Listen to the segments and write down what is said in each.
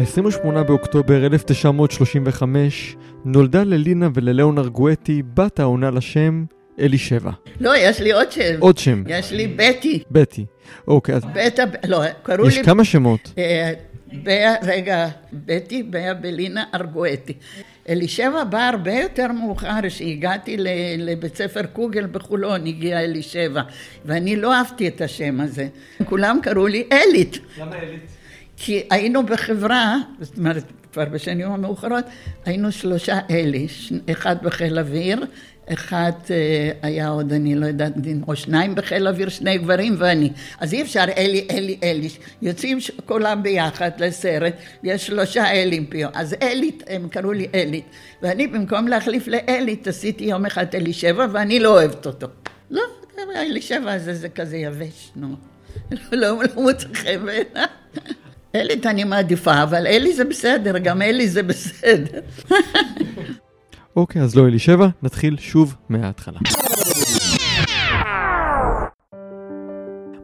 ב-28 באוקטובר 1935 נולדה ללינה וללאונר גואטי בת העונה לשם אלישבע. לא, יש לי עוד שם. עוד שם. יש לי בטי. בטי. אוקיי, אז בטה, לא, קראו יש לי... כמה שמות. אה, רגע, בטי, באה בלינה ארגואטי. אלישבע בא הרבה יותר מאוחר, כשהגעתי לבית ספר קוגל בחולון, הגיע אלישבע, ואני לא אהבתי את השם הזה. כולם קראו לי אלית. למה אלית? כי היינו בחברה, זאת אומרת, כבר בשנים המאוחרות, היינו שלושה אלי, אחד בחיל אוויר, אחד אה, היה עוד, אני לא יודעת, או שניים בחיל אוויר, שני גברים ואני. אז אי אפשר אלי, אלי, אלי. יוצאים כולם ביחד לסרט, יש שלושה אלים פה. אז אלית, הם קראו לי אלית. ואני, במקום להחליף לאלית, עשיתי יום אחד אלישבע, ואני לא אוהבת אותו. לא, אלישבע הזה זה כזה יבש, נו. לא, לא מוצא חן בעיניי. אלית אני מעדיפה, אבל אלי זה בסדר, גם אלי זה בסדר. אוקיי, אז לא אלישבע, נתחיל שוב מההתחלה.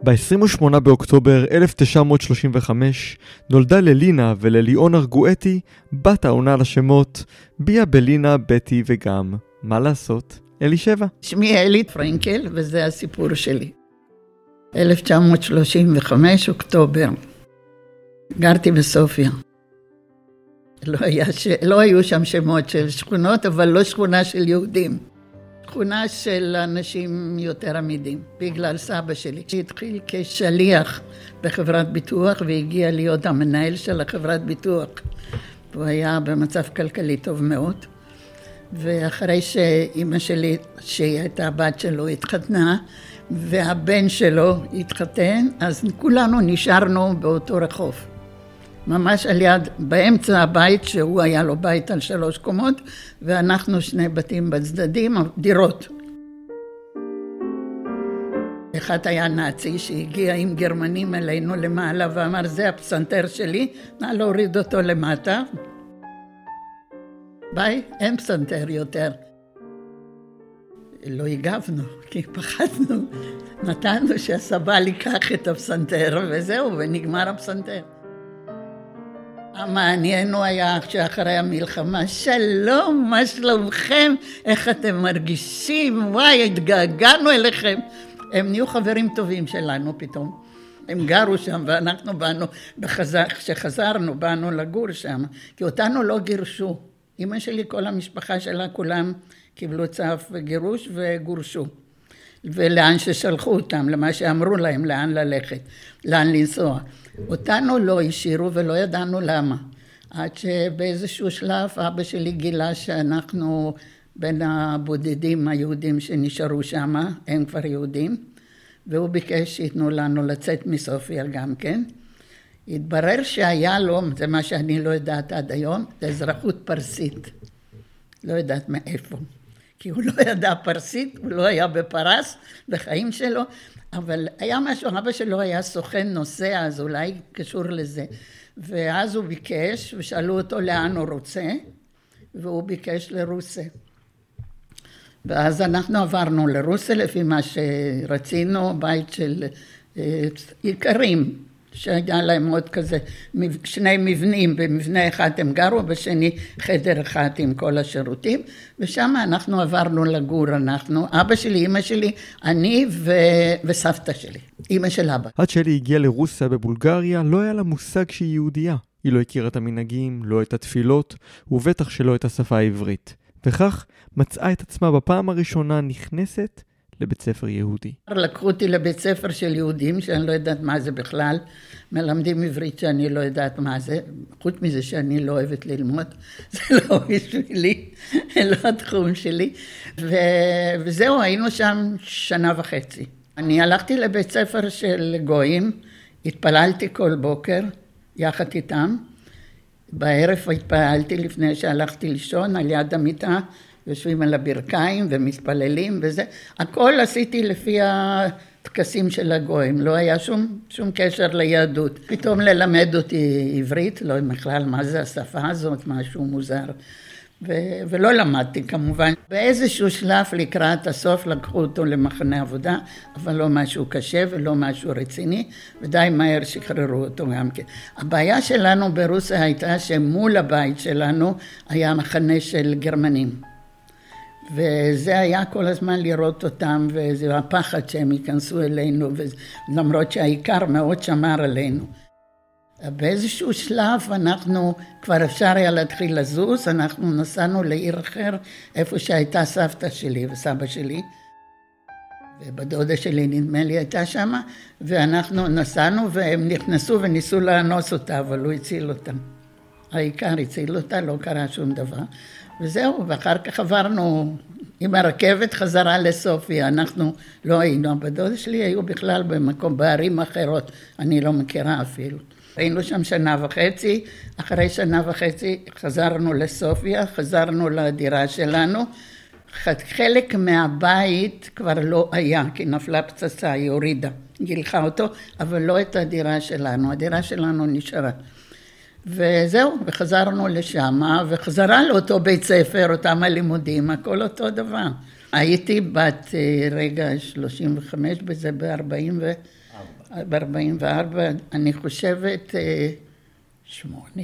ב-28 באוקטובר 1935 נולדה ללינה ולליאונר גואטי בת העונה לשמות ביה בלינה, בטי וגם, מה לעשות, אלישבע. שמי אלית פרנקל, וזה הסיפור שלי. 1935, אוקטובר. גרתי בסופיה. לא, היה ש... לא היו שם שמות של שכונות, אבל לא שכונה של יהודים. שכונה של אנשים יותר עמידים, בגלל סבא שלי, שהתחיל כשליח בחברת ביטוח והגיע להיות המנהל של החברת ביטוח. הוא היה במצב כלכלי טוב מאוד. ואחרי שאימא שלי, שהיא הייתה הבת שלו, התחתנה, והבן שלו התחתן, אז כולנו נשארנו באותו רחוב. ממש על יד, באמצע הבית, שהוא היה לו בית על שלוש קומות, ואנחנו שני בתים בצדדים, דירות. אחד היה נאצי שהגיע עם גרמנים אלינו למעלה ואמר, זה הפסנתר שלי, נא להוריד אותו למטה. ביי, אין פסנתר יותר. לא הגבנו, כי פחדנו. נתנו שהסבל ייקח את הפסנתר, וזהו, ונגמר הפסנתר. המעניין הוא היה שאחרי המלחמה, שלום, מה שלומכם? איך אתם מרגישים? וואי, התגעגענו אליכם. הם נהיו חברים טובים שלנו פתאום. הם גרו שם ואנחנו באנו, כשחזרנו, באנו לגור שם, כי אותנו לא גירשו. אימא שלי, כל המשפחה שלה, כולם קיבלו צו גירוש וגורשו. ולאן ששלחו אותם, למה שאמרו להם, לאן ללכת, לאן לנסוע. אותנו לא השאירו ולא ידענו למה. עד שבאיזשהו שלב אבא שלי גילה שאנחנו בין הבודדים היהודים שנשארו שם, הם כבר יהודים, והוא ביקש שייתנו לנו לצאת מסופיה גם כן. התברר שהיה לו, זה מה שאני לא יודעת עד היום, זה אזרחות פרסית. לא יודעת מאיפה. כי הוא לא ידע פרסית, הוא לא היה בפרס בחיים שלו, אבל היה משהו, אבא שלו היה סוכן נוסע, אז אולי קשור לזה. ואז הוא ביקש, ושאלו אותו לאן הוא רוצה, והוא ביקש לרוסיה. ואז אנחנו עברנו לרוסיה לפי מה שרצינו, בית של איכרים, שהיה להם עוד כזה שני מבנים, במבנה אחד הם גרו, בשני חדר אחד עם כל השירותים, ושם אנחנו עברנו לגור, אנחנו, אבא שלי, אמא שלי, אני ו... וסבתא שלי, אמא של אבא. עד שאלי הגיעה לרוסיה בבולגריה, לא היה לה מושג שהיא יהודייה. היא לא הכירה את המנהגים, לא את התפילות, ובטח שלא את השפה העברית. וכך מצאה את עצמה בפעם הראשונה נכנסת לבית ספר יהודי. לקחו אותי לבית ספר של יהודים, שאני לא יודעת מה זה בכלל, מלמדים עברית שאני לא יודעת מה זה, חוץ מזה שאני לא אוהבת ללמוד, זה לא בשבילי, לא התחום שלי, ו... וזהו, היינו שם שנה וחצי. אני הלכתי לבית ספר של גויים, התפללתי כל בוקר יחד איתם, בערב התפללתי לפני שהלכתי לישון על יד המיטה, יושבים על הברכיים ומתפללים וזה, הכל עשיתי לפי הטקסים של הגויים, לא היה שום, שום קשר ליהדות. פתאום ללמד אותי עברית, לא בכלל מה זה השפה הזאת, משהו מוזר. ו- ולא למדתי כמובן. באיזשהו שלב לקראת הסוף לקחו אותו למחנה עבודה, אבל לא משהו קשה ולא משהו רציני, ודי מהר שחררו אותו גם כן. הבעיה שלנו ברוסיה הייתה שמול הבית שלנו היה מחנה של גרמנים. וזה היה כל הזמן לראות אותם, וזה הפחד שהם ייכנסו אלינו, למרות שהעיקר מאוד שמר עלינו. באיזשהו שלב אנחנו, כבר אפשר היה להתחיל לזוז, אנחנו נסענו לעיר אחר, איפה שהייתה סבתא שלי וסבא שלי. ובדודה שלי נדמה לי הייתה שמה, ואנחנו נסענו והם נכנסו וניסו לאנוס אותה, אבל הוא הציל אותם. העיקר הציל אותה, לא קרה שום דבר. וזהו, ואחר כך עברנו עם הרכבת חזרה לסופיה, אנחנו לא היינו, הבדודה שלי היו בכלל במקום, בערים אחרות, אני לא מכירה אפילו. היינו שם שנה וחצי, אחרי שנה וחצי חזרנו לסופיה, חזרנו לדירה שלנו. חלק מהבית כבר לא היה, כי נפלה פצצה, היא הורידה, גילחה אותו, אבל לא את הדירה שלנו, הדירה שלנו נשארה. וזהו, וחזרנו לשם, וחזרה לאותו בית ספר, אותם הלימודים, הכל אותו דבר. הייתי בת אה, רגע 35 בזה, ב-40 ב-44, אני חושבת, אה, שמונה.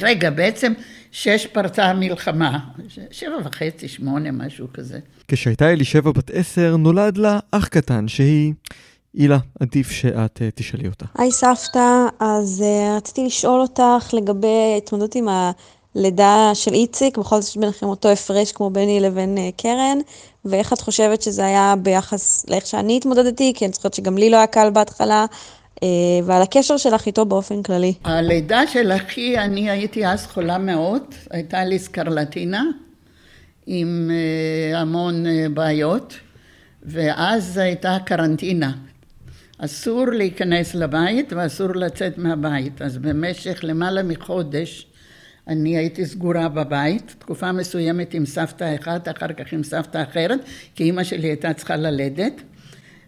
רגע, בעצם שש פרצה המלחמה, שבע וחצי, שמונה, משהו כזה. כשהייתה אלישבע בת עשר, נולד לה אח קטן שהיא... הילה, עדיף שאת uh, תשאלי אותה. היי סבתא, אז uh, רציתי לשאול אותך לגבי התמודדות עם הלידה של איציק, בכל זאת יש ביניכם אותו הפרש כמו ביני לבין uh, קרן, ואיך את חושבת שזה היה ביחס לאיך שאני התמודדתי, כי אני זוכרת שגם לי לא היה קל בהתחלה, אה, ועל הקשר שלך איתו באופן כללי. הלידה של אחי, אני הייתי אז חולה מאוד, הייתה לי סקרלטינה עם אה, המון אה, בעיות, ואז הייתה קרנטינה. אסור להיכנס לבית ואסור לצאת מהבית, אז במשך למעלה מחודש אני הייתי סגורה בבית, תקופה מסוימת עם סבתא אחת, אחר כך עם סבתא אחרת, כי אימא שלי הייתה צריכה ללדת,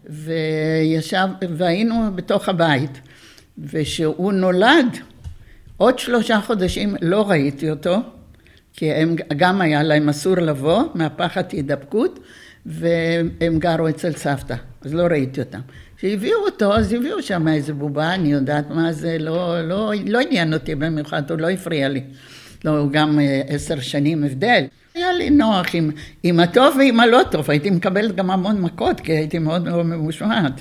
וישב, והיינו בתוך הבית. וכשהוא נולד, עוד שלושה חודשים לא ראיתי אותו, כי הם, גם היה להם אסור לבוא מהפחד הידבקות, והם גרו אצל סבתא, אז לא ראיתי אותם. כשהביאו אותו, אז הביאו שם איזה בובה, אני יודעת מה זה, לא, לא, לא עניין אותי במיוחד, הוא לא הפריע לי. לא, גם אה, עשר שנים הבדל. היה לי נוח עם, עם הטוב ועם הלא טוב, הייתי מקבלת גם המון מכות, כי הייתי מאוד מאוד ממושמעת.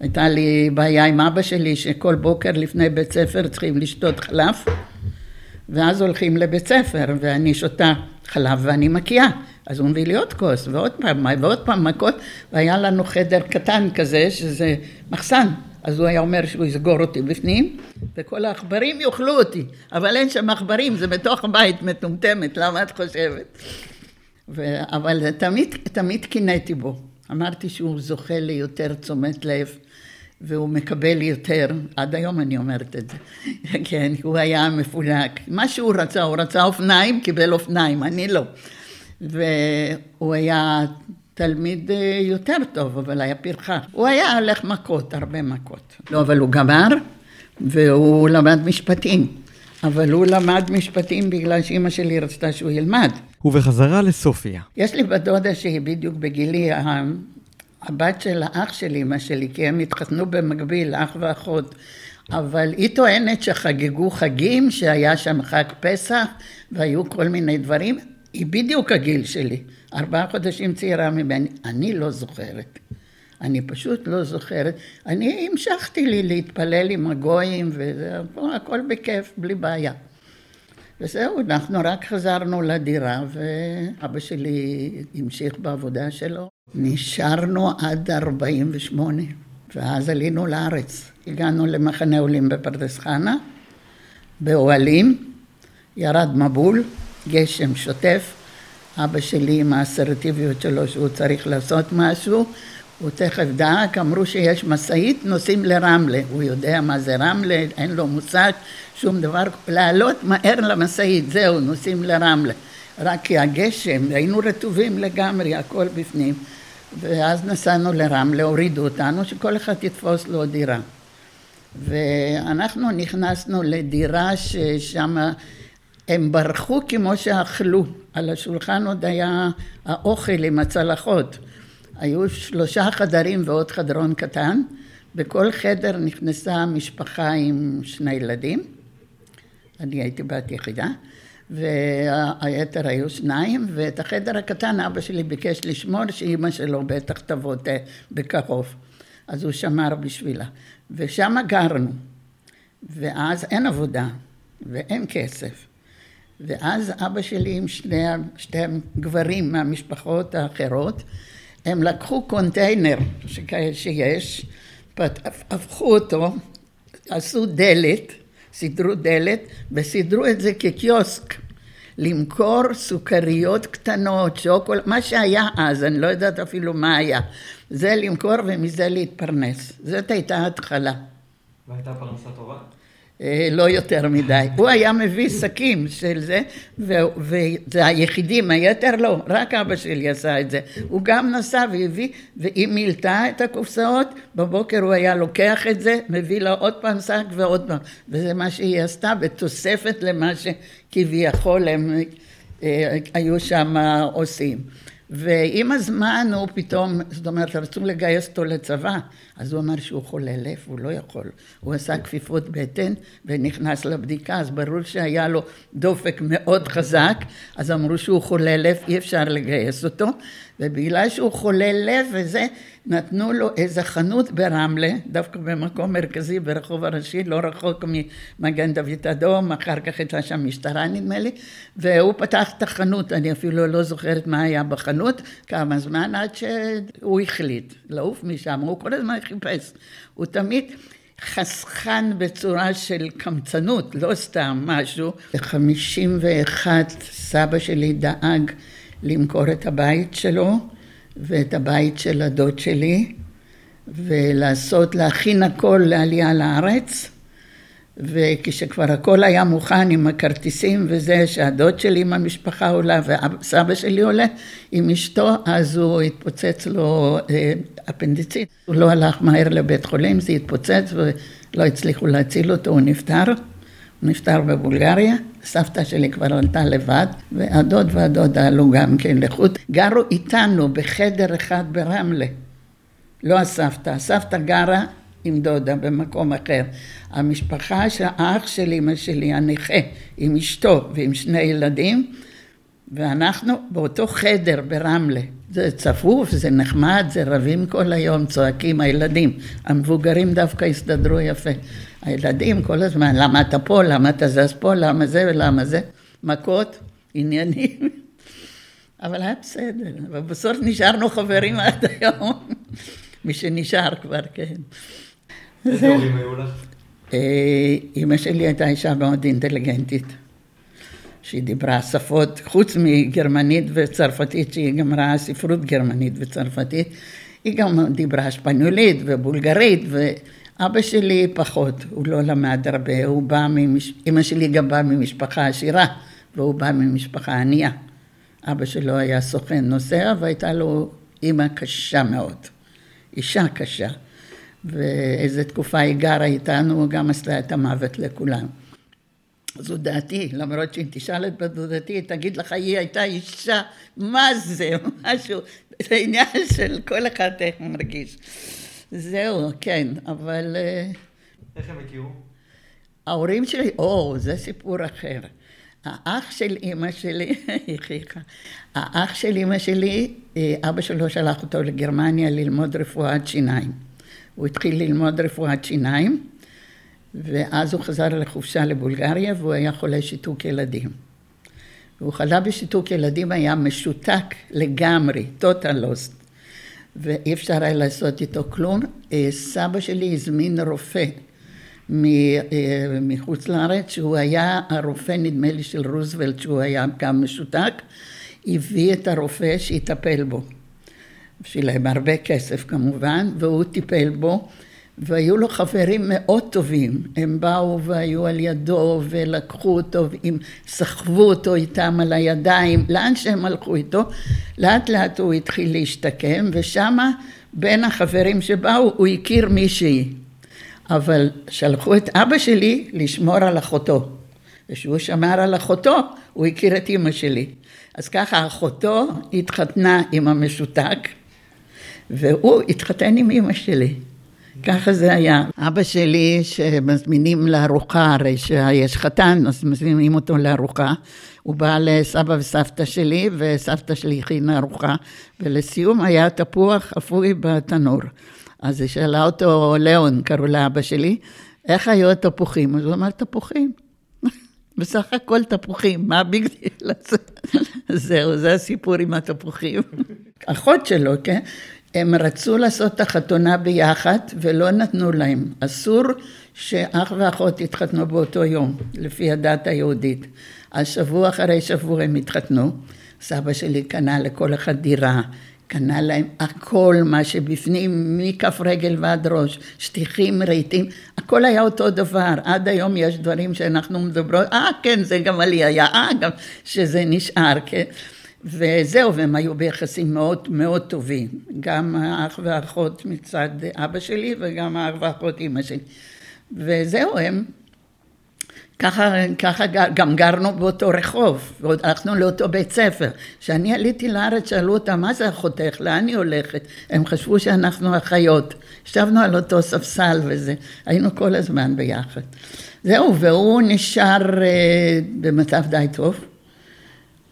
הייתה לי בעיה עם אבא שלי, שכל בוקר לפני בית ספר צריכים לשתות חלב, ואז הולכים לבית ספר, ואני שותה חלב ואני מקיאה. אז הוא מביא לי עוד כוס, ועוד פעם, ועוד פעם מכות, והיה לנו חדר קטן כזה, שזה מחסן. אז הוא היה אומר שהוא יסגור אותי בפנים, וכל העכברים יאכלו אותי, אבל אין שם עכברים, זה בתוך הבית מטומטמת, למה את חושבת? ו... אבל תמיד, תמיד קינאתי בו. אמרתי שהוא זוכה ליותר תשומת לב, והוא מקבל יותר, עד היום אני אומרת את זה, כן, הוא היה מפולק. מה שהוא רצה, הוא רצה אופניים, קיבל אופניים, אני לא. והוא היה תלמיד אה, יותר טוב, אבל היה פרחה. הוא היה הולך מכות, הרבה מכות. לא, אבל הוא גמר, והוא למד משפטים. אבל הוא למד משפטים בגלל שאימא שלי רצתה שהוא ילמד. ובחזרה לסופיה. יש לי בת דודה שהיא בדיוק בגילי, הבת של האח של אימא שלי, כי הם התחתנו במקביל, אח ואחות. אבל היא טוענת שחגגו חגים, שהיה שם חג פסח, והיו כל מיני דברים. היא בדיוק הגיל שלי, ארבעה חודשים צעירה ממני, אני לא זוכרת. אני פשוט לא זוכרת. אני המשכתי לי להתפלל עם הגויים, והכל בכיף, בלי בעיה. וזהו, אנחנו רק חזרנו לדירה, ואבא שלי המשיך בעבודה שלו. נשארנו עד 48, ואז עלינו לארץ. הגענו למחנה עולים בפרדס חנה, באוהלים, ירד מבול, גשם שוטף, אבא שלי עם האסרטיביות שלו שהוא צריך לעשות משהו, הוא תכף דאג, אמרו שיש משאית, נוסעים לרמלה, הוא יודע מה זה רמלה, אין לו מושג, שום דבר, לעלות מהר למשאית, זהו, נוסעים לרמלה. רק כי הגשם, היינו רטובים לגמרי, הכל בפנים. ואז נסענו לרמלה, הורידו אותנו, שכל אחד יתפוס לו דירה. ואנחנו נכנסנו לדירה ששם הם ברחו כמו שאכלו. על השולחן עוד היה האוכל עם הצלחות. היו שלושה חדרים ועוד חדרון קטן. בכל חדר נכנסה משפחה עם שני ילדים. אני הייתי בת יחידה. והיתר היו שניים, ואת החדר הקטן אבא שלי ביקש לשמור שאימא שלו בטח תבוא בקרוב. אז הוא שמר בשבילה. ושם גרנו. ואז אין עבודה, ואין כסף. ואז אבא שלי עם שני, שתי גברים מהמשפחות האחרות, הם לקחו קונטיינר שיש, הפכו אותו, עשו דלת, סידרו דלת וסידרו את זה כקיוסק. למכור סוכריות קטנות, שוקול, מה שהיה אז, אני לא יודעת אפילו מה היה. זה למכור ומזה להתפרנס. זאת הייתה ההתחלה. והייתה פרנסה טובה? אה, לא יותר מדי. הוא היה מביא שקים של זה, וזה היחידים, היתר לא, רק אבא שלי עשה את זה. הוא גם נסע והביא, והיא מילתה את הקופסאות, בבוקר הוא היה לוקח את זה, מביא לה עוד פעם שק ועוד פעם. וזה מה שהיא עשתה, בתוספת למה שכביכול הם אה, היו שם עושים. ועם הזמן הוא פתאום, זאת אומרת, רצו לגייס אותו לצבא, אז הוא אמר שהוא חולה לב, הוא לא יכול. הוא עשה כפיפות בטן ונכנס לבדיקה, אז ברור שהיה לו דופק מאוד חזק, אז אמרו שהוא חולה לב, אי אפשר לגייס אותו, ובגלל שהוא חולה לב וזה, נתנו לו איזה חנות ברמלה, דווקא במקום מרכזי ברחוב הראשי, לא רחוק ממגן דוד אדום, אחר כך הייתה שם משטרה נדמה לי, והוא פתח את החנות, אני אפילו לא זוכרת מה היה בחנות, כמה זמן עד שהוא החליט. לעוף משם, הוא כל הזמן חיפש, הוא תמיד חסכן בצורה של קמצנות, לא סתם משהו. ב-51 סבא שלי דאג למכור את הבית שלו ואת הבית של הדוד שלי ולעשות, להכין הכל לעלייה לארץ. וכשכבר הכל היה מוכן עם הכרטיסים וזה שהדוד שלי עם המשפחה עולה וסבא שלי עולה עם אשתו אז הוא התפוצץ לו אה, אפנדיצית. הוא לא הלך מהר לבית חולים זה התפוצץ ולא הצליחו להציל אותו הוא נפטר נפטר בבולגריה סבתא שלי כבר עלתה לבד, והדוד והדודה עלו גם כן לחוט. גרו איתנו בחדר אחד ברמלה. לא הסבתא, הסבתא גרה עם דודה במקום אחר. המשפחה של האח של אמא שלי, הנכה, עם אשתו ועם שני ילדים, ואנחנו באותו חדר ברמלה. זה צפוף, זה נחמד, זה רבים כל היום, צועקים הילדים. המבוגרים דווקא הסתדרו יפה. הילדים כל הזמן, למה אתה פה, למה אתה זז פה, למה זה ולמה זה, מכות, עניינים. אבל היה בסדר, ובסוף נשארנו חברים עד היום, מי שנשאר כבר, כן. איזה הורים היו לך? אימא אה, שלי הייתה אישה מאוד אינטליגנטית, שהיא דיברה שפות, חוץ מגרמנית וצרפתית, שהיא גמרה ספרות גרמנית וצרפתית, היא גם דיברה שפניולית ובולגרית, ו... אבא שלי פחות, הוא לא למד הרבה, הוא בא ממש... אמא שלי גם באה ממשפחה עשירה, והוא בא ממשפחה ענייה. אבא שלו היה סוכן נוסע, והייתה לו אימא קשה מאוד, אישה קשה. ואיזה תקופה היא גרה איתנו, גם עשתה את המוות לכולם. זו דעתי, למרות שאם תשאל את בדודתי, היא תגיד לך, היא הייתה אישה, מה זה, משהו, זה עניין של כל אחד איך הוא מרגיש. זהו, כן, אבל... אה, איך הם הכירו? ההורים שלי, או, זה סיפור אחר. האח של אימא שלי, האח של אימא שלי, אה, אבא שלו שלח אותו לגרמניה ללמוד רפואת שיניים. הוא התחיל ללמוד רפואת שיניים, ואז הוא חזר לחופשה לבולגריה והוא היה חולה שיתוק ילדים. והוא חלה בשיתוק ילדים, היה משותק לגמרי, total lost. ואי אפשר היה לעשות איתו כלום. אה, סבא שלי הזמין רופא אה, מחוץ לארץ, שהוא היה הרופא, נדמה לי, של רוזוולט, שהוא היה גם משותק, הביא את הרופא שיטפל בו. בשבילם הרבה כסף כמובן, והוא טיפל בו. והיו לו חברים מאוד טובים, הם באו והיו על ידו ולקחו אותו, סחבו אותו איתם על הידיים, לאן שהם הלכו איתו, לאט לאט הוא התחיל להשתקם ושמה בין החברים שבאו הוא הכיר מישהי, אבל שלחו את אבא שלי לשמור על אחותו וכשהוא שמר על אחותו, הוא הכיר את אימא שלי. אז ככה אחותו התחתנה עם המשותק, והוא התחתן עם אימא שלי. ככה זה היה. אבא שלי, שמזמינים לארוחה, הרי שיש חתן, אז מזמינים אותו לארוחה. הוא בא לסבא וסבתא שלי, וסבתא שלי הכינה ארוחה, ולסיום היה תפוח אפוי בתנור. אז היא שאלה אותו, ליאון, קראו לאבא שלי, איך היו התפוחים? אז הוא אמר, תפוחים. בסך הכל תפוחים, מה ה big deal הזה? זהו, זה הסיפור עם התפוחים. אחות שלו, כן? הם רצו לעשות את החתונה ביחד ולא נתנו להם. אסור שאח ואחות יתחתנו באותו יום, לפי הדת היהודית. אז שבוע אחרי שבוע הם התחתנו. סבא שלי קנה לכל אחד דירה, קנה להם הכל מה שבפנים, מכף רגל ועד ראש, שטיחים, רהיטים, הכל היה אותו דבר. עד היום יש דברים שאנחנו מדברות, אה כן, זה גם עלי היה, אה גם שזה נשאר, כן. וזהו, והם היו ביחסים מאוד מאוד טובים, גם האח והאחות מצד אבא שלי וגם האח והאחות אימא שלי. וזהו, הם ככה, ככה גם גרנו באותו רחוב, ועוד הלכנו לאותו בית ספר. כשאני עליתי לארץ שאלו אותה, מה זה אחותך? לאן היא הולכת? הם חשבו שאנחנו אחיות. ישבנו על אותו ספסל וזה, היינו כל הזמן ביחד. זהו, והוא נשאר אה, במצב די טוב.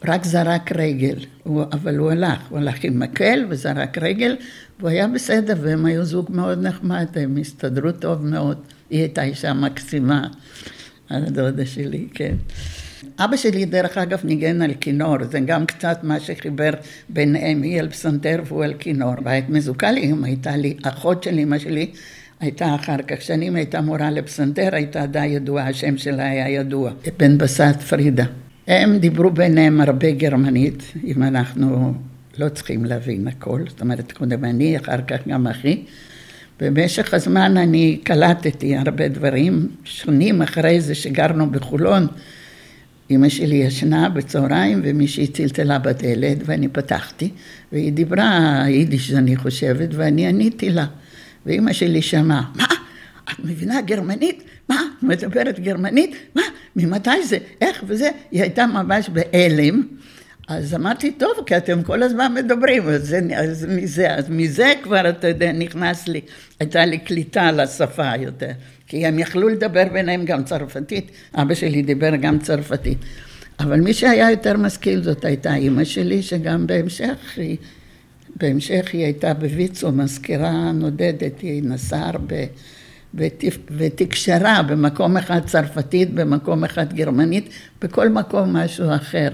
רק זרק רגל, הוא, אבל הוא הלך, הוא הלך עם מקל וזרק רגל, והוא היה בסדר, והם היו זוג מאוד נחמד, הם הסתדרו טוב מאוד. היא הייתה אישה מקסימה, הדודה שלי, כן. אבא שלי, דרך אגב, ניגן על כינור, זה גם קצת מה שחיבר ביניהם, היא על פסנתר והוא על כינור. בית מזוקלים הייתה לי, אחות של אמא שלי הייתה אחר כך, שנים הייתה מורה לפסנתר, הייתה די ידועה, השם שלה היה ידוע, בן בסט פרידה. הם דיברו ביניהם הרבה גרמנית, אם אנחנו לא צריכים להבין הכל, זאת אומרת, קודם אני, אחר כך גם אחי. במשך הזמן אני קלטתי הרבה דברים, שנים אחרי זה שגרנו בחולון, אמא שלי ישנה בצהריים ומישהי צלצלה בדלת ואני פתחתי והיא דיברה יידיש אני חושבת ואני עניתי לה ואמא שלי שמעה, מה? את מבינה גרמנית? מה? מדברת גרמנית? מה? ממתי זה? איך וזה? היא הייתה ממש בהלם. אז אמרתי, טוב, כי אתם כל הזמן מדברים, אז, זה, אז מזה, אז מזה כבר, אתה יודע, נכנס לי, הייתה לי קליטה לשפה יותר, כי הם יכלו לדבר ביניהם גם צרפתית, אבא שלי דיבר גם צרפתית, אבל מי שהיה יותר משכיל זאת הייתה אימא שלי, שגם בהמשך היא, בהמשך היא הייתה בוויצו, מזכירה נודדת, היא נסעה הרבה. ותקשרה במקום אחד צרפתית, במקום אחד גרמנית, בכל מקום משהו אחר.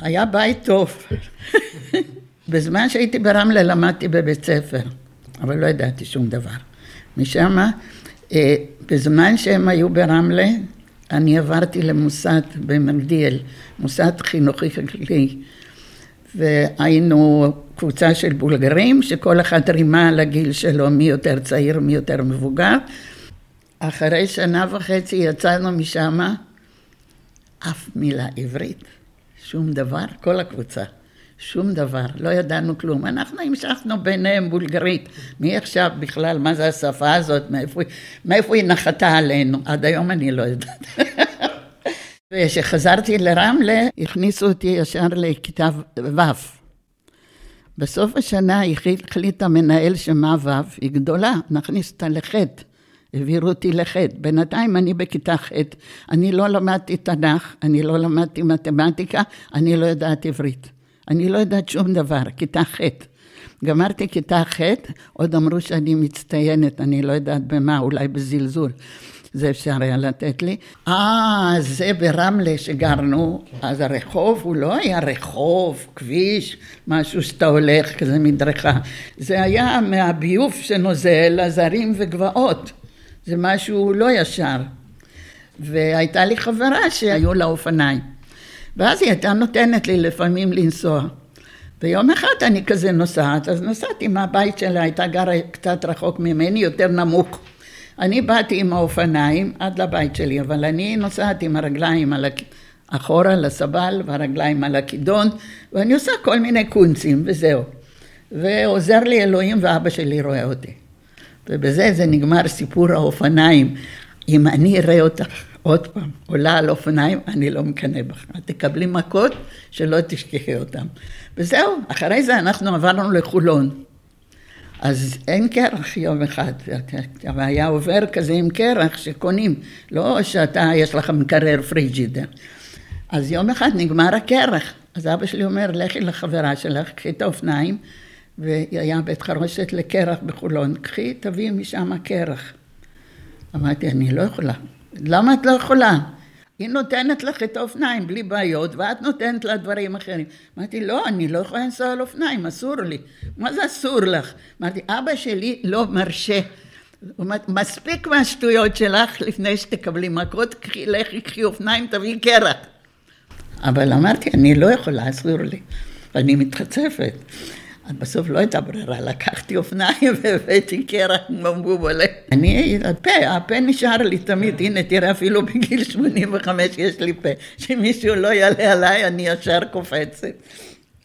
היה בית טוב. בזמן שהייתי ברמלה למדתי בבית ספר, אבל לא ידעתי שום דבר. משם, אה, בזמן שהם היו ברמלה, אני עברתי למוסד במגדיאל, מוסד חינוכי כלכלי, והיינו קבוצה של בולגרים, שכל אחד רימה על הגיל שלו, מי יותר צעיר, מי יותר מבוגר. אחרי שנה וחצי יצאנו משם, אף מילה עברית, שום דבר, כל הקבוצה, שום דבר, לא ידענו כלום. אנחנו המשכנו ביניהם בולגרית. מי עכשיו בכלל, מה זה השפה הזאת, מאיפה, מאיפה היא נחתה עלינו? עד היום אני לא יודעת. וכשחזרתי לרמלה, הכניסו אותי ישר לכיתה ו'. בסוף השנה החליט המנהל שמה ו', היא גדולה, נכניס אותה לח'. העבירו אותי לח'. בינתיים אני בכיתה ח', אני לא למדתי תנ"ך, אני לא למדתי מתמטיקה, אני לא יודעת עברית. אני לא יודעת שום דבר, כיתה ח'. גמרתי כיתה ח', עוד אמרו שאני מצטיינת, אני לא יודעת במה, אולי בזלזול. זה אפשר היה לתת לי. אה, זה ברמלה שגרנו, אז הרחוב הוא לא היה רחוב, כביש, משהו שאתה הולך, כזה מדרכה. זה היה מהביוב שנוזל, עזרים וגבעות. זה משהו לא ישר. והייתה לי חברה שהיו לה אופניים. ואז היא הייתה נותנת לי לפעמים לנסוע. ויום אחד אני כזה נוסעת, אז נסעתי מהבית שלה, הייתה גרה קצת רחוק ממני, יותר נמוך. אני באתי עם האופניים עד לבית שלי, אבל אני נוסעת עם הרגליים על הכ... אחורה לסבל והרגליים על הכידון, ואני עושה כל מיני קונצים וזהו. ועוזר לי אלוהים ואבא שלי רואה אותי. ובזה זה נגמר סיפור האופניים. אם אני אראה אותך עוד פעם, עולה על אופניים, אני לא מקנא בך. תקבלי מכות שלא תשכחי אותם. וזהו, אחרי זה אנחנו עברנו לחולון. אז אין קרח יום אחד, היה עובר כזה עם קרח שקונים, לא שאתה, יש לך מקרר פריג'ידר. אז יום אחד נגמר הקרח, אז אבא שלי אומר, לכי לחברה שלך, קחי את האופניים, והיה בית חרושת לקרח בחולון, קחי, תביאי משם קרח. אמרתי, אני לא יכולה. למה את לא יכולה? היא נותנת לך את האופניים בלי בעיות, ואת נותנת לה דברים אחרים. אמרתי, לא, אני לא יכולה לנסוע על אופניים, אסור לי. מה זה אסור לך? אמרתי, אבא שלי לא מרשה. מספיק מהשטויות שלך לפני שתקבלי מכות, קחי, לכי, קחי אופניים, תביאי קרח. אבל אמרתי, אני לא יכולה, אסור לי. ואני מתחצפת. אז בסוף לא הייתה ברירה, לקחתי אופניים והבאתי קרח כמו בובולה. אני, הפה, הפה נשאר לי תמיד, הנה תראה אפילו בגיל 85 יש לי פה, שמישהו לא יעלה עליי אני ישר קופצת.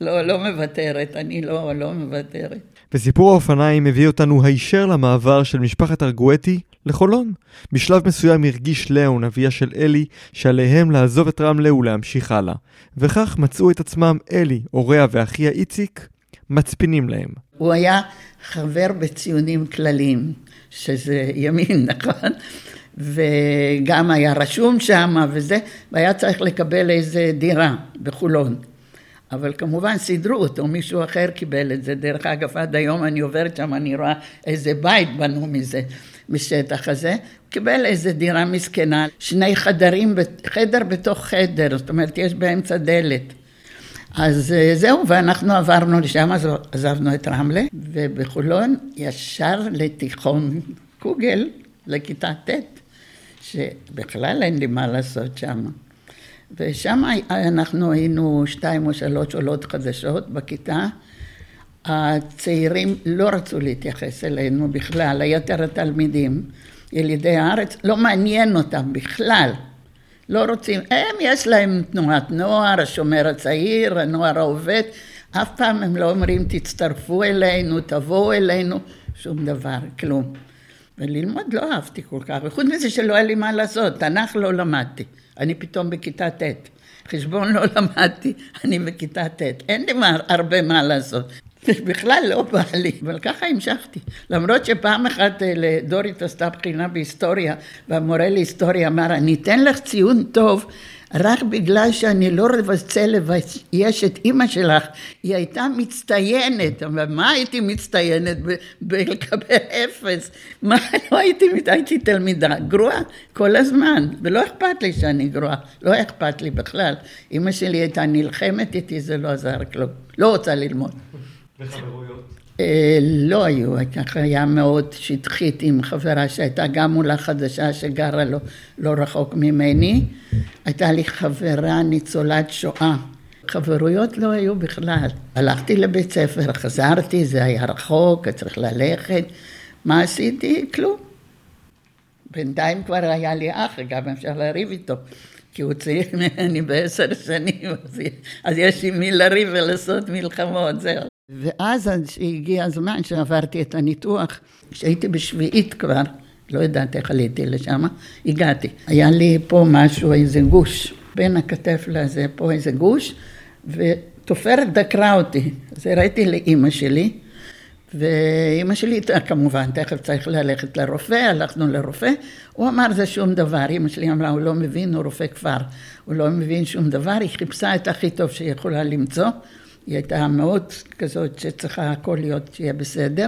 לא, לא מוותרת, אני לא, לא מוותרת. וסיפור האופניים מביא אותנו הישר למעבר של משפחת ארגואטי לחולון. בשלב מסוים הרגיש ליאון, אביה של אלי, שעליהם לעזוב את רמלה ולהמשיך הלאה. וכך מצאו את עצמם אלי, הוריה ואחיה איציק, מצפינים להם. הוא היה חבר בציונים כלליים, שזה ימין, נכון? וגם היה רשום שם וזה, והיה צריך לקבל איזה דירה בחולון. אבל כמובן סידרו אותו, מישהו אחר קיבל את זה. דרך אגב, עד היום אני עוברת שם, אני רואה איזה בית בנו מזה, משטח הזה. הוא קיבל איזה דירה מסכנה, שני חדרים, חדר בתוך חדר, זאת אומרת, יש באמצע דלת. אז אה, זהו, ואנחנו עברנו לשם, אז עזבנו את רמלה, ובחולון ישר לתיכון קוגל, לכיתה ט', שבכלל אין לי מה לעשות שם. ושם אנחנו היינו שתיים או שלוש עולות חדשות בכיתה. הצעירים לא רצו להתייחס אלינו בכלל, היתר התלמידים, ילידי הארץ, לא מעניין אותם בכלל. לא רוצים, הם יש להם תנועת נוער, השומר הצעיר, הנוער העובד, אף פעם הם לא אומרים תצטרפו אלינו, תבואו אלינו, שום דבר, כלום. וללמוד לא אהבתי כל כך, וחוץ מזה שלא היה לי מה לעשות, תנ"ך לא למדתי, אני פתאום בכיתה ט', חשבון לא למדתי, אני בכיתה ט', אין לי מה, הרבה מה לעשות. בכלל לא בא לי, אבל ככה המשכתי. למרות שפעם אחת אה, דורית עשתה בחינה בהיסטוריה, והמורה להיסטוריה אמר, אני אתן לך ציון טוב רק בגלל שאני לא רוצה לבייש את אימא שלך, היא הייתה מצטיינת, אבל מה הייתי מצטיינת בלקבל אפס? מה לא הייתי, הייתי תלמידה גרועה כל הזמן, ולא אכפת לי שאני גרועה, לא אכפת לי בכלל. אימא שלי הייתה נלחמת איתי, זה לא עזר כלום, לא רוצה ללמוד. וחברויות? אה, לא היו, ככה היה מאוד שטחית עם חברה שהייתה גם עולה חדשה שגרה לא, לא רחוק ממני. הייתה לי חברה ניצולת שואה. חברויות לא היו בכלל. הלכתי לבית ספר, חזרתי, זה היה רחוק, צריך ללכת. מה עשיתי? כלום. בינתיים כבר היה לי אח, גם אפשר לריב איתו. כי הוא צריך ממני בעשר שנים, אז יש עם מי לריב ולעשות מלחמות, זהו. ואז הגיע הזמן שעברתי את הניתוח, כשהייתי בשביעית כבר, לא יודעת איך עליתי לשם, הגעתי. היה לי פה משהו, איזה גוש, בין הכתף לזה, פה איזה גוש, ותופרת דקרה אותי. אז הראיתי לאימא שלי, ואימא שלי, כמובן, תכף צריך ללכת לרופא, הלכנו לרופא, הוא אמר זה שום דבר, אימא שלי אמרה, הוא לא מבין, הוא רופא כפר, הוא לא מבין שום דבר, היא חיפשה את הכי טוב שהיא יכולה למצוא. היא הייתה מאוד כזאת שצריכה הכל להיות, שיהיה בסדר.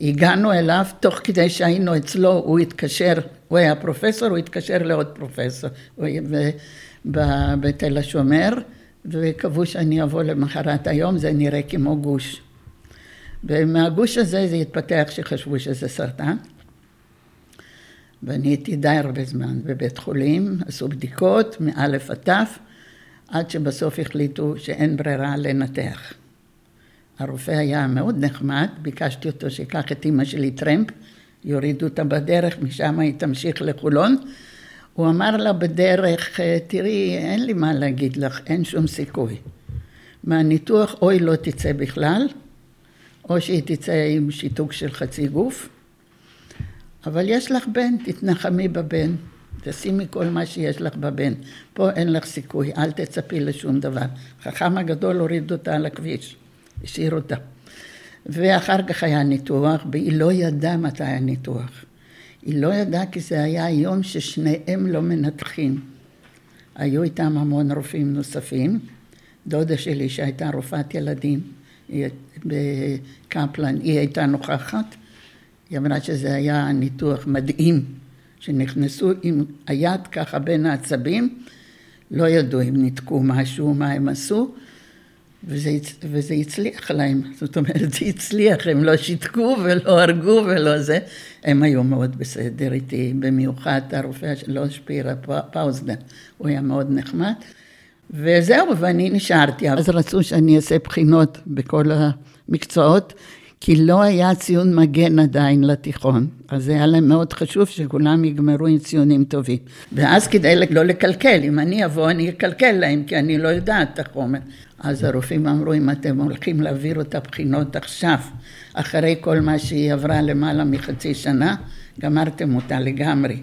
הגענו אליו, תוך כדי שהיינו אצלו, הוא התקשר, הוא היה פרופסור, הוא התקשר לעוד פרופסור בתל השומר, וקבעו שאני אבוא למחרת היום, זה נראה כמו גוש. ומהגוש הזה זה התפתח שחשבו שזה סרטן. ואני הייתי די הרבה זמן בבית חולים, עשו בדיקות מאלף עד תף, עד שבסוף החליטו שאין ברירה לנתח. הרופא היה מאוד נחמד, ביקשתי אותו שיקח את אימא שלי טרמפ, יורידו אותה בדרך, משם היא תמשיך לחולון. הוא אמר לה בדרך, תראי, אין לי מה להגיד לך, אין שום סיכוי. מהניתוח אוי לא תצא בכלל, או שהיא תצא עם שיתוק של חצי גוף, אבל יש לך בן, תתנחמי בבן. תשימי כל מה שיש לך בבן. פה אין לך סיכוי, אל תצפי לשום דבר. חכם הגדול הוריד אותה על הכביש, השאיר אותה. ואחר כך היה ניתוח, והיא לא ידעה מתי הניתוח. היא לא ידעה כי זה היה יום ששניהם לא מנתחים. היו איתם המון רופאים נוספים. דודה שלי שהייתה רופאת ילדים בקפלן, היא הייתה נוכחת. היא אמרה שזה היה ניתוח מדהים, שנכנסו עם היד ככה בין העצבים, לא ידעו אם ניתקו משהו, מה הם עשו, וזה, וזה הצליח להם, זאת אומרת זה הצליח, הם לא שיתקו ולא הרגו ולא זה, הם היו מאוד בסדר איתי, במיוחד הרופא שלו שפירה פאוזדן, הוא היה מאוד נחמד, וזהו, ואני נשארתי, אז רצו שאני אעשה בחינות בכל המקצועות, כי לא היה ציון מגן עדיין לתיכון, אז היה להם מאוד חשוב שכולם יגמרו עם ציונים טובים. ואז כדי לא לקלקל, אם אני אבוא אני אקלקל להם, כי אני לא יודעת את החומר. אז הרופאים אמרו, אם אתם הולכים להעביר את הבחינות עכשיו, אחרי כל מה שהיא עברה למעלה מחצי שנה, גמרתם אותה לגמרי,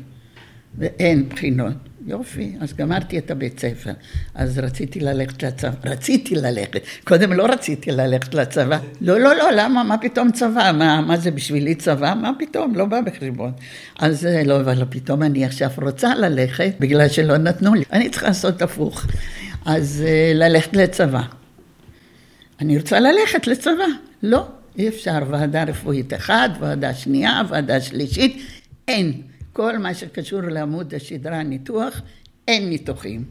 ואין בחינות. יופי, אז גמרתי את הבית ספר. אז רציתי ללכת לצבא, רציתי ללכת. קודם לא רציתי ללכת לצבא. לא, לא, לא, למה? מה פתאום צבא? מה, מה זה בשבילי צבא? מה פתאום? לא בא בחשבון. אז אה, לא, אבל פתאום אני עכשיו רוצה ללכת, בגלל שלא נתנו לי. אני צריכה לעשות הפוך. אז אה, ללכת לצבא. אני רוצה ללכת לצבא. לא, אי אפשר. ועדה רפואית אחת, ועדה שנייה, ועדה שלישית, אין. כל מה שקשור לעמוד השדרה ניתוח, אין ניתוחים.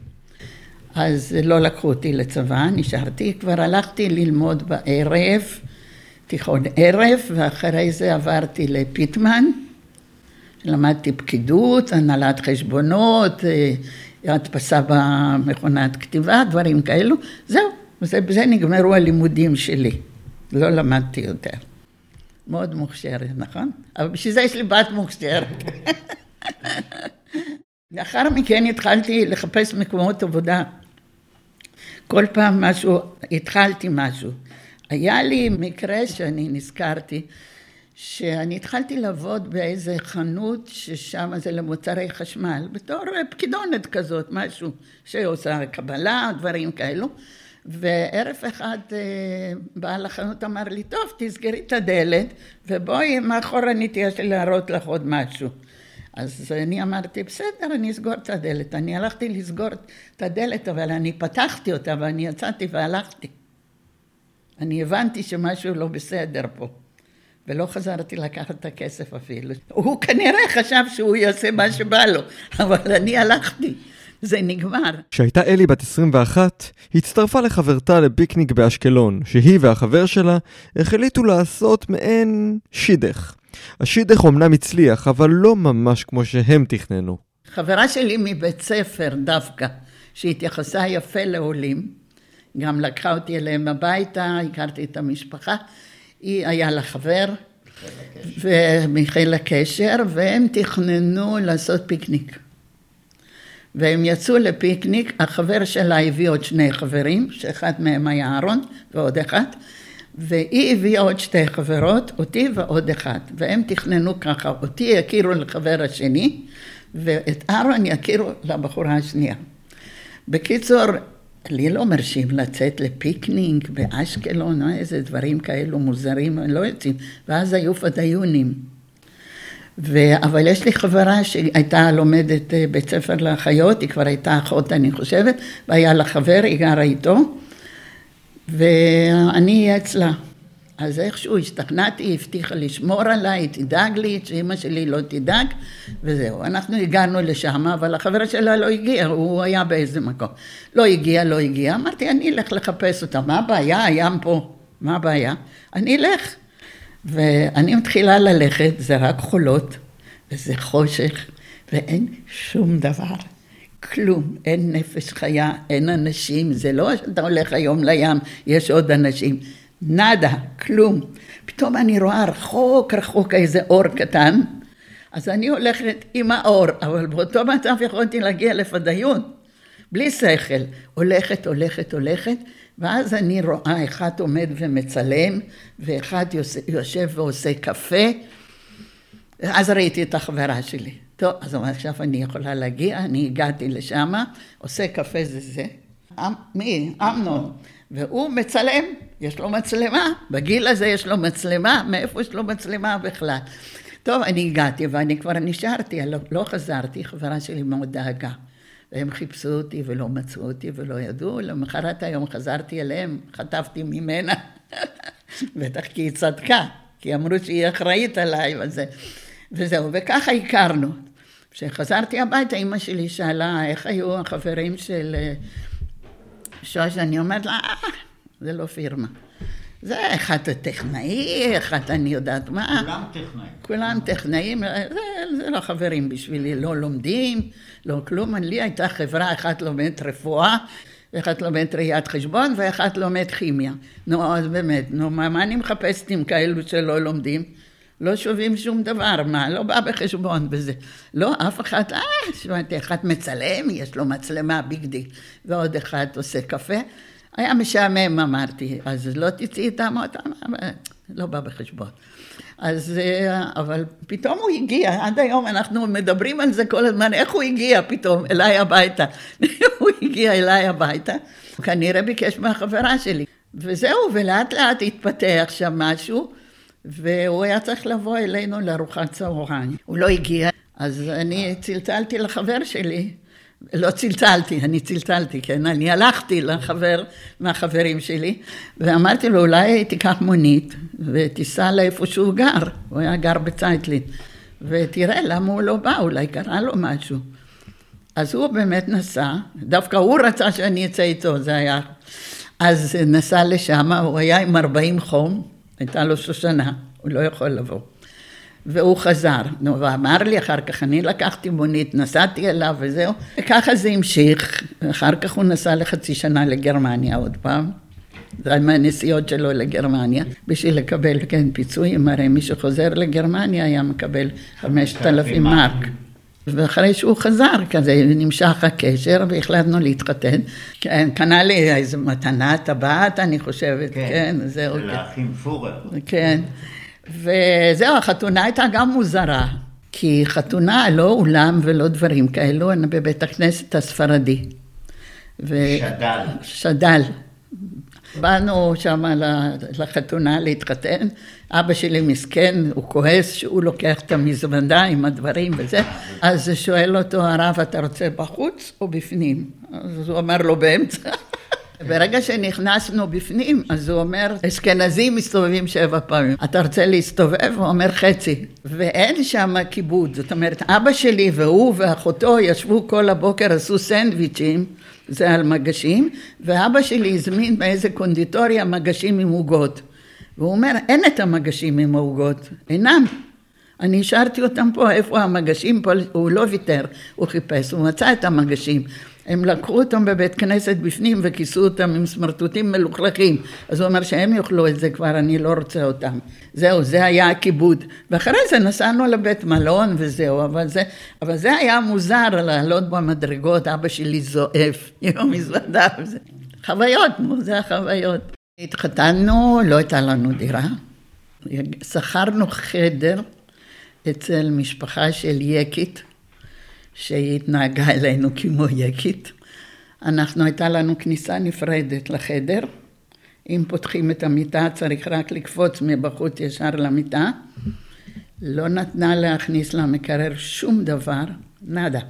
אז לא לקחו אותי לצבא, נשארתי, כבר הלכתי ללמוד בערב, תיכון ערב, ואחרי זה עברתי לפיטמן, למדתי פקידות, הנהלת חשבונות, אה, הדפסה במכונת כתיבה, דברים כאלו, זהו, בזה נגמרו הלימודים שלי, לא למדתי יותר. מאוד מוכשרת, נכון? אבל בשביל זה יש לי בת מוכשרת. לאחר מכן התחלתי לחפש מקומות עבודה. כל פעם משהו, התחלתי משהו. היה לי מקרה שאני נזכרתי, שאני התחלתי לעבוד באיזה חנות ששם זה למוצרי חשמל, בתור פקידונת כזאת, משהו שעושה קבלה, דברים כאלו. וערב אחד אה, בעל החנות אמר לי, טוב, תסגרי את הדלת, ובואי מאחורנית יש לי להראות לך עוד משהו. אז אני אמרתי, בסדר, אני אסגור את הדלת. אני הלכתי לסגור את הדלת, אבל אני פתחתי אותה ואני יצאתי והלכתי. אני הבנתי שמשהו לא בסדר פה. ולא חזרתי לקחת את הכסף אפילו. הוא כנראה חשב שהוא יעשה מה שבא לו, אבל אני הלכתי. זה נגמר. כשהייתה אלי בת 21, היא הצטרפה לחברתה לפיקניק באשקלון, שהיא והחבר שלה החליטו לעשות מעין שידך. השידך אומנם הצליח, אבל לא ממש כמו שהם תכננו. חברה שלי מבית ספר דווקא, שהתייחסה יפה לעולים, גם לקחה אותי אליהם הביתה, הכרתי את המשפחה, היא היה לה חבר, מחיל הקשר, והם תכננו לעשות פיקניק. והם יצאו לפיקניק, החבר שלה הביא עוד שני חברים, שאחד מהם היה אהרון ועוד אחד, והיא הביאה עוד שתי חברות, אותי ועוד אחד, והם תכננו ככה, אותי יכירו לחבר השני, ואת אהרון יכירו לבחורה השנייה. בקיצור, לי לא מרשים לצאת לפיקניק באשקלון, איזה דברים כאלו מוזרים, לא יוצאים, ואז היו פדיונים. ו... אבל יש לי חברה שהייתה לומדת אה, בית ספר לאחיות, היא כבר הייתה אחות אני חושבת, והיה לה חבר, היא גרה איתו, ואני אהיה אצלה. אז איכשהו השתכנעתי, היא הבטיחה לשמור עליי, תדאג לי, שאימא שלי לא תדאג, וזהו. אנחנו הגענו לשם, אבל החבר שלה לא הגיע, הוא היה באיזה מקום. לא הגיע, לא הגיע, אמרתי, אני אלך לחפש אותה, מה הבעיה? הים פה, מה הבעיה? אני אלך. ואני מתחילה ללכת, זה רק חולות, וזה חושך, ואין שום דבר. כלום, אין נפש חיה, אין אנשים, זה לא שאתה הולך היום לים, יש עוד אנשים. נאדה, כלום. פתאום אני רואה רחוק רחוק איזה אור קטן, אז אני הולכת עם האור, אבל באותו מצב יכולתי להגיע לפדיון, בלי שכל. הולכת, הולכת, הולכת, ואז אני רואה אחד עומד ומצלם, ואחד יושב ועושה קפה, אז ראיתי את החברה שלי. טוב, אז עכשיו אני יכולה להגיע, אני הגעתי לשם, עושה קפה זה זה. מי? אמנון. והוא מצלם, יש לו מצלמה, בגיל הזה יש לו מצלמה, מאיפה יש לו מצלמה בכלל? טוב, אני הגעתי ואני כבר נשארתי, לא, לא חזרתי, חברה שלי מאוד דאגה. והם חיפשו אותי ולא מצאו אותי ולא ידעו, למחרת היום חזרתי אליהם, חטפתי ממנה, בטח כי היא צדקה, כי אמרו שהיא אחראית עליי וזה, וזהו, וככה הכרנו. כשחזרתי הביתה, אימא שלי שאלה איך היו החברים של אה, שוש, אני אומרת לה, אה, זה לא פירמה. זה אחד הטכנאי, אחד אני יודעת מה. כולם טכנאים. כולם טכנאים, זה, זה לא חברים בשבילי, לא לומדים, לא כלום. לי הייתה חברה, אחת לומדת רפואה, ואחת לומדת ראיית חשבון, ואחת לומדת כימיה. נו, אז באמת, נו, מה, מה אני מחפשת עם כאלו שלא לומדים? לא שווים שום דבר, מה, לא בא בחשבון בזה. לא, אף אחד, אה, שמעתי, אחד מצלם, יש לו מצלמה big deal, ועוד אחד עושה קפה. היה משעמם, אמרתי, אז לא תצאי איתם אותם, לא בא בחשבון. אז, אה, אבל פתאום הוא הגיע, עד היום אנחנו מדברים על זה כל הזמן, איך הוא הגיע פתאום אליי הביתה. הוא הגיע אליי הביתה, הוא כנראה ביקש מהחברה שלי. וזהו, ולאט לאט התפתח שם משהו, והוא היה צריך לבוא אלינו לארוחת צהריים. הוא לא הגיע, אז אני צלצלתי לחבר שלי, לא צלצלתי, אני צלצלתי, כן? אני הלכתי לחבר מהחברים שלי ואמרתי לו, אולי תיקח מונית ותיסע לאיפה שהוא גר, הוא היה גר בצייטלין, ותראה למה הוא לא בא, אולי קרה לו משהו. אז הוא באמת נסע, דווקא הוא רצה שאני אצא איתו, זה היה. אז נסע לשם, הוא היה עם 40 חום, הייתה לו שושנה, הוא לא יכול לבוא. והוא חזר. נו, ואמר לי אחר כך, אני לקחתי מונית, נסעתי אליו וזהו, וככה זה המשיך. אחר כך הוא נסע לחצי שנה לגרמניה עוד פעם. זה היה מהנסיעות שלו לגרמניה, בשביל לקבל, כן, פיצויים, הרי מי שחוזר לגרמניה היה מקבל חמשת אלפים מרק. ואחרי שהוא חזר, כזה נמשך הקשר והחלטנו להתחתן. כן, קנה לי איזו מתנה, טבעת, אני חושבת, כן, כן זהו. של האחים פורר. כן. וזהו, החתונה הייתה גם מוזרה, כי חתונה, לא אולם ולא דברים כאלו, אני בבית הכנסת הספרדי. ו... שד"ל. שד"ל. באנו שם לחתונה להתחתן, אבא שלי מסכן, הוא כועס שהוא לוקח את המזוודה עם הדברים וזה, אז שואל אותו הרב, אתה רוצה בחוץ או בפנים? אז הוא אמר לו באמצע. ברגע שנכנסנו בפנים, אז הוא אומר, אשכנזים מסתובבים שבע פעמים. אתה רוצה להסתובב? הוא אומר חצי. ואין שם כיבוד. זאת אומרת, אבא שלי והוא ואחותו ישבו כל הבוקר, עשו סנדוויצ'ים, זה על מגשים, ואבא שלי הזמין באיזה קונדיטוריה מגשים עם עוגות. והוא אומר, אין את המגשים עם העוגות, אינם. אני השארתי אותם פה, איפה המגשים פה, הוא לא ויתר, הוא חיפש, הוא מצא את המגשים. הם לקחו אותם בבית כנסת בפנים וכיסו אותם עם סמרטוטים מלוכלכים. אז הוא אומר שהם יאכלו את זה כבר, אני לא רוצה אותם. זהו, זה היה הכיבוד. ואחרי זה נסענו לבית מלון וזהו, אבל זה, אבל זה היה מוזר לעלות במדרגות, אבא שלי זועף עם המזוודה. חוויות, זה החוויות. התחתנו, לא הייתה לנו דירה. שכרנו חדר אצל משפחה של יקית. שהיא התנהגה אלינו כמו יקית. אנחנו, הייתה לנו כניסה נפרדת לחדר. אם פותחים את המיטה צריך רק לקפוץ מבחוץ ישר למיטה. לא נתנה להכניס למקרר שום דבר, נאדה.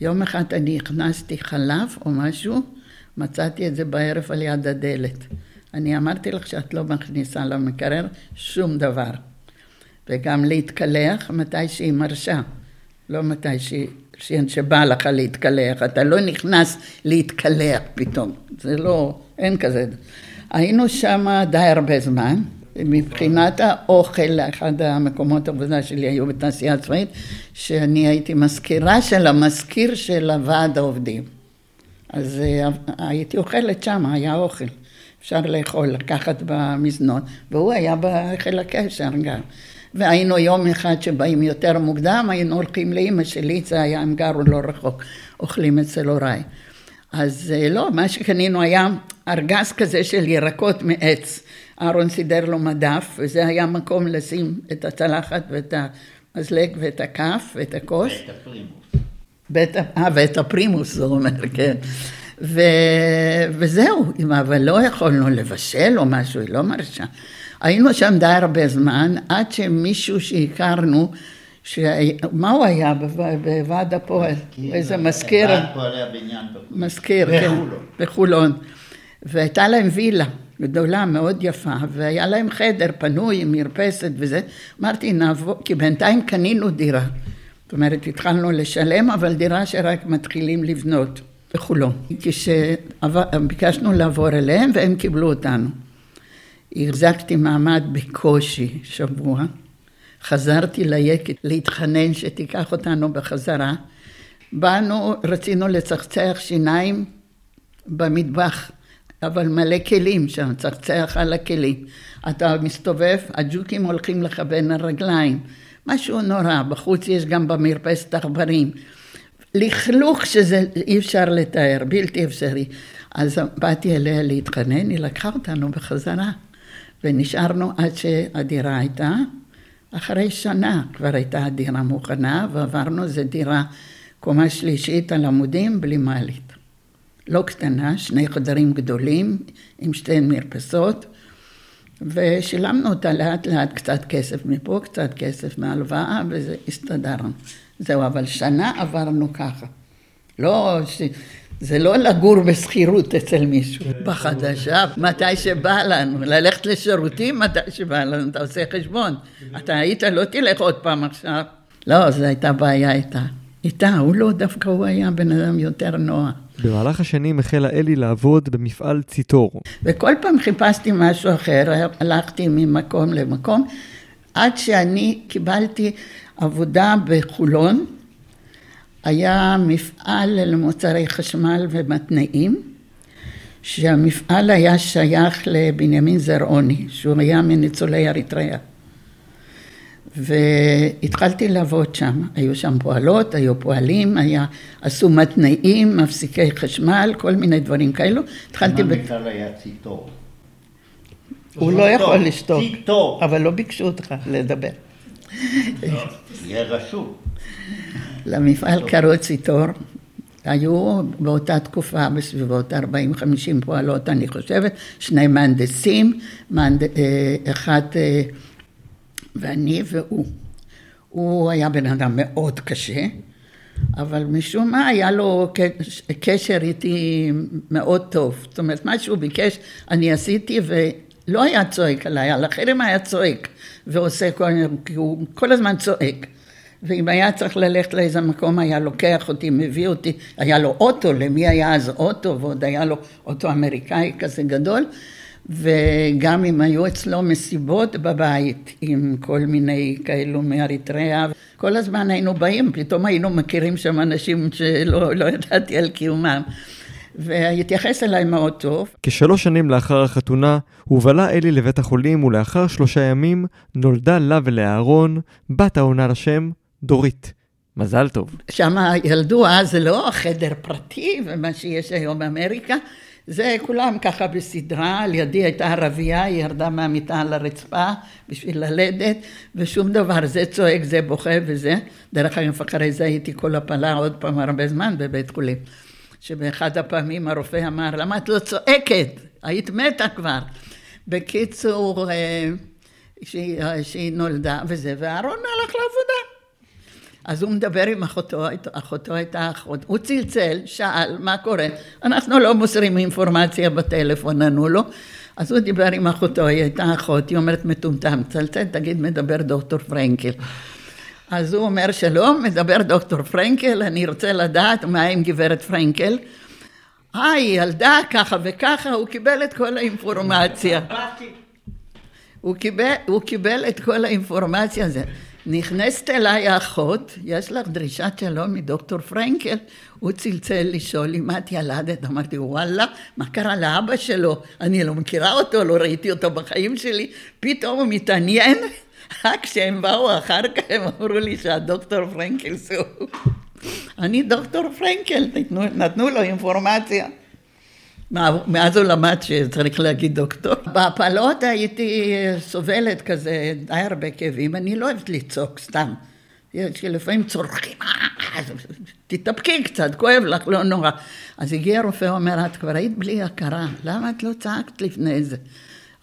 יום אחד אני הכנסתי חלב או משהו, מצאתי את זה בערב על יד הדלת. אני אמרתי לך שאת לא מכניסה למקרר שום דבר. וגם להתקלח מתי שהיא מרשה. לא מתי ש... ש... שבא לך להתקלח, אתה לא נכנס להתקלח פתאום, זה לא, אין כזה. היינו שם די הרבה זמן, מבחינת האוכל, אחד המקומות העבודה שלי היו בתעשייה הצבאית, שאני הייתי מזכירה של המזכיר של הוועד העובדים. אז אה, הייתי אוכלת שם, היה אוכל. אפשר לאכול, לקחת במזנון, והוא היה בחיל הקשר גם. והיינו יום אחד שבאים יותר מוקדם, היינו הולכים לאימא שלי, זה היה, הם גרו לא רחוק, אוכלים אצל הוריי. אז אה, לא, מה שקנינו היה ארגז כזה של ירקות מעץ. אהרון סידר לו מדף, וזה היה מקום לשים את הצלחת ואת המזלג ואת הכף ואת הכוס. ואת הפרימוס. בית, אה, ואת הפרימוס, הוא אומר, כן. ו, וזהו, אבל לא יכולנו לבשל או משהו, היא לא מרשה. היינו שם די הרבה זמן, עד שמישהו שהכרנו, ש... מה הוא היה בוועד הפועל? איזה מזכיר? ועד פועלי הבניין. מזכיר, כן. בחולון. בחולון. והייתה להם וילה גדולה, מאוד יפה, והיה להם חדר פנוי עם מרפסת וזה. אמרתי, נעבור, כי בינתיים קנינו דירה. זאת אומרת, התחלנו לשלם, אבל דירה שרק מתחילים לבנות בחולון. כשביקשנו לעבור אליהם, והם קיבלו אותנו. החזקתי מעמד בקושי שבוע. חזרתי ליקית להתחנן שתיקח אותנו בחזרה. באנו, רצינו לצחצח שיניים במטבח, אבל מלא כלים שם, צחצח על הכלים. אתה מסתובב, הג'וקים הולכים לך בין הרגליים. משהו נורא, בחוץ יש גם במרפסת עכברים. לכלוך שזה אי אפשר לתאר, בלתי אפשרי. אז באתי אליה להתחנן, היא לקחה אותנו בחזרה. ונשארנו עד שהדירה הייתה. אחרי שנה כבר הייתה הדירה מוכנה, ועברנו, זו דירה קומה שלישית על עמודים בלי מעלית. לא קטנה, שני חדרים גדולים עם שתי מרפסות, ושילמנו אותה לאט לאט קצת כסף מפה, קצת כסף מהלוואה, וזה הסתדרנו. זהו, אבל שנה עברנו ככה. לא, ש... זה לא לגור בשכירות אצל מישהו. בחדשה, מתי שבא לנו, ללכת לשירותים מתי שבא לנו, אתה עושה חשבון. אתה היית, לא תלך עוד פעם עכשיו. לא, זו הייתה בעיה איתה. איתה, הוא לא, דווקא הוא היה בן אדם יותר נוח. במהלך השנים החלה אלי לעבוד במפעל ציטור. וכל פעם חיפשתי משהו אחר, הלכתי ממקום למקום, עד שאני קיבלתי עבודה בחולון, היה מפעל למוצרי חשמל ומתנאים, שהמפעל היה שייך לבנימין זרעוני, שהוא היה מניצולי אריתריאה. והתחלתי לעבוד שם, היו שם פועלות, היו פועלים, היה, עשו מתנאים, מפסיקי חשמל, כל מיני דברים כאלו. התחלתי ב... המפעל היה ציטור. הוא לא יכול לשתוק. אבל לא ביקשו אותך לדבר. יהיה רשום. למפעל קראו ציטור, היו באותה תקופה בסביבות 40-50 פועלות אני חושבת, שני מהנדסים, מהנד... אחד ואני והוא. הוא היה בן אדם מאוד קשה, אבל משום מה היה לו קשר איתי מאוד טוב. זאת אומרת, מה שהוא ביקש אני עשיתי ולא היה צועק עליי, על אחרים היה צועק ועושה כל, כי הוא כל הזמן צועק. ואם היה צריך ללכת לאיזה מקום, היה לוקח אותי, מביא אותי, היה לו אוטו, למי היה אז אוטו, ועוד היה לו אוטו אמריקאי כזה גדול, וגם אם היו אצלו מסיבות בבית, עם כל מיני כאלו מאריתריאה, כל הזמן היינו באים, פתאום היינו מכירים שם אנשים שלא לא ידעתי על קיומם. והתייחס אליי מאוד טוב. כשלוש שנים לאחר החתונה, הובלה אלי לבית החולים, ולאחר שלושה ימים נולדה לה ולאהרון בת העונה לשם דורית. מזל טוב. שם ילדו אז זה לא חדר פרטי ומה שיש היום באמריקה, זה כולם ככה בסדרה, על ידי הייתה ערבייה, היא ירדה מהמיטה על הרצפה בשביל ללדת, ושום דבר, זה צועק, זה בוכה וזה. דרך אגב, אחרי זה הייתי כל הפלה עוד פעם הרבה זמן בבית חולים. שבאחד הפעמים הרופא אמר, למה את לא צועקת? היית מתה כבר. בקיצור, שהיא, שהיא נולדה וזה, ואהרון הלך לעבודה. אז הוא מדבר עם אחותו, אחותו הייתה אחות, הוא צלצל, שאל מה קורה, אנחנו לא מוסרים אינפורמציה בטלפון, ענו לו, אז הוא דיבר עם אחותו, היא הייתה אחות, היא אומרת מטומטם, צלצל, תגיד מדבר דוקטור פרנקל. אז הוא אומר שלום, מדבר דוקטור פרנקל, אני רוצה לדעת מה עם גברת פרנקל. אה, היא ילדה ככה וככה, הוא קיבל את כל האינפורמציה. הוא קיבל, הוא קיבל את כל האינפורמציה הזאת. נכנסת אליי האחות, יש לך דרישת שלום מדוקטור פרנקל, הוא צלצל לשאול אם את ילדת, אמרתי וואלה, מה קרה לאבא שלו? אני לא מכירה אותו, לא ראיתי אותו בחיים שלי, פתאום הוא מתעניין, רק כשהם באו אחר כך הם אמרו לי שהדוקטור פרנקל הוא. אני דוקטור פרנקל, נתנו, נתנו לו אינפורמציה. מאז הוא למד שצריך להגיד דוקטור. בהפלות הייתי סובלת כזה די הרבה כאבים, אני לא אוהבת לצעוק סתם. שלפעמים צורכים, "אה, תתאפקי קצת, כואב לך, לא נורא. אז הגיע הרופא, אומר, את כבר היית בלי הכרה, למה את לא צעקת לפני זה?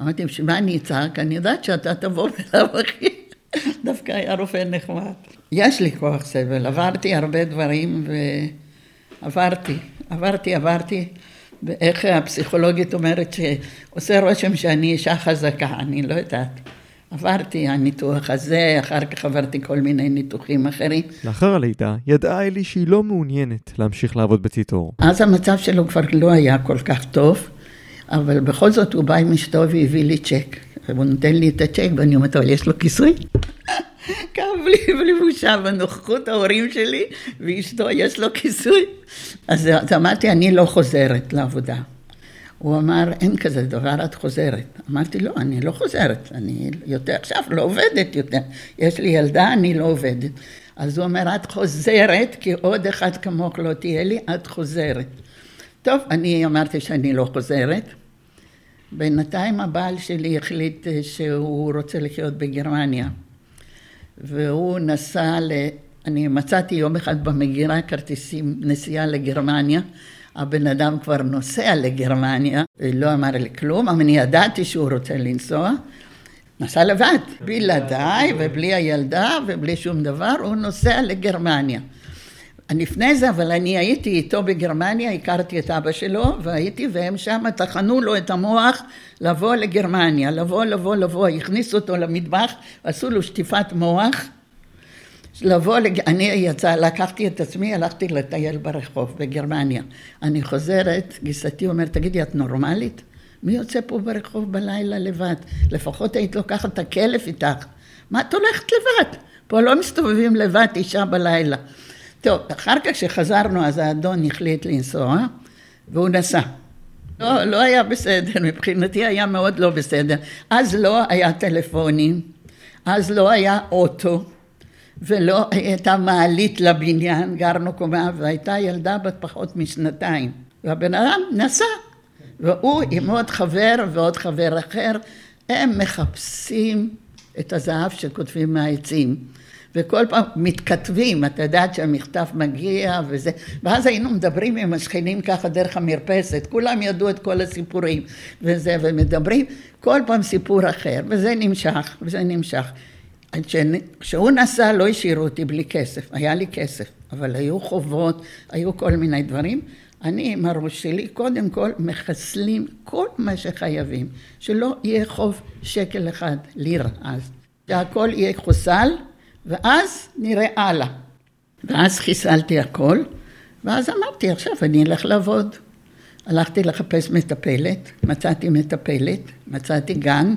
אמרתי, בשביל מה אני אצעק? אני יודעת שאתה תבוא בלאו הכי. דווקא היה רופא נחמד. יש לי כוח סבל, עברתי הרבה דברים ועברתי, עברתי, עברתי. ואיך הפסיכולוגית אומרת שעושה רושם שאני אישה חזקה, אני לא יודעת. עברתי הניתוח הזה, אחר כך עברתי כל מיני ניתוחים אחרים. לאחר הלידה ידעה אלי שהיא לא מעוניינת להמשיך לעבוד בציטור. אז המצב שלו כבר לא היה כל כך טוב, אבל בכל זאת הוא בא עם אשתו והביא לי צ'ק. והוא נותן לי את הצ'ק ואני אומרת, אבל יש לו כיסוי? כאב לי בלי בושה בנוכחות ההורים שלי, ואשתו יש לו כיסוי. אז, אמרתי, אני לא חוזרת לעבודה. הוא אמר, אין כזה דבר, את חוזרת. אמרתי, לא, אני לא חוזרת, אני יותר עכשיו לא עובדת יותר. יש לי ילדה, אני לא עובדת. אז הוא אומר, את חוזרת, כי עוד אחד כמוך לא תהיה לי, את חוזרת. טוב, אני אמרתי שאני לא חוזרת. בינתיים הבעל שלי החליט שהוא רוצה לחיות בגרמניה. והוא נסע ל... אני מצאתי יום אחד במגירה כרטיסים נסיעה לגרמניה. הבן אדם כבר נוסע לגרמניה, לא אמר לי כלום, אבל אני ידעתי שהוא רוצה לנסוע. נסע לבד, בלעדיי ובלי הילדה ובלי שום דבר, הוא נוסע לגרמניה. לפני זה, אבל אני הייתי איתו בגרמניה, הכרתי את אבא שלו, והייתי, והם שם טחנו לו את המוח לבוא לגרמניה, לבוא, לבוא, לבוא, הכניסו אותו למטבח, עשו לו שטיפת מוח, לבוא, לג... אני יצא, לקחתי את עצמי, הלכתי לטייל ברחוב בגרמניה. אני חוזרת, גיסתי אומרת, תגידי, את נורמלית? מי יוצא פה ברחוב בלילה לבד? לפחות היית לוקחת את הכלב איתך. מה את הולכת לבד? פה לא מסתובבים לבד אישה בלילה. טוב, אחר כך כשחזרנו, אז האדון החליט לנסוע, והוא נסע. לא, לא היה בסדר, מבחינתי היה מאוד לא בסדר. אז לא היה טלפונים, אז לא היה אוטו, ולא הייתה מעלית לבניין, גרנו קומה, והייתה ילדה בת פחות משנתיים. והבן אדם נסע, והוא עם עוד חבר ועוד חבר אחר, הם מחפשים את הזהב שכותבים מהעצים. וכל פעם מתכתבים, את יודעת שהמכתב מגיע וזה, ואז היינו מדברים עם השכנים ככה דרך המרפסת, כולם ידעו את כל הסיפורים וזה, ומדברים כל פעם סיפור אחר, וזה נמשך, וזה נמשך. כשהוא נסע לא השאירו אותי בלי כסף, היה לי כסף, אבל היו חובות, היו כל מיני דברים. אני עם הראש שלי, קודם כל מחסלים כל מה שחייבים, שלא יהיה חוב שקל אחד, לירה אז, שהכל יהיה חוסל ואז נראה הלאה. ואז חיסלתי הכל, ואז אמרתי, עכשיו אני אלך לעבוד. הלכתי לחפש מטפלת, מצאתי מטפלת, מצאתי גן,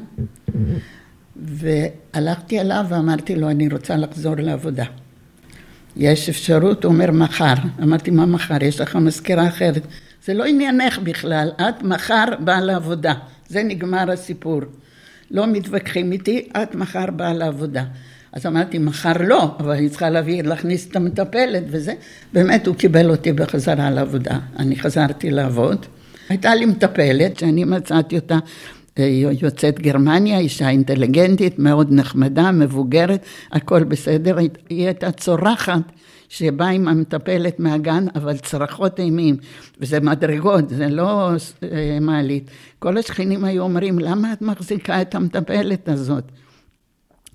והלכתי אליו ואמרתי לו, אני רוצה לחזור לעבודה. יש אפשרות? הוא אומר, מחר. אמרתי, מה מחר? יש לך מזכירה אחרת. זה לא עניינך בכלל, את מחר באה לעבודה. זה נגמר הסיפור. לא מתווכחים איתי, את מחר באה לעבודה. אז אמרתי, מחר לא, אבל אני צריכה להביא, להכניס את המטפלת וזה. באמת הוא קיבל אותי בחזרה לעבודה. אני חזרתי לעבוד. הייתה לי מטפלת, שאני מצאתי אותה אה, יוצאת גרמניה, אישה אינטליגנטית, מאוד נחמדה, מבוגרת, הכל בסדר. היא הייתה צורחת שבאה עם המטפלת מהגן, אבל צרחות אימים, וזה מדרגות, זה לא אה, מעלית. כל השכנים היו אומרים, למה את מחזיקה את המטפלת הזאת?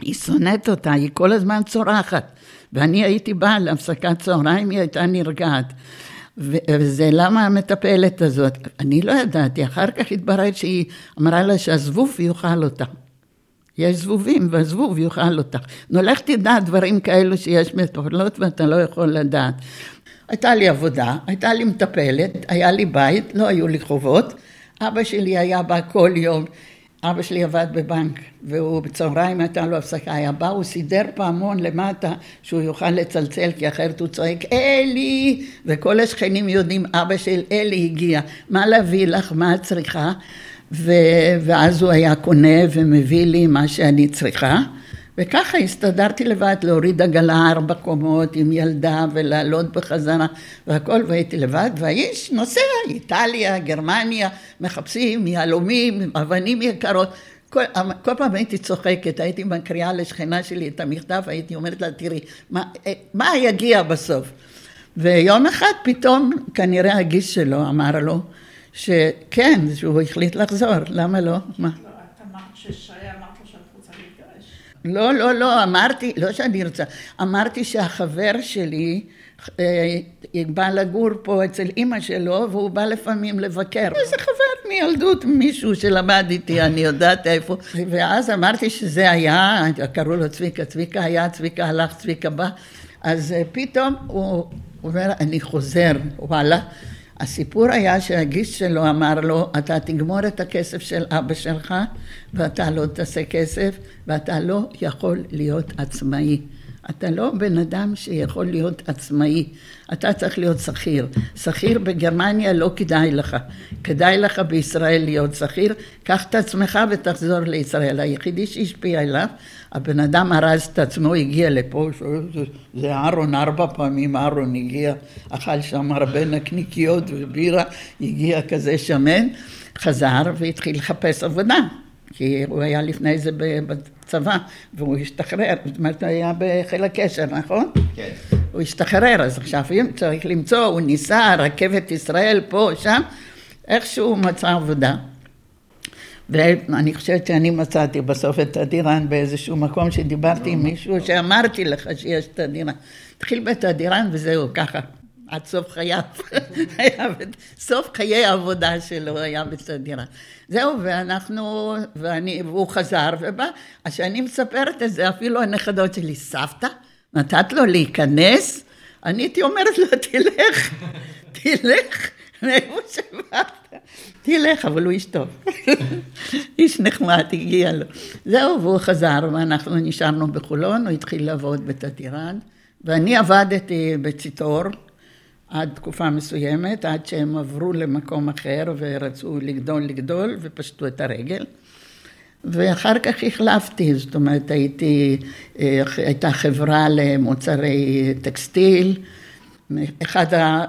היא שונאת אותה, היא כל הזמן צורחת. ואני הייתי באה להפסקת צהריים, היא הייתה נרגעת. וזה למה המטפלת הזאת? אני לא ידעתי, אחר כך התברר שהיא אמרה לה שהזבוב יאכל אותה. יש זבובים והזבוב יאכל אותך. נו, לך תדע דברים כאלו שיש מטפלות ואתה לא יכול לדעת. הייתה לי עבודה, הייתה לי מטפלת, היה לי בית, לא היו לי חובות. אבא שלי היה בא כל יום אבא שלי עבד בבנק, והוא בצהריים הייתה לו הפסקה, היה בא, הוא סידר פעמון למטה שהוא יוכל לצלצל, כי אחרת הוא צועק, אלי! וכל השכנים יודעים, אבא של אלי הגיע, מה להביא לך, מה את צריכה? ו... ואז הוא היה קונה ומביא לי מה שאני צריכה. וככה הסתדרתי לבד, להוריד עגלה ארבע קומות עם ילדה ולעלות בחזרה והכל, והייתי לבד, והאיש נוסע, איטליה, גרמניה, מחפשים יהלומים, אבנים יקרות, כל, כל פעם הייתי צוחקת, הייתי מקריאה לשכנה שלי את המכתב, הייתי אומרת לה, תראי, מה, אה, מה יגיע בסוף? ויום אחד פתאום כנראה הגיס שלו אמר לו שכן, שהוא החליט לחזור, למה לא? מה? לא, את אמרת ששי אמרת לו שאת רוצה להתגרש. לא, לא, לא, אמרתי, לא שאני רוצה, אמרתי שהחבר שלי אה, בא לגור פה אצל אימא שלו והוא בא לפעמים לבקר. איזה חבר מילדות, מישהו שלמד איתי, אני יודעת איפה. ואז אמרתי שזה היה, קראו לו צביקה, צביקה היה, צביקה הלך, צביקה בא. אז אה, פתאום הוא אומר, אני חוזר, וואלה. הסיפור היה שהגיס שלו אמר לו, אתה תגמור את הכסף של אבא שלך ואתה לא תעשה כסף ואתה לא יכול להיות עצמאי. אתה לא בן אדם שיכול להיות עצמאי, אתה צריך להיות שכיר. שכיר בגרמניה לא כדאי לך, כדאי לך בישראל להיות שכיר, קח את עצמך ותחזור לישראל. היחידי שהשפיע עליו, הבן אדם ארז את עצמו, הגיע לפה, זה אהרון ארבע פעמים, אהרון הגיע, אכל שם הרבה נקניקיות ובירה, הגיע כזה שמן, חזר והתחיל לחפש עבודה. כי הוא היה לפני זה בצבא, והוא השתחרר, זאת אומרת, הוא היה בחיל הקשר, נכון? כן. הוא השתחרר, אז עכשיו צריך למצוא, הוא ניסה, רכבת ישראל, פה, שם, איכשהו מצא עבודה. ואני חושבת שאני מצאתי בסוף את הדירן באיזשהו מקום שדיברתי עם מישהו שאמרתי לך שיש את הדירן. התחיל בית הדירן וזהו, ככה. עד סוף חייו, סוף חיי העבודה שלו היה בסדירה. זהו, ואנחנו, ואני, והוא חזר ובא, אז כשאני מספרת את זה, אפילו הנכדות שלי, סבתא, נתת לו להיכנס? אני הייתי אומרת לו, תלך, תלך, מאיפה שבאת, תלך, אבל הוא איש טוב. איש נחמד, הגיע לו. זהו, והוא חזר, ואנחנו נשארנו בחולון, הוא התחיל לעבוד בתדירן, ואני עבדתי בציטור. עד תקופה מסוימת, עד שהם עברו למקום אחר ורצו לגדול לגדול ופשטו את הרגל. ואחר כך החלפתי, זאת אומרת הייתי, אה, הייתה חברה למוצרי טקסטיל, אחד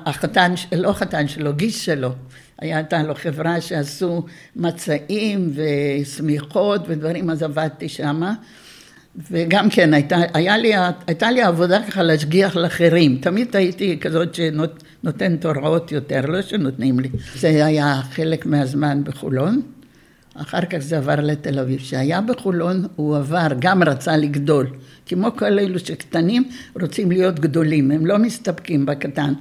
החתן, לא חתן שלו, גיס שלו, הייתה לו חברה שעשו מצעים ושמיכות ודברים, אז עבדתי שמה. וגם כן, הייתה, לי, הייתה לי עבודה ככה להשגיח לאחרים. תמיד הייתי כזאת שנותנת הוראות יותר, לא שנותנים לי. זה היה חלק מהזמן בחולון. אחר כך זה עבר לתל אביב. כשהיה בחולון, הוא עבר, גם רצה לגדול. כמו כל אלו שקטנים, רוצים להיות גדולים, הם לא מסתפקים בקטן.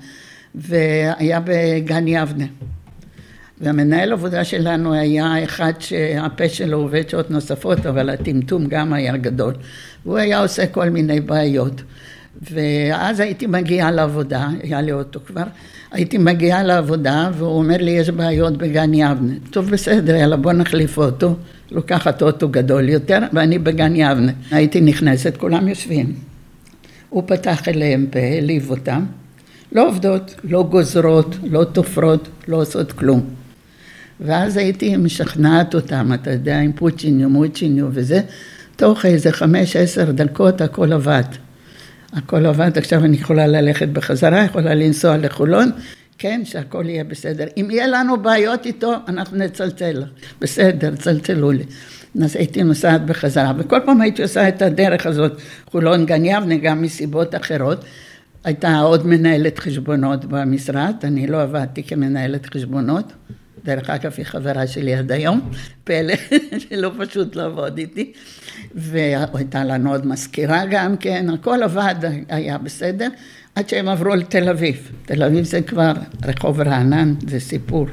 והיה בגן יבנה. והמנהל עבודה שלנו היה אחד שהפה שלו עובד שעות נוספות, אבל הטמטום גם היה גדול. והוא היה עושה כל מיני בעיות. ואז הייתי מגיעה לעבודה, היה לי אוטו כבר, הייתי מגיעה לעבודה והוא אומר לי יש בעיות בגן יבנה. טוב בסדר, יאללה בוא נחליף אוטו, לוקחת אוטו גדול יותר ואני בגן יבנה. הייתי נכנסת, כולם יושבים. הוא פתח אליהם פה, העליב אותם, לא עובדות, לא גוזרות, לא תופרות, לא עושות כלום. ואז הייתי משכנעת אותם, אתה יודע, עם פוצ'יניו, מוצ'יניו וזה, תוך איזה חמש, עשר דקות הכל עבד. הכל עבד, עכשיו אני יכולה ללכת בחזרה, יכולה לנסוע לחולון, כן, שהכל יהיה בסדר. אם יהיה לנו בעיות איתו, אנחנו נצלצל. בסדר, צלצלו לי. אז הייתי נוסעת בחזרה, וכל פעם הייתי עושה את הדרך הזאת, חולון גן יבנה, גם מסיבות אחרות. הייתה עוד מנהלת חשבונות במשרד, אני לא עבדתי כמנהלת חשבונות. דרך אגב, היא חברה שלי עד היום, פלא, שלא פשוט לעבוד איתי. והייתה לנו עוד מזכירה גם כן, הכל עבד, היה בסדר, עד שהם עברו לתל אביב. תל אביב זה כבר רחוב רענן, זה סיפור.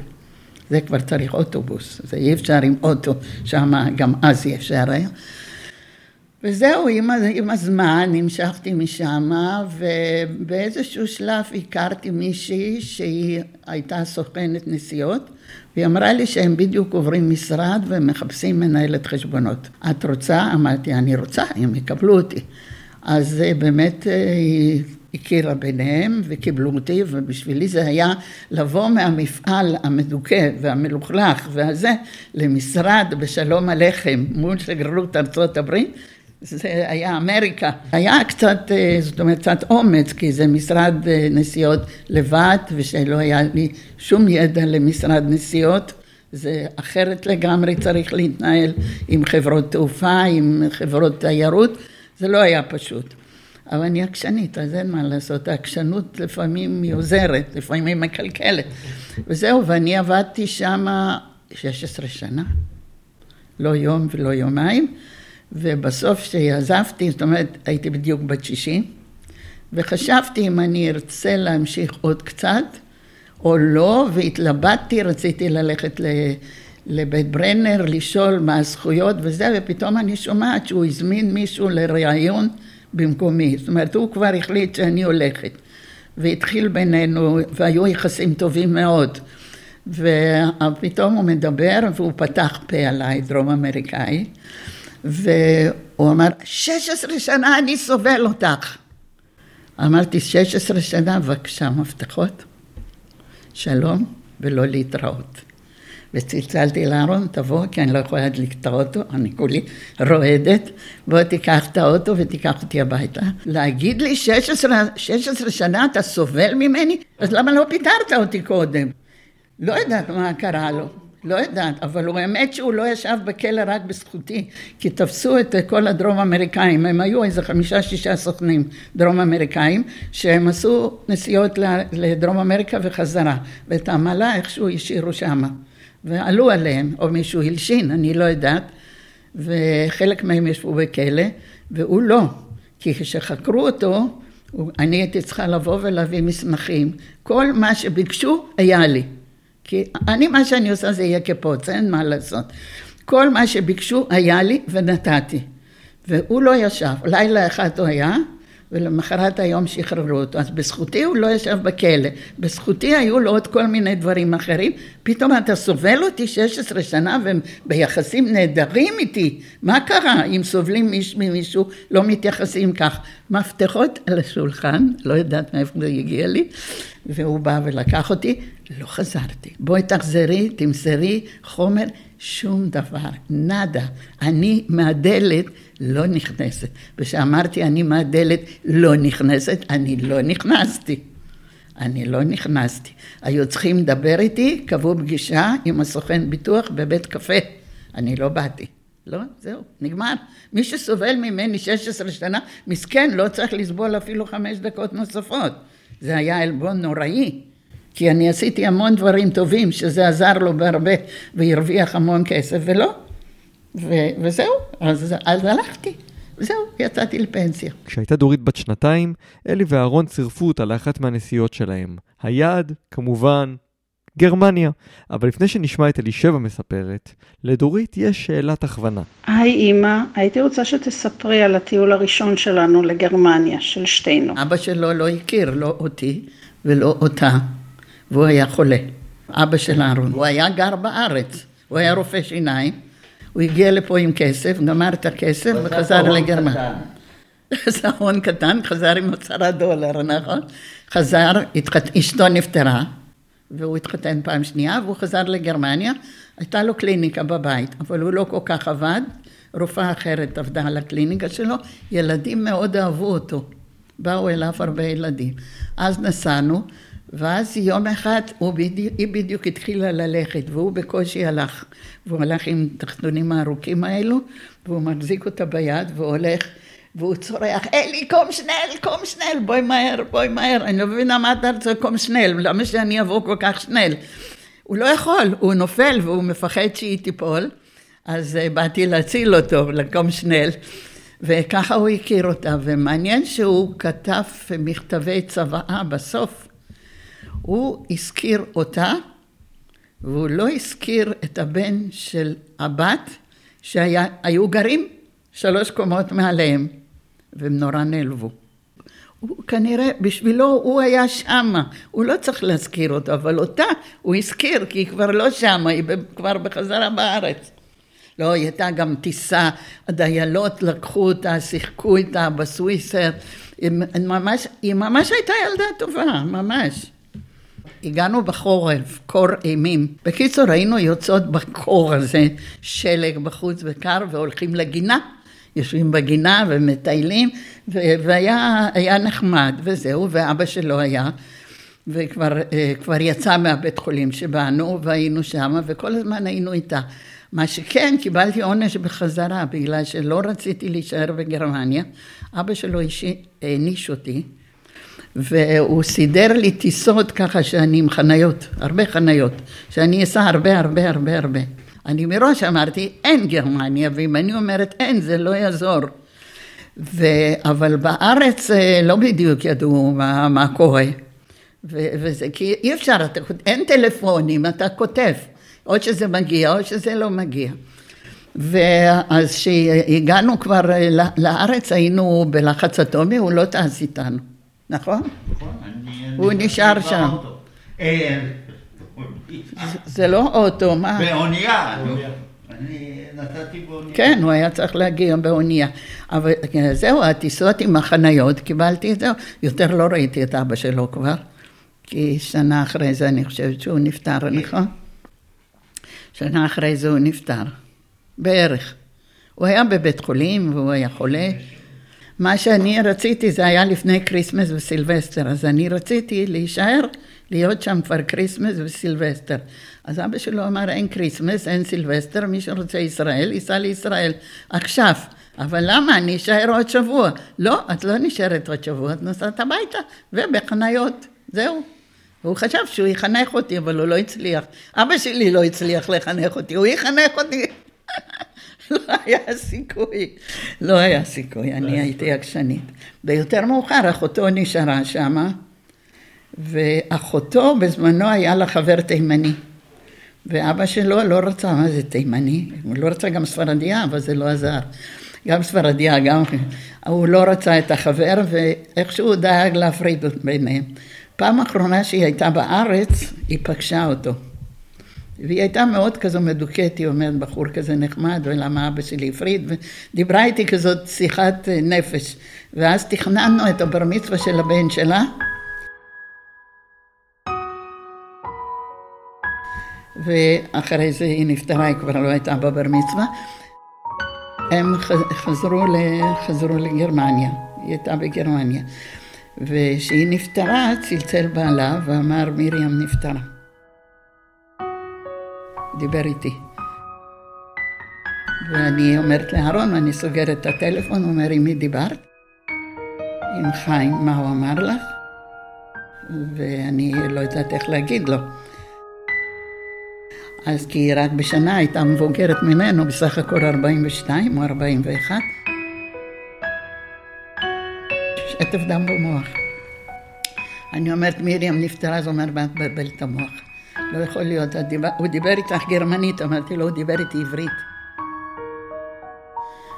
זה כבר צריך אוטובוס, זה אי אפשר עם אוטו, שם גם אז אי אפשר היה. וזהו, עם, עם הזמן המשכתי משם, ובאיזשהו שלב הכרתי מישהי שהיא הייתה סוכנת נסיעות, והיא אמרה לי שהם בדיוק עוברים משרד ומחפשים מנהלת חשבונות. את רוצה? אמרתי, אני רוצה, הם יקבלו אותי. אז באמת אה, היא הכירה ביניהם וקיבלו אותי, ובשבילי זה היה לבוא מהמפעל המדוכא והמלוכלך והזה למשרד בשלום הלחם מול שגרירות ארצות הברית. זה היה אמריקה. היה קצת, אה, זאת אומרת, קצת אומץ, כי זה משרד אה, נסיעות לבד, ושלא היה לי שום ידע למשרד נסיעות. זה אחרת לגמרי צריך להתנהל עם חברות תעופה, עם חברות תיירות, זה לא היה פשוט. אבל אני עקשנית, אז אין מה לעשות, העקשנות לפעמים היא עוזרת, לפעמים היא מקלקלת. וזהו, ואני עבדתי שם 16 שנה, לא יום ולא יומיים, ובסוף כשעזבתי, זאת אומרת, הייתי בדיוק בת 60, וחשבתי אם אני ארצה להמשיך עוד קצת, או לא, והתלבטתי, רציתי ללכת לבית ברנר, לשאול מה הזכויות וזה, ופתאום אני שומעת שהוא הזמין מישהו לראיון במקומי. זאת אומרת, הוא כבר החליט שאני הולכת. והתחיל בינינו, והיו יחסים טובים מאוד. ופתאום הוא מדבר, והוא פתח פה עליי, דרום אמריקאי, והוא אמר, 16 שנה אני סובל אותך. אמרתי, 16 שנה, בבקשה, מפתחות, שלום, ולא להתראות. וצלצלתי לאהרון, תבוא, כי אני לא יכולה לקטוע אותו, אני כולי רועדת, בוא תיקח את האוטו ותיקח אותי הביתה. להגיד לי 16, 16 שנה אתה סובל ממני? אז למה לא פיטרת אותי קודם? לא יודעת מה קרה לו. לא יודעת, אבל הוא האמת שהוא לא ישב בכלא רק בזכותי, כי תפסו את כל הדרום אמריקאים, הם היו איזה חמישה שישה סוכנים דרום אמריקאים, שהם עשו נסיעות לדרום אמריקה וחזרה, ואת העמלה איכשהו השאירו שמה. ועלו עליהם, או מישהו הלשין, אני לא יודעת, וחלק מהם ישבו בכלא, והוא לא, כי כשחקרו אותו, אני הייתי צריכה לבוא ולהביא מסמכים, כל מה שביקשו היה לי, כי אני, מה שאני עושה זה יהיה כפוץ, אין מה לעשות. כל מה שביקשו היה לי ונתתי, והוא לא ישב, לילה אחד הוא היה, ולמחרת היום שחררו אותו. אז בזכותי הוא לא ישב בכלא, בזכותי היו לו עוד כל מיני דברים אחרים. פתאום אתה סובל אותי 16 שנה והם ביחסים נהדרים איתי. מה קרה אם סובלים מיש, ממישהו, לא מתייחסים כך? מפתחות על השולחן, לא יודעת מאיפה זה הגיע לי, והוא בא ולקח אותי, לא חזרתי. בואי תחזרי, תמסרי חומר, שום דבר, נאדה. אני מהדלת לא נכנסת. וכשאמרתי אני מהדלת לא נכנסת, אני לא נכנסתי. אני לא נכנסתי. היו צריכים לדבר איתי, קבעו פגישה עם הסוכן ביטוח בבית קפה. אני לא באתי. לא, זהו, נגמר. מי שסובל ממני 16 שנה, מסכן, לא צריך לסבול אפילו חמש דקות נוספות. זה היה עלבון נוראי. כי אני עשיתי המון דברים טובים, שזה עזר לו בהרבה, והרוויח המון כסף, ולא. ו- וזהו, אז, אז הלכתי. וזהו, יצאתי לפנסיה. כשהייתה דורית בת שנתיים, אלי ואהרון צירפו אותה לאחת מהנסיעות שלהם. היעד, כמובן, גרמניה. אבל לפני שנשמע את אלישבע מספרת, לדורית יש שאלת הכוונה. היי אימא, הייתי רוצה שתספרי על הטיול הראשון שלנו לגרמניה, של שתינו. אבא שלו לא הכיר, לא אותי ולא אותה, והוא היה חולה. אבא של אהרון. הוא היה גר בארץ, הוא היה רופא שיניים. הוא הגיע לפה עם כסף, גמר את הכסף וחזר לגרמניה. זה הון קטן, חזר עם עשרה דולר, נכון? חזר, אשתו נפטרה, והוא התחתן פעם שנייה, והוא חזר לגרמניה, הייתה לו קליניקה בבית, אבל הוא לא כל כך עבד, רופאה אחרת עבדה על הקליניקה שלו, ילדים מאוד אהבו אותו, באו אליו הרבה ילדים. אז נסענו, ואז יום אחד בדיוק, היא בדיוק התחילה ללכת והוא בקושי הלך והוא הלך עם תחתונים הארוכים האלו והוא מחזיק אותה ביד והוא הולך והוא צורח אלי קום שנל קום שנל בואי מהר בואי מהר. אני לא מבינה מה אתה רוצה קום שנל למה שאני אבוא כל כך שנל? הוא לא יכול הוא נופל והוא מפחד שהיא תיפול אז אה, באתי להציל אותו לקום שנל וככה הוא הכיר אותה ומעניין שהוא כתב מכתבי צוואה בסוף הוא הזכיר אותה, והוא לא הזכיר את הבן של הבת, שהיו גרים שלוש קומות מעליהם, והם נורא נעלבו. הוא כנראה, בשבילו הוא היה שמה, הוא לא צריך להזכיר אותו, אבל אותה הוא הזכיר, כי היא כבר לא שמה, היא כבר בחזרה בארץ. לא, היא הייתה גם טיסה, הדיילות לקחו אותה, שיחקו איתה בסוויסר, היא ממש, היא ממש הייתה ילדה טובה, ממש. הגענו בחורף, קור אימים. בקיצור, היינו יוצאות בקור הזה, שלג בחוץ וקר, והולכים לגינה. יושבים בגינה ומטיילים, והיה נחמד וזהו, ואבא שלו היה. וכבר אה, יצא מהבית חולים שבאנו והיינו שם וכל הזמן היינו איתה. מה שכן, קיבלתי עונש בחזרה בגלל שלא רציתי להישאר בגרמניה. אבא שלו העניש אותי והוא סידר לי טיסות ככה שאני עם חניות, הרבה חניות, שאני אסע הרבה הרבה הרבה הרבה. אני מראש אמרתי, אין גרמניה, ואם אני אומרת אין, זה לא יעזור. ו... אבל בארץ אה, לא בדיוק ידעו מה, מה קורה. ו... וזה כי אי אפשר, אתה... אין טלפונים, אתה כותב. או שזה מגיע או שזה לא מגיע. ואז כשהגענו כבר אה, לארץ היינו בלחץ אטומי, הוא לא טס איתנו, נכון? נכון. הוא נשאר שם. אה, זה לא אוטו, מה? באונייה. אני נסעתי באונייה. כן, הוא היה צריך להגיע באונייה. אבל זהו, הטיסות עם החניות, קיבלתי את זה. יותר לא ראיתי את אבא שלו כבר, כי שנה אחרי זה אני חושבת שהוא נפטר, נכון? שנה אחרי זה הוא נפטר, בערך. הוא היה בבית חולים והוא היה חולה. מה שאני רציתי זה היה לפני כריסמס וסילבסטר, אז אני רציתי להישאר, להיות שם כבר כריסמס וסילבסטר. אז אבא שלו אמר אין כריסמס, אין סילבסטר, מי שרוצה ישראל, ייסע לישראל עכשיו. אבל למה? אני אשאר עוד שבוע. לא, את לא נשארת עוד שבוע, את נוסעת הביתה, ובחניות, זהו. הוא חשב שהוא יחנך אותי, אבל הוא לא הצליח. אבא שלי לא הצליח לחנך אותי, הוא יחנך אותי. לא היה סיכוי, לא היה סיכוי, אני הייתי עקשנית. ויותר מאוחר אחותו נשארה שמה, ואחותו בזמנו היה לה חבר תימני. ואבא שלו לא רצה, מה זה תימני? הוא לא רצה גם ספרדיה, אבל זה לא עזר. גם ספרדיה, גם... הוא לא רצה את החבר, ואיכשהו דאג להפריד ביניהם. פעם אחרונה שהיא הייתה בארץ, היא פגשה אותו. והיא הייתה מאוד כזו מדוכאת, היא אומרת, בחור כזה נחמד, ולמה אבא שלי הפריד, ודיברה איתי כזאת שיחת נפש. ואז תכננו את הבר מצווה של הבן שלה. ואחרי זה היא נפטרה, היא כבר לא הייתה בבר מצווה. הם חזרו, חזרו לגרמניה, היא הייתה בגרמניה. וכשהיא נפטרה, צלצל בעלה ואמר, מרים נפטרה. דיבר איתי. ואני אומרת לאהרון, אני סוגרת את הטלפון, הוא אומר, עם מי דיברת? עם חיים, מה הוא אמר לך? ואני לא יודעת איך להגיד לו. אז כי היא רק בשנה הייתה מבוגרת ממנו, בסך הכל 42 או 41. שטף דם במוח. אני אומרת, מרים נפטרה, הוא אומר, מה את מבלבלת המוח? לא יכול להיות, הוא דיבר איתך גרמנית, אמרתי לו, הוא דיבר איתי עברית.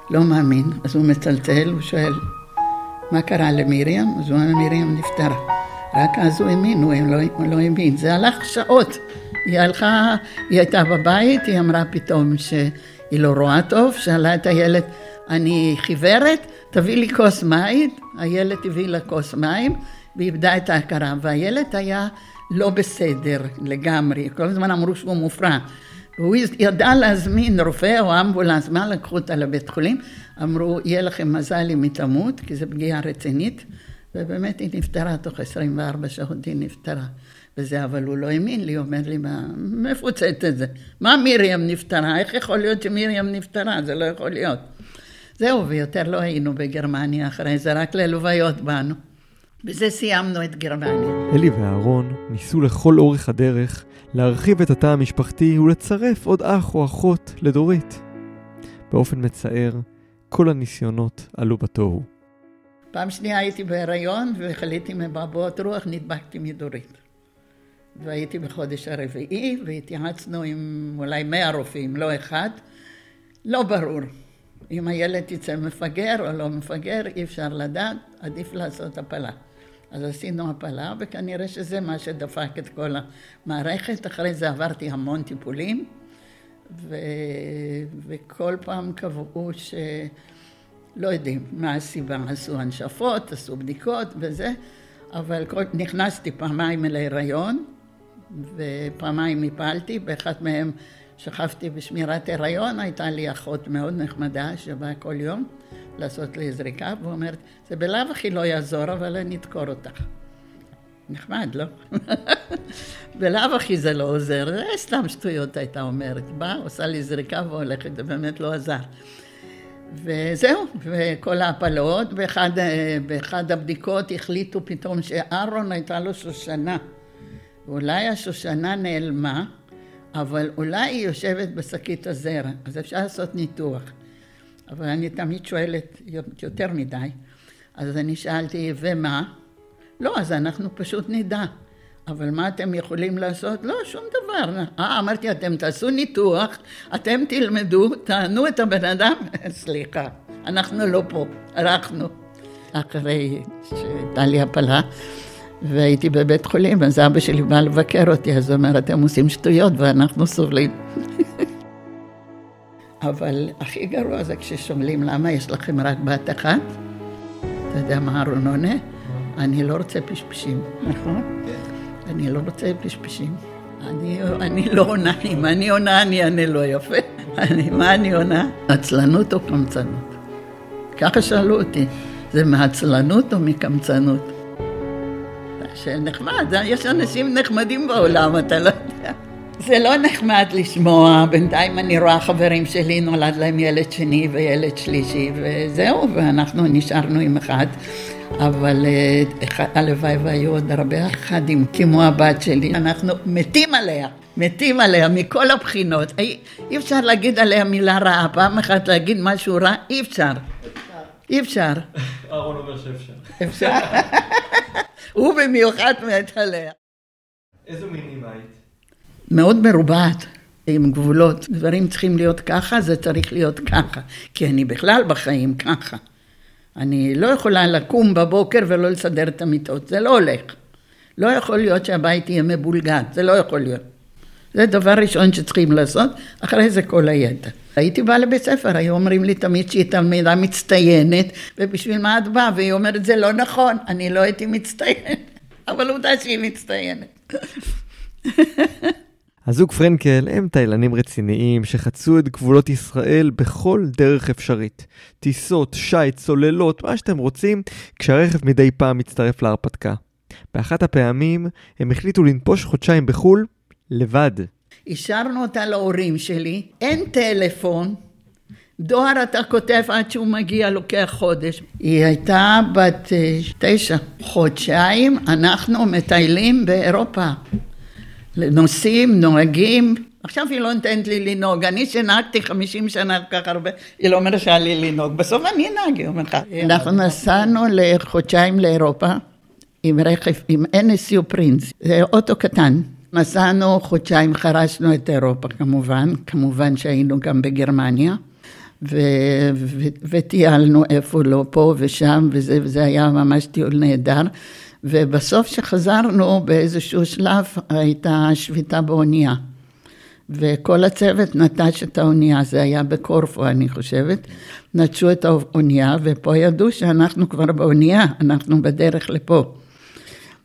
לא מאמין, אז הוא מצלצל, הוא שואל, מה קרה למרים? אז הוא אומר, מרים נפטרה. רק אז הוא האמין, הוא לא, לא האמין. זה הלך שעות. היא הלכה, היא הייתה בבית, היא אמרה פתאום שהיא לא רואה טוב, שאלה את הילד, אני חיוורת, תביא לי כוס מים, הילד הביא לה כוס מים ואיבדה את ההכרה, והילד היה לא בסדר לגמרי, כל הזמן אמרו שהוא מופרע. והוא ידע להזמין רופא או אמבולנס, מה לקחו אותה לבית חולים? אמרו, יהיה לכם מזל אם היא תמות, כי זו פגיעה רצינית, ובאמת היא נפטרה, תוך 24 שעות היא נפטרה. וזה, אבל הוא לא האמין לי, הוא אומר לי, מה, הוצאת את זה? מה מרים נפטרה? איך יכול להיות שמרים נפטרה? זה לא יכול להיות. זהו, ויותר לא היינו בגרמניה אחרי זה, רק ללוויות באנו. בזה סיימנו את גרמניה. אלי ואהרון ניסו לכל אורך הדרך להרחיב את התא המשפחתי ולצרף עוד אח או אחות לדורית. באופן מצער, כל הניסיונות עלו בתוהו. פעם שנייה הייתי בהיריון וחליתי מבעבועות רוח, נדבקתי מדורית. והייתי בחודש הרביעי והתייעצנו עם אולי מאה רופאים, לא אחד. לא ברור. אם הילד יצא מפגר או לא מפגר, אי אפשר לדעת, עדיף לעשות הפלה. אז עשינו הפלה, וכנראה שזה מה שדפק את כל המערכת. אחרי זה עברתי המון טיפולים, ו... וכל פעם קבעו שלא יודעים מה הסיבה. עשו הנשפות, עשו בדיקות וזה, אבל כל... נכנסתי פעמיים להיריון, ופעמיים הפלתי, באחת מהם שכבתי בשמירת הריון, הייתה לי אחות מאוד נחמדה שבאה כל יום לעשות לי זריקה, ואומרת, זה בלאו הכי לא יעזור, אבל אני אדקור אותך. נחמד, לא? בלאו הכי זה לא עוזר, זה סתם שטויות הייתה אומרת. באה, עושה לי זריקה והולכת, זה באמת לא עזר. וזהו, וכל ההפלות, באחד, באחד הבדיקות החליטו פתאום שאהרון הייתה לו שושנה. אולי השושנה נעלמה, אבל אולי היא יושבת בשקית הזרע, אז אפשר לעשות ניתוח. אבל אני תמיד שואלת יותר מדי. אז אני שאלתי, ומה? לא, אז אנחנו פשוט נדע. אבל מה אתם יכולים לעשות? לא, שום דבר. אה, אמרתי, אתם תעשו ניתוח, אתם תלמדו, תענו את הבן אדם, סליחה, אנחנו לא פה, הלכנו. אחרי שהייתה לי הפלה, והייתי בבית חולים, אז אבא שלי בא לבקר אותי, אז הוא אומר, אתם עושים שטויות ואנחנו סובלים. אבל הכי גרוע זה כששואלים למה יש לכם רק בת אחת. אתה יודע מה אהרון עונה? אני לא רוצה פשפשים, נכון? אני לא רוצה פשפשים. אני, אני לא עונה, אם אני עונה אני אענה לא יפה. אני, מה אני עונה? עצלנות או קמצנות? ככה שאלו אותי, זה מעצלנות או מקמצנות? שנחמד, יש אנשים נחמדים בעולם, אתה לא יודע. זה לא נחמד לשמוע, בינתיים אני רואה חברים שלי, נולד להם ילד שני וילד שלישי, וזהו, ואנחנו נשארנו עם אחד. אבל אה, הלוואי והיו עוד הרבה אחדים כמו הבת שלי, אנחנו מתים עליה, מתים עליה מכל הבחינות. אי, אי אפשר להגיד עליה מילה רעה, פעם אחת להגיד משהו רע, אי אפשר. אי אפשר. אהרון אומר שאפשר. אפשר? הוא במיוחד מת עליה. איזו מין אימא היית? מאוד מרובעת. עם גבולות, דברים צריכים להיות ככה, זה צריך להיות ככה, כי אני בכלל בחיים ככה. אני לא יכולה לקום בבוקר ולא לסדר את המיטות, זה לא הולך. לא יכול להיות שהבית יהיה מבולגן, זה לא יכול להיות. זה דבר ראשון שצריכים לעשות, אחרי זה כל היתר. הייתי באה לבית ספר, היו אומרים לי תמיד שהיא תלמידה מצטיינת, ובשביל מה את באה? והיא אומרת, זה לא נכון, אני לא הייתי מצטיינת, אבל עובדה שהיא מצטיינת. הזוג פרנקל הם תאילנים רציניים שחצו את גבולות ישראל בכל דרך אפשרית. טיסות, שיט, צוללות, מה שאתם רוצים, כשהרכב מדי פעם מצטרף להרפתקה. באחת הפעמים הם החליטו לנפוש חודשיים בחו"ל לבד. השארנו אותה להורים שלי, אין טלפון, דואר אתה כותב עד שהוא מגיע, לוקח חודש. היא הייתה בת אה, תשע. חודשיים אנחנו מטיילים באירופה. נוסעים, נוהגים. עכשיו היא לא נותנת לי לנהוג. אני שנהגתי חמישים שנה כל כך הרבה, היא לא מרשה לי לנהוג. בסוף אני אנהג, היא אומרת לך. אנחנו נסענו לחודשיים לאירופה עם רכב, עם NSU פרינס. זה אוטו קטן. נסענו חודשיים, חרשנו את אירופה כמובן, כמובן שהיינו גם בגרמניה. ו- ו- וטיילנו איפה לא, פה ושם, וזה, וזה היה ממש טיול נהדר. ובסוף שחזרנו, באיזשהו שלב הייתה שביתה באונייה. וכל הצוות נטש את האונייה, זה היה בקורפו אני חושבת, נטשו את האונייה ופה ידעו שאנחנו כבר באונייה, אנחנו בדרך לפה.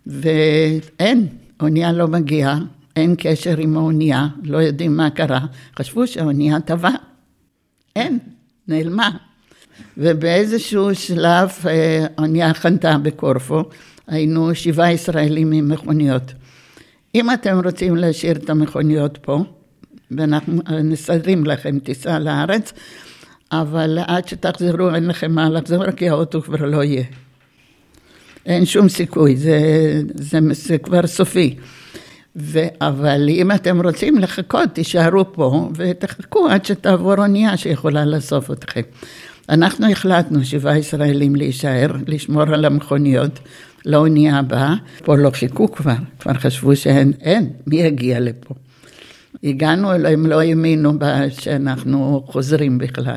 ואין, אונייה לא מגיעה, אין קשר עם האונייה, לא יודעים מה קרה, חשבו שהאונייה טבעה, אין, נעלמה. ובאיזשהו שלב אה, אונייה חנתה בקורפו, היינו שבעה ישראלים עם מכוניות. אם אתם רוצים להשאיר את המכוניות פה, ואנחנו נסדרים לכם טיסה לארץ, אבל עד שתחזרו אין לכם מה לחזור, כי האוטו כבר לא יהיה. אין שום סיכוי, זה, זה, זה כבר סופי. ו, אבל אם אתם רוצים לחכות, תישארו פה ותחכו עד שתעבור אונייה שיכולה לאסוף אתכם. אנחנו החלטנו, שבעה ישראלים, להישאר, לשמור על המכוניות לאונייה הבאה. פה לא חיכו כבר, כבר חשבו שאין, אין, מי יגיע לפה? הגענו, הם לא האמינו שאנחנו חוזרים בכלל.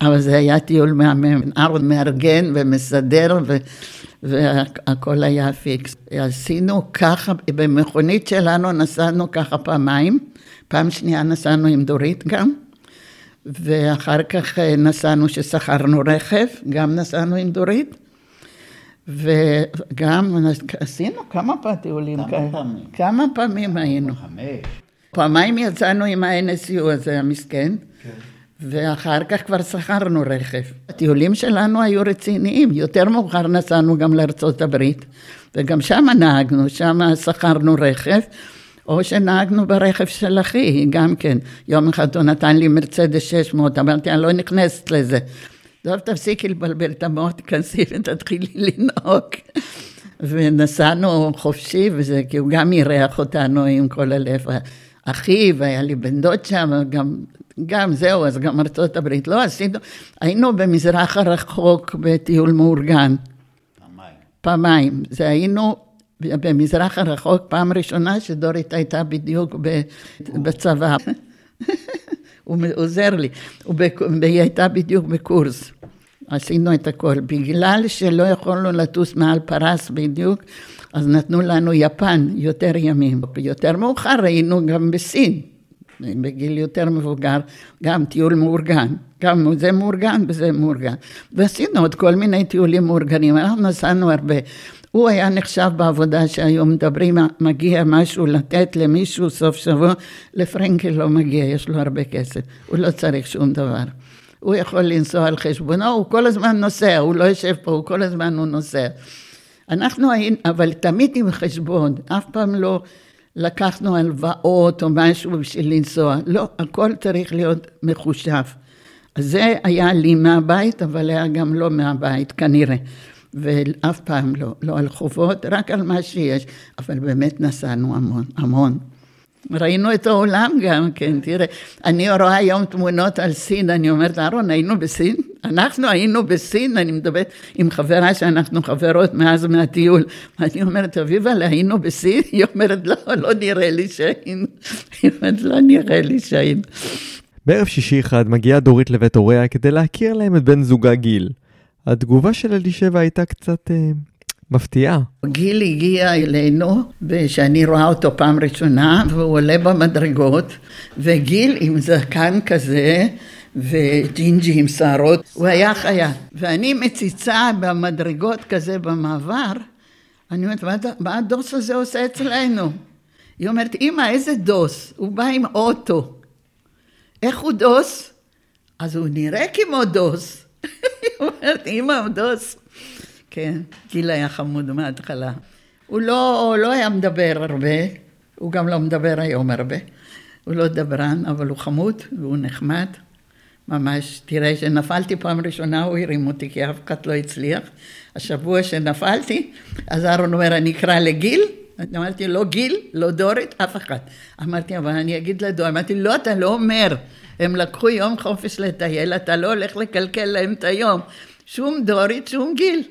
אבל זה היה טיול מהמם, ארון מארגן ומסדר ו... והכל היה פיקס. עשינו ככה, במכונית שלנו נסענו ככה פעמיים, פעם שנייה נסענו עם דורית גם, ואחר כך נסענו ששכרנו רכב, גם נסענו עם דורית. וגם עשינו כמה טיולים כאלה. פעמים? כמה פעמים היינו. חמש. פעמיים יצאנו עם ה-NSU הזה המסכן, כן. ואחר כך כבר שכרנו רכב. הטיולים שלנו היו רציניים, יותר מאוחר נסענו גם לארצות הברית, וגם שם נהגנו, שם שכרנו רכב, או שנהגנו ברכב של אחי, גם כן. יום אחד הוא נתן לי מרצדס 600, אמרתי, אני לא נכנסת לזה. טוב, תפסיקי לבלבל את המוח, תיכנסי ותתחילי לנהוג. ונסענו חופשי, וזה, כי הוא גם אירח אותנו עם כל הלב. אחי, והיה לי בן דוד שם, גם, גם זהו, אז גם ארצות הברית. לא, עשינו, היינו במזרח הרחוק בטיול מאורגן. פעמיים. פעמיים. זה היינו במזרח הרחוק, פעם ראשונה שדורית הייתה בדיוק בצבא. הוא עוזר לי, והיא הייתה בדיוק בקורס. עשינו את הכל. בגלל שלא יכולנו לטוס מעל פרס בדיוק, אז נתנו לנו יפן יותר ימים. יותר מאוחר היינו גם בסין, בגיל יותר מבוגר, גם טיול מאורגן. גם זה מאורגן וזה מאורגן. ועשינו עוד כל מיני טיולים מאורגנים, אנחנו נסענו הרבה. הוא היה נחשב בעבודה שהיום מדברים, מגיע משהו לתת למישהו סוף שבוע, לפרנקל לא מגיע, יש לו הרבה כסף, הוא לא צריך שום דבר. הוא יכול לנסוע על חשבונו, הוא כל הזמן נוסע, הוא לא יושב פה, הוא כל הזמן הוא נוסע. אנחנו היינו, אבל תמיד עם חשבון, אף פעם לא לקחנו הלוואות או משהו בשביל לנסוע, לא, הכל צריך להיות מחושב. זה היה לי מהבית, אבל היה גם לא מהבית, כנראה. ואף פעם לא, לא על חובות, רק על מה שיש, אבל באמת נסענו המון, המון. ראינו את העולם גם כן, תראה, אני רואה היום תמונות על סין, אני אומרת, אהרון, היינו בסין? אנחנו היינו בסין, אני מדברת עם חברה שאנחנו חברות מאז מהטיול. אני אומרת, אביבה, היינו בסין? היא אומרת, לא, לא נראה לי שהיינו. היא אומרת, לא נראה לי שהיינו. בערב שישי אחד מגיעה דורית לבית הוריה כדי להכיר להם את בן זוגה גיל. התגובה של אלישבע הייתה קצת אה, מפתיעה. גיל הגיע אלינו, ושאני רואה אותו פעם ראשונה, והוא עולה במדרגות, וגיל עם זקן כזה, וג'ינג'י עם שערות, הוא היה חיה. ואני מציצה במדרגות כזה במעבר, אני אומרת, מה, הדוס הזה עושה אצלנו? היא אומרת, אמא, איזה דוס? הוא בא עם אוטו. איך הוא דוס? אז הוא נראה כמו דוס. היא אומרת, אמא, דוס. כן, גיל היה חמוד מההתחלה. הוא לא, לא היה מדבר הרבה, הוא גם לא מדבר היום הרבה. הוא לא דברן, אבל הוא חמוד והוא נחמד. ממש, תראה, כשנפלתי פעם ראשונה הוא הרים אותי, כי אף אחד לא הצליח. השבוע שנפלתי, אז אהרון אומר, אני אקרא לגיל? אמרתי, לא גיל, לא דורית, אף אחד. אמרתי, אבל אני אגיד לדור, אמרתי, לא, אתה לא אומר. הם לקחו יום חופש לטייל, אתה לא הולך לקלקל להם את היום. שום דורית, שום גיל.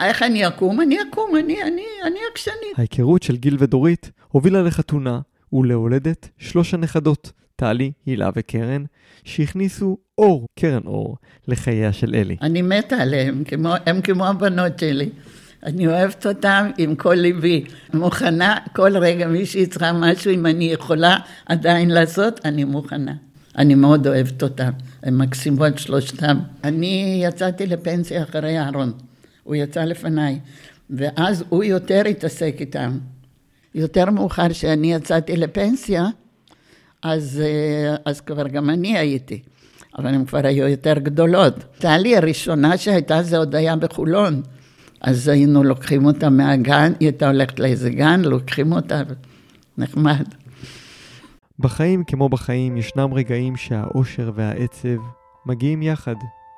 איך אני אקום? אני אקום, אני, אני, אני עקשנית. ההיכרות של גיל ודורית הובילה לחתונה ולהולדת שלוש הנכדות, טלי, הילה וקרן, שהכניסו אור, קרן אור, לחייה של אלי. אני מתה עליהם, כמו, הם כמו הבנות שלי. אני אוהבת אותם עם כל ליבי. מוכנה כל רגע, מישהי צריכה משהו, אם אני יכולה עדיין לעשות, אני מוכנה. אני מאוד אוהבת אותם, הם מקסימות שלושתם. אני יצאתי לפנסיה אחרי אהרון. הוא יצא לפניי, ואז הוא יותר התעסק איתם. יותר מאוחר שאני יצאתי לפנסיה, אז, אה, אז כבר גם אני הייתי, אבל הן כבר היו יותר גדולות. טלי הראשונה שהייתה זה עוד היה בחולון, אז היינו לוקחים אותה מהגן, היא הייתה הולכת לאיזה גן, לוקחים אותה, נחמד. בחיים כמו בחיים ישנם רגעים שהאושר והעצב מגיעים יחד.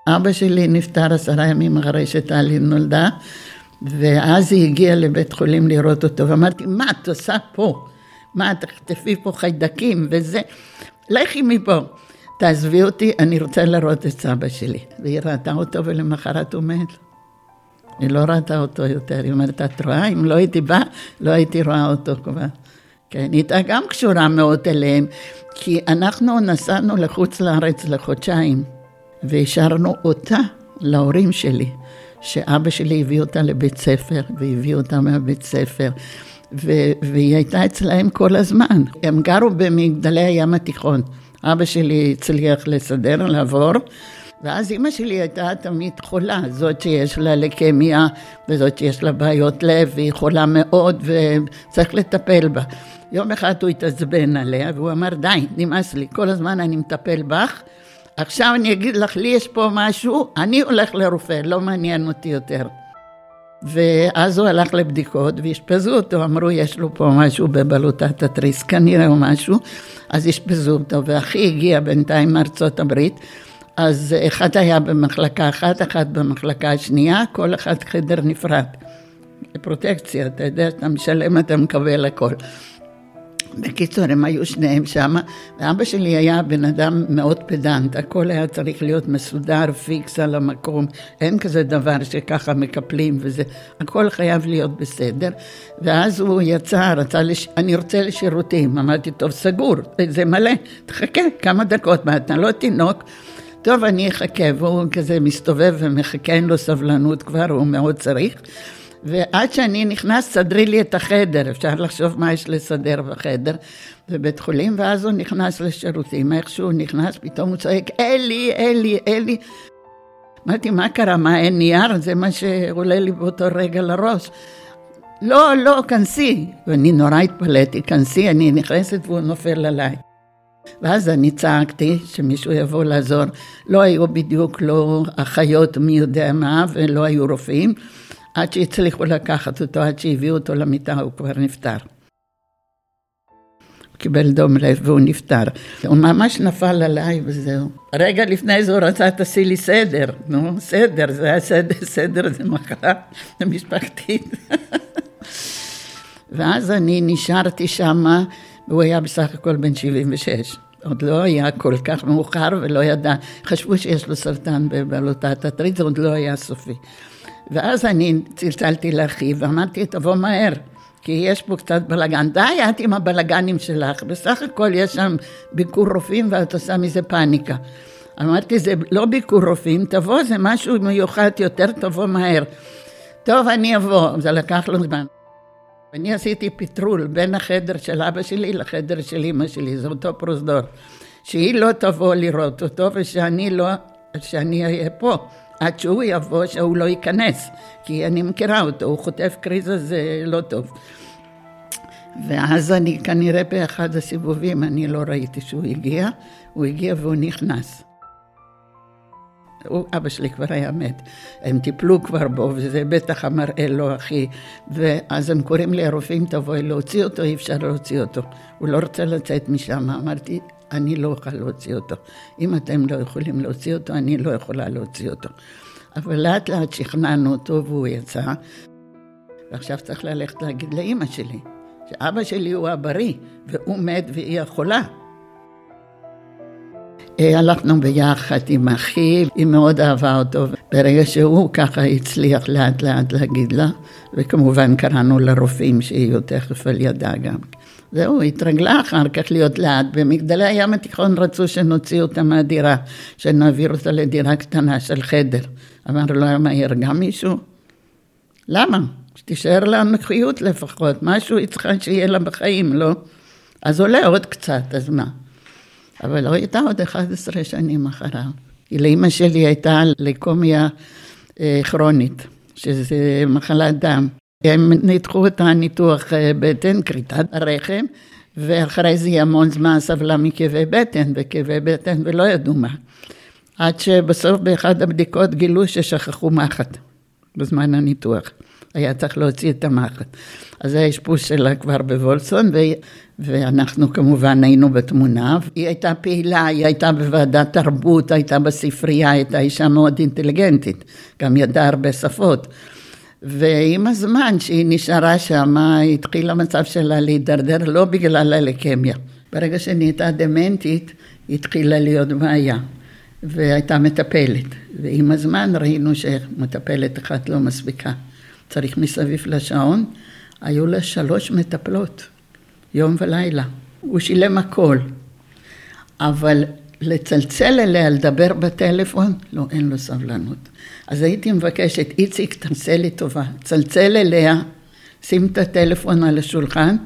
אבא שלי נפטר עשרה ימים אחרי שטלי נולדה, ואז היא הגיעה לבית חולים לראות אותו, ואמרתי, מה את עושה פה? מה, תחטפי פה חיידקים וזה? לכי מפה. תעזבי אותי, אני רוצה לראות את סבא שלי. והיא ראתה אותו ולמחרת הוא מת. היא לא ראתה אותו יותר. היא אומרת, את רואה? אם לא הייתי באה, לא הייתי רואה אותו כבר. כן, היא הייתה גם קשורה מאוד אליהם, כי אנחנו נסענו לחוץ לארץ לחודשיים. והשארנו אותה להורים שלי, שאבא שלי הביא אותה לבית ספר, והביא אותה מהבית ספר, ו- והיא הייתה אצלהם כל הזמן. הם גרו במגדלי הים התיכון. אבא שלי הצליח לסדר, לעבור, ואז אימא שלי הייתה תמיד חולה, זאת שיש לה לקמיה, וזאת שיש לה בעיות לב, והיא חולה מאוד, וצריך לטפל בה. יום אחד הוא התעצבן עליה, והוא אמר, די, נמאס לי, כל הזמן אני מטפל בך. עכשיו אני אגיד לך, לי יש פה משהו, אני הולך לרופא, לא מעניין אותי יותר. ואז הוא הלך לבדיקות ואשפזו אותו, אמרו יש לו פה משהו בבלוטת התריס כנראה או משהו, אז אשפזו אותו, ואחי הגיע בינתיים מארצות הברית, אז אחד היה במחלקה אחת, אחד במחלקה השנייה, כל אחד חדר נפרד. פרוטקציה, אתה יודע שאתה משלם, אתה מקבל הכל. בקיצור, הם היו שניהם שם, ואבא שלי היה בן אדם מאוד פדנט, הכל היה צריך להיות מסודר, פיקס על המקום, אין כזה דבר שככה מקפלים וזה, הכל חייב להיות בסדר. ואז הוא יצא, רצה, לש... אני רוצה לשירותים, אמרתי, טוב, סגור, זה מלא, תחכה כמה דקות, מה, אתה לא תינוק. טוב, אני אחכה, והוא כזה מסתובב ומחכה, אין לו סבלנות כבר, הוא מאוד צריך. ועד שאני נכנס, סדרי לי את החדר, אפשר לחשוב מה יש לסדר בחדר בבית חולים, ואז הוא נכנס לשירותים, איך שהוא נכנס, פתאום הוא צועק, אלי, אלי, אלי. אמרתי, מה קרה, מה, אין נייר? זה מה שעולה לי באותו רגע לראש. לא, לא, כנסי. ואני נורא התפלאתי, כנסי, אני נכנסת והוא נופל עליי. ואז אני צעקתי שמישהו יבוא לעזור. לא היו בדיוק לא אחיות מי יודע מה, ולא היו רופאים. עד שהצליחו לקחת אותו, עד שהביאו אותו למיטה, הוא כבר נפטר. הוא קיבל דום לב והוא נפטר. הוא ממש נפל עליי וזהו. רגע לפני זה הוא רצה, תעשי לי סדר. נו, סדר, זה היה סדר, סדר זה מחלה משפחתית. ואז אני נשארתי שמה, והוא היה בסך הכל בן 76. עוד לא היה כל כך מאוחר ולא ידע, חשבו שיש לו סרטן בבלוטת הטריד, זה עוד לא היה סופי. ואז אני צלצלתי לאחי ואמרתי, תבוא מהר, כי יש פה קצת בלאגן. די, את עם הבלאגנים שלך, בסך הכל יש שם ביקור רופאים ואת עושה מזה פאניקה. אמרתי, זה לא ביקור רופאים, תבוא, זה משהו מיוחד יותר, תבוא מהר. טוב, אני אבוא, זה לקח לו זמן. אני עשיתי פטרול בין החדר של אבא שלי לחדר של אמא שלי, זה אותו פרוזדור. שהיא לא תבוא לראות אותו ושאני לא, שאני אהיה פה. עד שהוא יבוא, שהוא לא ייכנס, כי אני מכירה אותו, הוא חוטף קריזה, זה לא טוב. ואז אני כנראה באחד הסיבובים, אני לא ראיתי שהוא הגיע, הוא הגיע והוא נכנס. הוא, אבא שלי כבר היה מת, הם טיפלו כבר בו, וזה בטח המראה לא הכי... ואז הם קוראים לי, הרופאים, תבואי להוציא אותו, אי אפשר להוציא אותו. הוא לא רוצה לצאת משם. אמרתי, אני לא אוכל להוציא אותו. אם אתם לא יכולים להוציא אותו, אני לא יכולה להוציא אותו. אבל לאט לאט שכנענו אותו והוא יצא, ועכשיו צריך ללכת להגיד לאימא שלי, שאבא שלי הוא הבריא, והוא מת והיא החולה. הלכנו ביחד עם אחי, היא מאוד אהבה אותו. ברגע שהוא ככה הצליח לאט לאט להגיד לה, וכמובן קראנו לרופאים שיהיו תכף על ידה גם. זהו, התרגלה אחר כך להיות לאט. במגדלי הים התיכון רצו שנוציא אותה מהדירה, שנעביר אותה לדירה קטנה של חדר. אמר לו, מה, ירגע מישהו? למה? שתישאר לה נוחיות לפחות, משהו היא צריכה שיהיה לה בחיים, לא? אז עולה עוד קצת, אז מה? אבל לא הייתה עוד 11 שנים אחריו. לאימא שלי הייתה ליקומיה אה, כרונית, שזה מחלת דם. הם ניתחו את הניתוח אה, בטן, כריתת הרחם, ואחרי זה היא המון זמן סבלה מכאבי בטן, וכאבי בטן ולא ידעו מה. עד שבסוף באחד הבדיקות גילו ששכחו מחט בזמן הניתוח. היה צריך להוציא את המחט. אז זה האשפוז שלה כבר בוולסון, ו... ואנחנו כמובן היינו בתמונה. היא הייתה פעילה, היא הייתה בוועדת תרבות, הייתה בספרייה, הייתה אישה מאוד אינטליגנטית, גם ידעה הרבה שפות. ועם הזמן שהיא נשארה שם, התחיל המצב שלה להידרדר לא בגלל הלקמיה. ברגע שנהייתה דמנטית, התחילה להיות בעיה. והייתה מטפלת. ועם הזמן ראינו שמטפלת אחת לא מספיקה. צריך מסביב לשעון. היו לה שלוש מטפלות, יום ולילה. הוא שילם הכל. אבל לצלצל אליה, לדבר בטלפון, לא, אין לו סבלנות. אז הייתי מבקשת, איציק, תעשה לי טובה, צלצל אליה, שים את הטלפון על השולחן,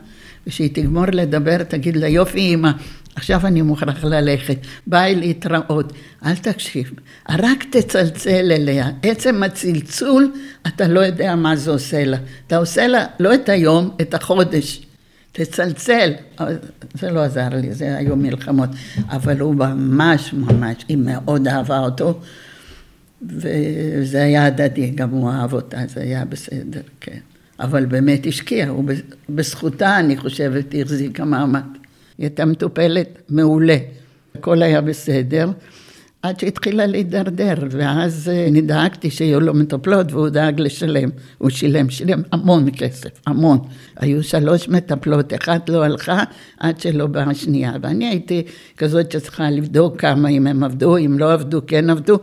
וכשהיא תגמור לדבר, תגיד לה, יופי אמא, עכשיו אני מוכרח ללכת, ביי להתראות. אל תקשיב, רק תצלצל אליה. עצם הצלצול, אתה לא יודע מה זה עושה לה. אתה עושה לה לא את היום, את החודש. תצלצל. זה לא עזר לי, זה היו מלחמות. אבל הוא ממש ממש, היא מאוד אהבה אותו. וזה היה הדדי, גם הוא אהב אותה, זה היה בסדר, כן. אבל באמת השקיע, הוא בזכותה, אני חושבת, החזיקה מעמד. היא הייתה מטופלת מעולה, הכל היה בסדר. עד שהתחילה להידרדר, ואז אה, אני דאגתי שיהיו לו מטפלות והוא דאג לשלם. הוא שילם, שילם המון כסף, המון. היו שלוש מטפלות, אחת לא הלכה עד שלא באה השנייה. ואני הייתי כזאת שצריכה לבדוק כמה, אם הם עבדו, אם לא עבדו, כן עבדו.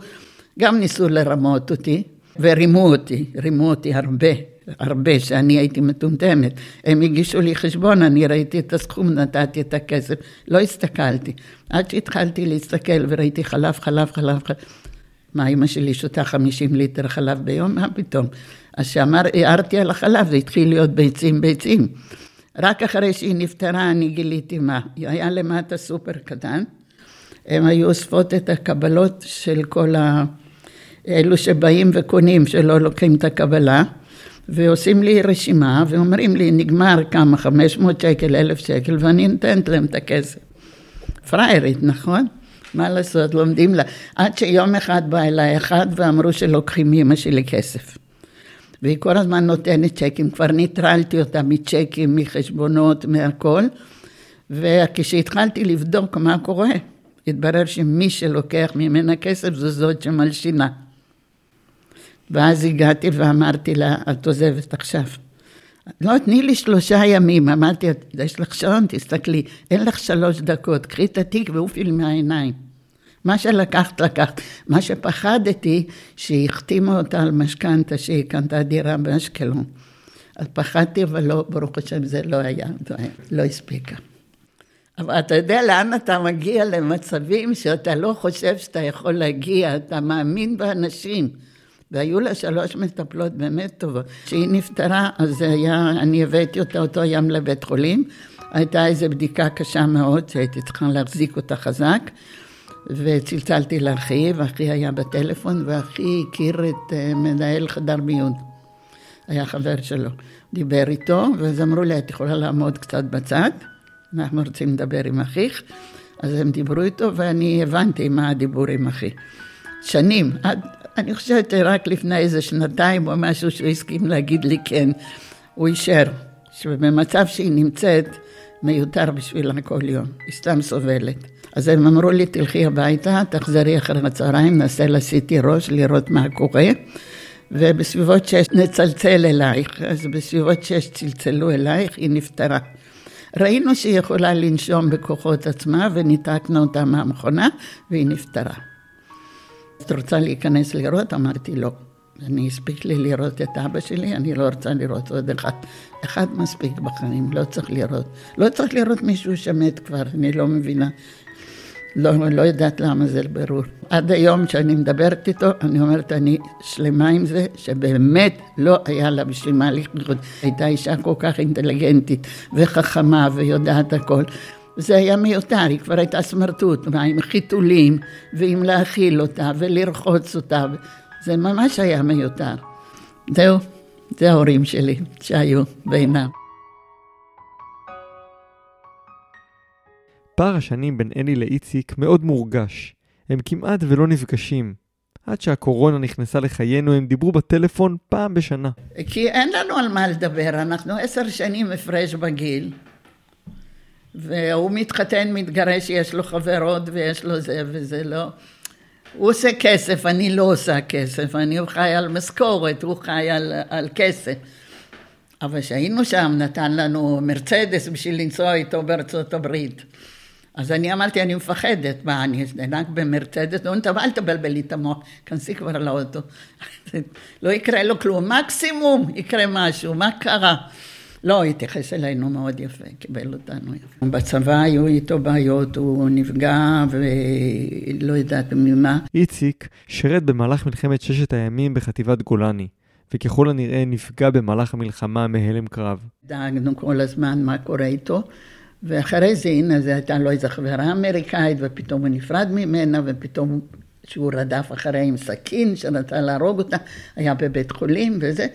גם ניסו לרמות אותי, ורימו אותי, רימו אותי הרבה. הרבה, שאני הייתי מטומטמת. הם הגישו לי חשבון, אני ראיתי את הסכום, נתתי את הכסף. לא הסתכלתי. עד שהתחלתי להסתכל וראיתי חלב, חלב, חלב, חלב. מה, אמא שלי שותה 50 ליטר חלב ביום? מה פתאום? אז כשאמר, הערתי על החלב, זה התחיל להיות ביצים, ביצים. רק אחרי שהיא נפטרה אני גיליתי מה. היה למטה סופר קטן. הם היו אוספות את הקבלות של כל ה... אלו שבאים וקונים, שלא לוקחים את הקבלה. ועושים לי רשימה ואומרים לי נגמר כמה, 500 שקל, 1,000 שקל ואני נותנת להם את הכסף. פריירית, נכון? מה לעשות, לומדים לה. עד שיום אחד בא אליי אחד ואמרו שלוקחים מאמא שלי כסף. והיא כל הזמן נותנת צ'קים, כבר ניטרלתי אותה מצ'קים, מחשבונות, מהכל. וכשהתחלתי לבדוק מה קורה, התברר שמי שלוקח ממנה כסף זו זאת שמלשינה. ואז הגעתי ואמרתי לה, את עוזבת עכשיו. לא, תני לי שלושה ימים. אמרתי, יש לך שעון, תסתכלי, אין לך שלוש דקות, קחי את התיק ועופי לי מהעיניים. מה שלקחת, לקחת. מה שפחדתי, שהחתימה אותה על משכנתה, שהיא קנתה דירה באשקלון. אז פחדתי, אבל לא, ברוך השם, זה לא היה, זה לא הספיקה. אבל אתה יודע לאן אתה מגיע למצבים שאתה לא חושב שאתה יכול להגיע, אתה מאמין באנשים. והיו לה שלוש מטפלות באמת טובות. כשהיא נפטרה, אז היה, אני הבאתי אותה אותו ים לבית חולים. הייתה איזו בדיקה קשה מאוד, שהייתי צריכה להחזיק אותה חזק. וצלצלתי לאחי, ואחי היה בטלפון, ואחי הכיר את אה, מנהל חדר מיון. היה חבר שלו. דיבר איתו, ואז אמרו לי, את יכולה לעמוד קצת בצד? אנחנו רוצים לדבר עם אחיך. אז הם דיברו איתו, ואני הבנתי מה הדיבור עם אחי. שנים, עד, אני חושבת רק לפני איזה שנתיים או משהו שהוא הסכים להגיד לי כן. הוא אישר שבמצב שהיא נמצאת, מיותר בשבילה כל יום, היא סתם סובלת. אז הם אמרו לי, תלכי הביתה, תחזרי אחרי הצהריים, נעשה לה סיטי ראש, לראות מה קורה, ובסביבות שש נצלצל אלייך. אז בסביבות שש צלצלו אלייך, היא נפטרה. ראינו שהיא יכולה לנשום בכוחות עצמה, וניתקנו אותה מהמכונה, והיא נפטרה. את רוצה להיכנס לראות? אמרתי לא. אני הספיק לי לראות את אבא שלי, אני לא רוצה לראות עוד אחד. אחד מספיק בחיים, לא צריך לראות. לא צריך לראות מישהו שמת כבר, אני לא מבינה. לא, לא יודעת למה זה ברור. עד היום שאני מדברת איתו, אני אומרת, אני שלמה עם זה, שבאמת לא היה לה בשביל מה לחיות. הייתה אישה כל כך אינטליגנטית וחכמה ויודעת הכל. זה היה מיותר, היא כבר הייתה סמרטוט, עם חיתולים, ועם להאכיל אותה ולרחוץ אותה, זה ממש היה מיותר. זהו, זה ההורים שלי שהיו בעינם. פער השנים בין אלי לאיציק מאוד מורגש. הם כמעט ולא נפגשים. עד שהקורונה נכנסה לחיינו, הם דיברו בטלפון פעם בשנה. כי אין לנו על מה לדבר, אנחנו עשר שנים הפרש בגיל. והוא מתחתן, מתגרש, יש לו חברות ויש לו זה וזה לא. הוא עושה כסף, אני לא עושה כסף, אני חי על משכורת, הוא חי על, על כסף. אבל כשהיינו שם נתן לנו מרצדס בשביל לנסוע איתו בארצות הברית. אז אני אמרתי, אני מפחדת, מה, אני אנהג במרצדס? הוא אומר, אל תבלבל לי את המוח, כנסי כבר לאוטו. לא יקרה לו כלום, מקסימום יקרה משהו, מה קרה? לא, התייחס אלינו מאוד יפה, קיבל אותנו יפה. בצבא היו איתו בעיות, הוא נפגע ולא יודעת ממה. איציק שירת במהלך מלחמת ששת הימים בחטיבת גולני, וככל הנראה נפגע במהלך המלחמה מהלם קרב. דאגנו כל הזמן מה קורה איתו, ואחרי זה, הנה, זו הייתה לו איזו חברה אמריקאית, ופתאום הוא נפרד ממנה, ופתאום שהוא רדף אחריה עם סכין, שרצה להרוג אותה, היה בבית חולים וזה.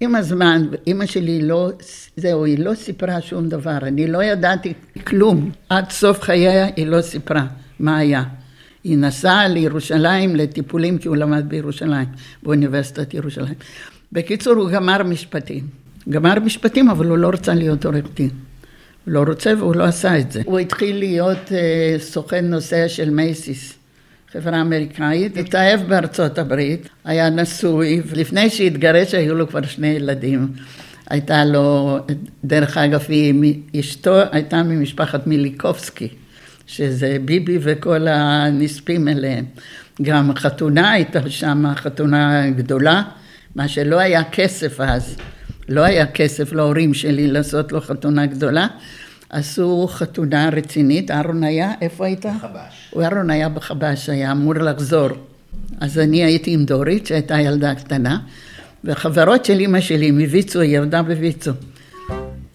עם הזמן, אימא שלי לא, זהו, היא לא סיפרה שום דבר, אני לא ידעתי כלום. עד סוף חייה היא לא סיפרה מה היה. היא נסעה לירושלים לטיפולים, כי הוא למד בירושלים, באוניברסיטת ירושלים. בקיצור, הוא גמר משפטים. גמר משפטים, אבל הוא לא רצה להיות עורך דין. הוא לא רוצה והוא לא עשה את זה. הוא התחיל להיות אה, סוכן נוסע של מייסיס. חברה אמריקאית, התאהב בארצות הברית, היה נשוי, ולפני שהתגרש היו לו כבר שני ילדים. הייתה לו, דרך אגב, אשתו הייתה ממשפחת מיליקובסקי, שזה ביבי וכל הנספים אליהם. גם חתונה הייתה שם, חתונה גדולה, מה שלא היה כסף אז. לא היה כסף להורים שלי לעשות לו חתונה גדולה. עשו חתונה רצינית, אהרון היה, איפה היית? בחבש. אהרון היה בחבש, היה אמור לחזור. אז אני הייתי עם דורית, שהייתה ילדה קטנה, וחברות של אימא שלי מוויצו, היא עבדה בוויצו.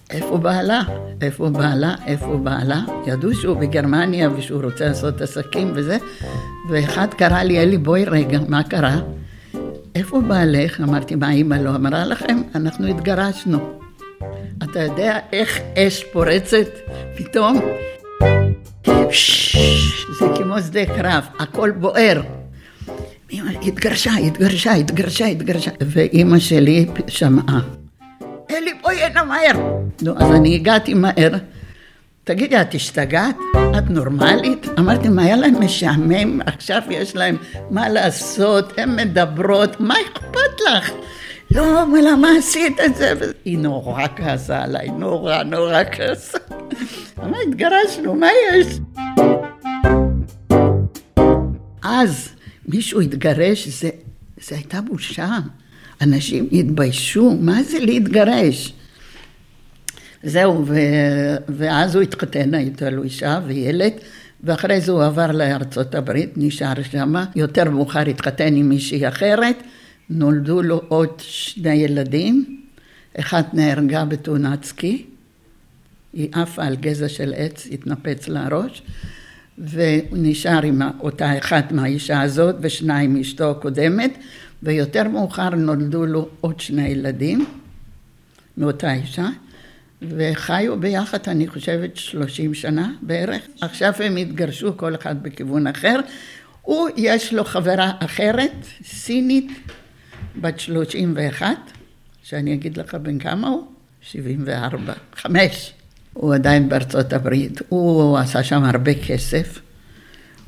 איפה בעלה? איפה בעלה? איפה בעלה? ידעו שהוא בגרמניה ושהוא רוצה לעשות עסקים וזה, ואחד קרא לי, אלי, בואי רגע, מה קרה? איפה בעלך? אמרתי, מה אימא לא אמרה לכם? אנחנו התגרשנו. אתה יודע איך אש פורצת פתאום? זה כמו שדה קרב, הכל בוער. התגרשה, התגרשה, התגרשה, התגרשה. ואימא שלי שמעה. אלי, בואי הנה מהר. נו, אז אני הגעתי מהר. תגידי, את השתגעת? את נורמלית? אמרתי, מה היה להם משעמם? עכשיו יש להם מה לעשות, הן מדברות, מה אכפת לך? לא, אבל למה עשית את זה? היא נורא כעסה עליי, נורא נורא כעסה. מה התגרשנו, מה יש? אז מישהו התגרש, זה, זה הייתה בושה. אנשים התביישו, מה זה להתגרש? זהו, ו... ואז הוא התחתן, הייתה לו אישה וילד, ואחרי זה הוא עבר לארצות הברית, נשאר שמה, יותר מאוחר התחתן עם מישהי אחרת, נולדו לו עוד שני ילדים, אחת נהרגה בתאונת סקי, היא עפה על גזע של עץ, התנפץ לה הראש, והוא נשאר עם אותה אחת מהאישה הזאת ושניים מאשתו הקודמת, ויותר מאוחר נולדו לו עוד שני ילדים מאותה אישה. וחיו ביחד, אני חושבת, שלושים שנה בערך. עכשיו הם התגרשו, כל אחד בכיוון אחר. הוא, יש לו חברה אחרת, סינית, בת שלושים ואחת, שאני אגיד לך בן כמה הוא? שבעים וארבע, חמש. הוא עדיין בארצות הברית, הוא עשה שם הרבה כסף.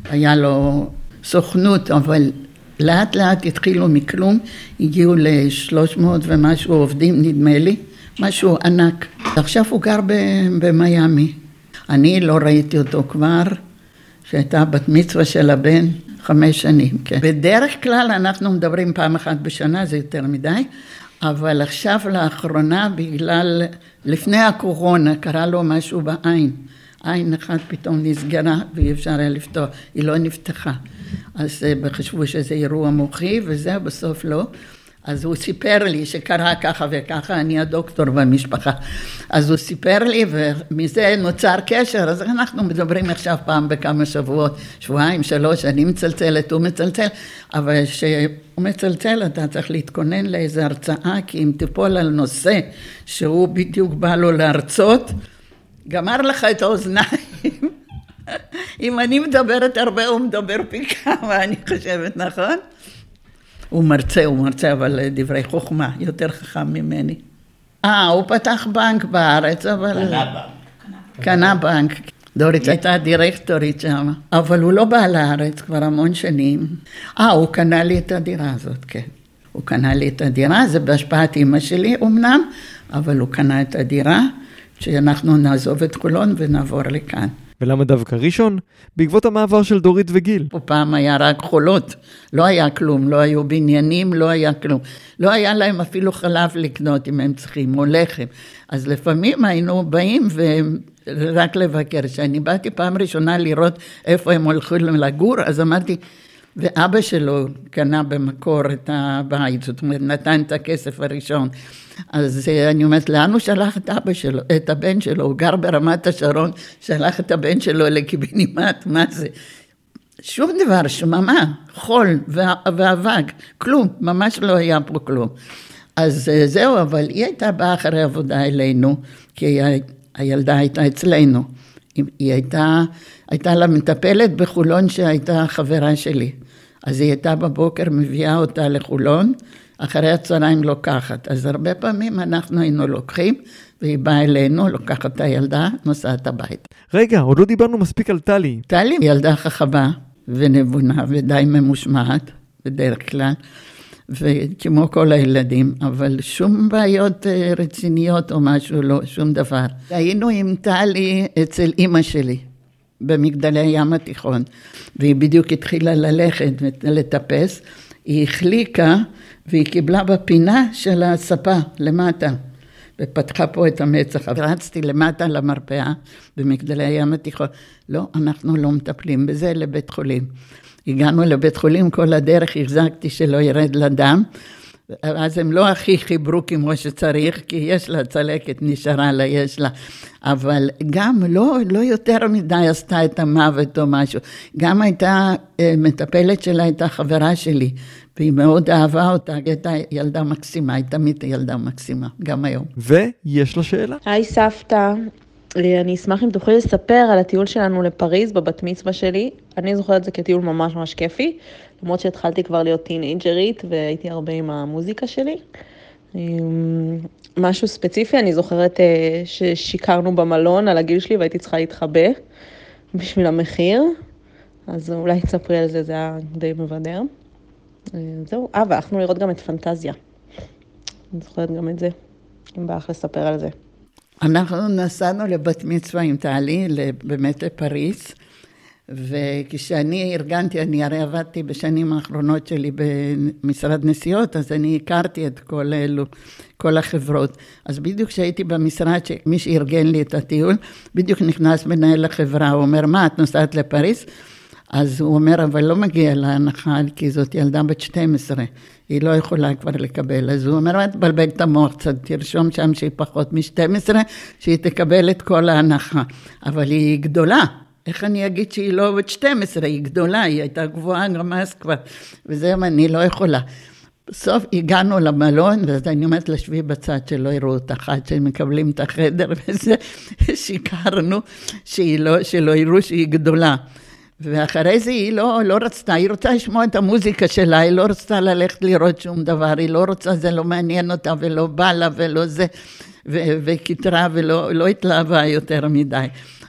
היה לו סוכנות, אבל לאט לאט התחילו מכלום, הגיעו לשלוש מאות ומשהו עובדים, נדמה לי. משהו ענק. עכשיו הוא גר במיאמי. אני לא ראיתי אותו כבר, שהייתה בת מצווה של הבן, חמש שנים, כן. בדרך כלל אנחנו מדברים פעם אחת בשנה, זה יותר מדי, אבל עכשיו לאחרונה, בגלל, לפני הקורונה, קרה לו משהו בעין. עין אחת פתאום נסגרה ואי אפשר היה לפתוח, היא לא נפתחה. אז אה, חשבו שזה אירוע מוחי וזהו, בסוף לא. אז הוא סיפר לי שקרה ככה וככה, אני הדוקטור במשפחה. אז הוא סיפר לי, ומזה נוצר קשר, אז אנחנו מדברים עכשיו פעם בכמה שבועות, שבועיים, שלוש, אני מצלצלת, הוא מצלצל, אבל כשהוא מצלצל אתה צריך להתכונן לאיזה הרצאה, כי אם תיפול על נושא שהוא בדיוק בא לו להרצות, גמר לך את האוזניים. אם אני מדברת הרבה, הוא מדבר פי כמה, אני חושבת, נכון? הוא מרצה, הוא מרצה, אבל דברי חוכמה, יותר חכם ממני. אה, הוא פתח בנק בארץ, אבל... קנה בנק. קנה בנק. דורית הייתה דירקטורית שם, אבל הוא לא בא לארץ כבר המון שנים. אה, הוא קנה לי את הדירה הזאת, כן. הוא קנה לי את הדירה, זה בהשפעת אימא שלי אמנם, אבל הוא קנה את הדירה, שאנחנו נעזוב את חולון ונעבור לכאן. ולמה דווקא ראשון? בעקבות המעבר של דורית וגיל. פה פעם היה רק חולות, לא היה כלום, לא היו בניינים, לא היה כלום. לא היה להם אפילו חלב לקנות אם הם צריכים, או לחם. אז לפעמים היינו באים ורק לבקר. כשאני באתי פעם ראשונה לראות איפה הם הולכים לגור, אז אמרתי, ואבא שלו קנה במקור את הבית, זאת אומרת, נתן את הכסף הראשון. אז אה, אני אומרת, לאן הוא שלח את אבא שלו, את הבן שלו? הוא גר ברמת השרון, שלח את הבן שלו לקיבינימט, מה זה? שום דבר, שממה, חול ואבק, כלום, ממש לא היה פה כלום. אז אה, זהו, אבל היא הייתה באה אחרי עבודה אלינו, כי הילדה הייתה אצלנו. היא הייתה, הייתה לה מטפלת בחולון שהייתה חברה שלי. אז היא הייתה בבוקר מביאה אותה לחולון, אחרי הצהריים לוקחת. אז הרבה פעמים אנחנו היינו לוקחים, והיא באה אלינו, לוקחת את הילדה, נוסעת הביתה. רגע, עוד לא דיברנו מספיק על טלי. טלי ילדה חכמה ונבונה ודי ממושמעת, בדרך כלל, וכמו כל הילדים, אבל שום בעיות אה, רציניות או משהו, לא, שום דבר. היינו עם טלי אצל אימא שלי. במגדלי הים התיכון, והיא בדיוק התחילה ללכת ולטפס, היא החליקה והיא קיבלה בפינה של הספה למטה, ופתחה פה את המצח. רצתי למטה למרפאה במגדלי הים התיכון. לא, אנחנו לא מטפלים בזה לבית חולים. הגענו לבית חולים, כל הדרך החזקתי שלא ירד לה דם. אז הם לא הכי חיברו כמו שצריך, כי יש לה צלקת, נשארה לה, יש לה. אבל גם לא, לא יותר מדי עשתה את המוות או משהו. גם הייתה, אה, מטפלת שלה הייתה חברה שלי, והיא מאוד אהבה אותה, היא הייתה ילדה מקסימה, היא תמיד ילדה מקסימה, גם היום. ויש לה שאלה. היי סבתא, אה, אני אשמח אם תוכלי לספר על הטיול שלנו לפריז בבת מצווה שלי. אני זוכרת את זה כטיול ממש ממש כיפי, למרות שהתחלתי כבר להיות טינג'רית והייתי הרבה עם המוזיקה שלי. אמ, משהו ספציפי, אני זוכרת אה, ששיקרנו במלון על הגיל שלי והייתי צריכה להתחבא בשביל המחיר, אז אולי תספרי על זה, זה היה די מבדר. אה, זהו, אה, והלכנו לראות גם את פנטזיה. אני זוכרת גם את זה, אם בא לך לספר על זה. אנחנו נסענו לבת מצווה עם טלי, באמת לפריז, וכשאני ארגנתי, אני הרי עבדתי בשנים האחרונות שלי במשרד נסיעות, אז אני הכרתי את כל אלו, כל החברות. אז בדיוק כשהייתי במשרד, מי שארגן לי את הטיול, בדיוק נכנס מנהל החברה, הוא אומר, מה, את נוסעת לפריז? אז הוא אומר, אבל לא מגיע להנחה, כי זאת ילדה בת 12, היא לא יכולה כבר לקבל. אז הוא אומר, תבלבל את המוח קצת, תרשום שם שהיא פחות מ-12, שהיא תקבל את כל ההנחה. אבל היא גדולה. איך אני אגיד שהיא לא בת 12, היא גדולה, היא הייתה גבוהה גם אז כבר, וזהו, אני לא יכולה. בסוף הגענו למלון, ואז אני אומרת לה, שבי בצד שלא יראו אותך עד שהם מקבלים את החדר, וזה, שיקרנו לא, שלא יראו שהיא גדולה. ואחרי זה היא לא, לא רצתה, היא רוצה לשמוע את המוזיקה שלה, היא לא רצתה ללכת לראות שום דבר, היא לא רוצה, זה לא מעניין אותה ולא בא לה ולא זה, וקיטרה ולא לא התלהבה יותר מדי.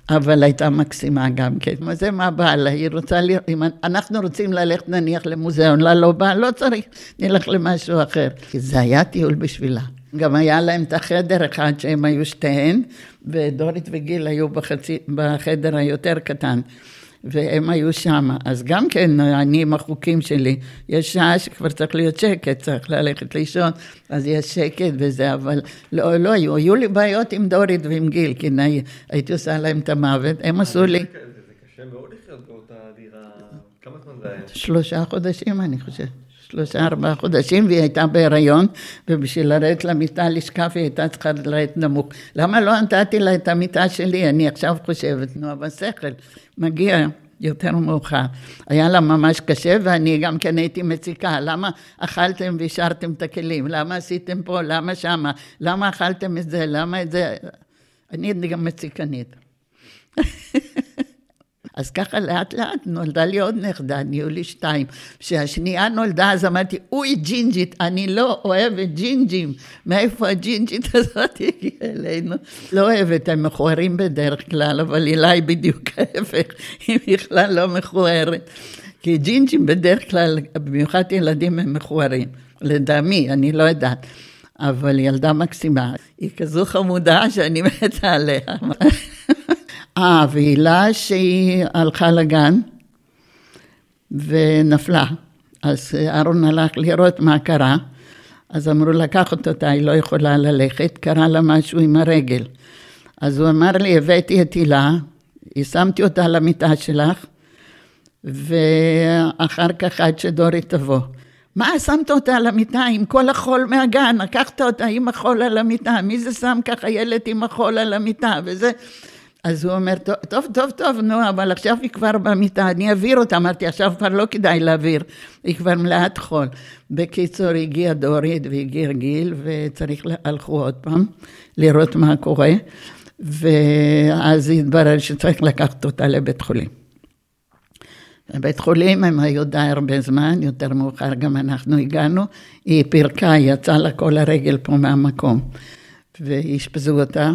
אבל הייתה מקסימה גם כן. מה זה מה בא לה? היא רוצה, ל... אם אנחנו רוצים ללכת נניח למוזיאון, לה לא בא, לא צריך, נלך למשהו אחר. כי זה היה טיול בשבילה. גם היה להם את החדר אחד שהם היו שתיהן, ודורית וגיל היו בחצי, בחדר היותר קטן. והם היו שם. אז גם כן, אני עם החוקים שלי, יש שעה שכבר צריך להיות שקט, צריך ללכת לישון, אז יש שקט וזה, אבל לא, לא היו, היו לי בעיות עם דורית ועם גיל, כי הייתי עושה להם את המוות, הם עשו לי... זה קשה מאוד לחיות באותה דירה, כמה זמן זה היה? שלושה חודשים, אני חושבת. שלושה ארבעה חודשים והיא הייתה בהיריון ובשביל לרדת למיטה לשכב היא הייתה צריכה לרדת נמוך. למה לא נתתי לה את המיטה שלי? אני עכשיו חושבת, נו, אבל שכל, מגיע יותר מאוחר. היה לה ממש קשה ואני גם כן הייתי מציקה, למה אכלתם והשארתם את הכלים? למה עשיתם פה? למה שמה? למה אכלתם את זה? למה את זה? אני גם מציקנית. אז ככה לאט לאט נולדה לי עוד נכדה, נהיו לי שתיים. כשהשנייה נולדה אז אמרתי, אוי ג'ינג'ית, אני לא אוהבת ג'ינג'ים. מאיפה הג'ינג'ית הזאת הגיעה אלינו? לא אוהבת, הם מכוערים בדרך כלל, אבל הילה בדיוק ההפך, היא בכלל לא מכוערת. כי ג'ינג'ים בדרך כלל, במיוחד ילדים הם מכוערים. לדעמי, אני לא יודעת. אבל ילדה מקסימה. היא כזו חמודה שאני מתה עליה. אה, והילה שהיא הלכה לגן ונפלה. אז אהרון הלך לראות מה קרה, אז אמרו לקחת אותה, היא לא יכולה ללכת, קרה לה משהו עם הרגל. אז הוא אמר לי, הבאתי את הילה, שמתי אותה על המיטה שלך, ואחר כך עד שדורי תבוא. מה שמת אותה על המיטה עם כל החול מהגן? לקחת אותה עם החול על המיטה, מי זה שם ככה ילד עם החול על המיטה? וזה... אז הוא אומר, טוב, טוב, טוב, נו, אבל עכשיו היא כבר במיטה, אני אעביר אותה. אמרתי, עכשיו כבר לא כדאי להעביר, היא כבר מלאת חול. בקיצור, הגיע דורית והגיע גיל, וצריך, הלכו עוד פעם לראות מה קורה. ואז התברר שצריך לקחת אותה לבית חולים. בבית חולים הם היו די הרבה זמן, יותר מאוחר גם אנחנו הגענו, היא פירקה, יצאה לה כל הרגל פה מהמקום. ואשפזו אותה,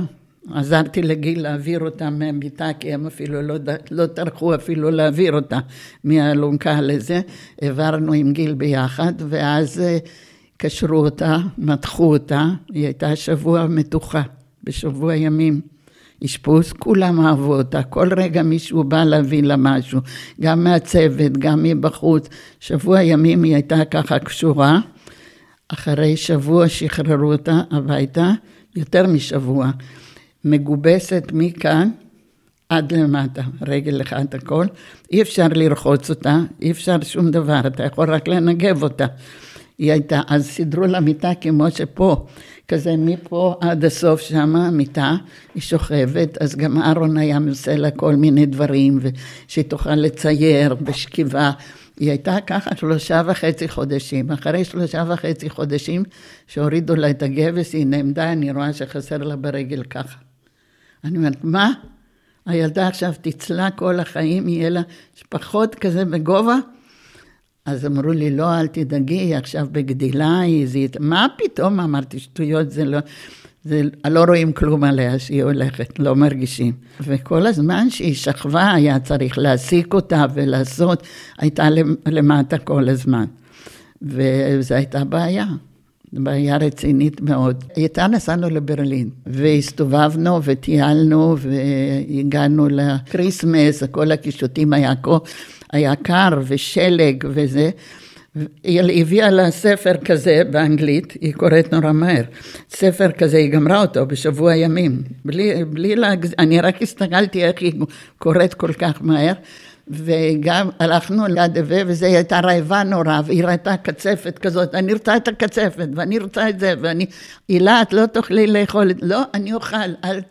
עזרתי לגיל להעביר אותה מהמיטה, כי הם אפילו לא, לא טרחו אפילו להעביר אותה מהאלונקה לזה. העברנו עם גיל ביחד, ואז אה, קשרו אותה, מתחו אותה, היא הייתה שבוע מתוחה, בשבוע ימים. אשפוז, כולם אהבו אותה, כל רגע מישהו בא להביא לה משהו, גם מהצוות, גם מבחוץ. שבוע ימים היא הייתה ככה קשורה, אחרי שבוע שחררו אותה הביתה, יותר משבוע, מגובסת מכאן עד למטה, רגל אחת הכל, אי אפשר לרחוץ אותה, אי אפשר שום דבר, אתה יכול רק לנגב אותה. היא הייתה, אז סידרו לה מיטה כמו שפה, כזה מפה עד הסוף שמה מיטה, היא שוכבת, אז גם אהרון היה עושה לה כל מיני דברים, ושהיא תוכל לצייר בשכיבה. היא הייתה ככה שלושה וחצי חודשים. אחרי שלושה וחצי חודשים, שהורידו לה את הגבס, היא נעמדה, אני רואה שחסר לה ברגל ככה. אני אומרת, מה? הילדה עכשיו תצלה כל החיים, יהיה לה פחות כזה בגובה? אז אמרו לי, לא, אל תדאגי, היא עכשיו בגדילה, היא זית. מה פתאום? אמרתי, שטויות, זה לא... זה, לא רואים כלום עליה שהיא הולכת, לא מרגישים. וכל הזמן שהיא שכבה, היה צריך להעסיק אותה ולעשות, הייתה למטה כל הזמן. וזו הייתה בעיה. בעיה רצינית מאוד. איתה נסענו לברלין, והסתובבנו וטיילנו והגענו לקריסמס, כל הקישוטים היה היה קר ושלג וזה. היא הביאה לה ספר כזה באנגלית, היא קוראת נורא מהר. ספר כזה, היא גמרה אותו בשבוע ימים. בלי, בלי להגז... אני רק הסתכלתי איך היא קוראת כל כך מהר. וגם הלכנו ליד הווה, וזה היא הייתה רעבה נורא, והיא ראתה קצפת כזאת, אני רוצה את הקצפת, ואני רוצה את זה, ואני, הילה, את לא תוכלי לאכול לא, אני אוכל, אל,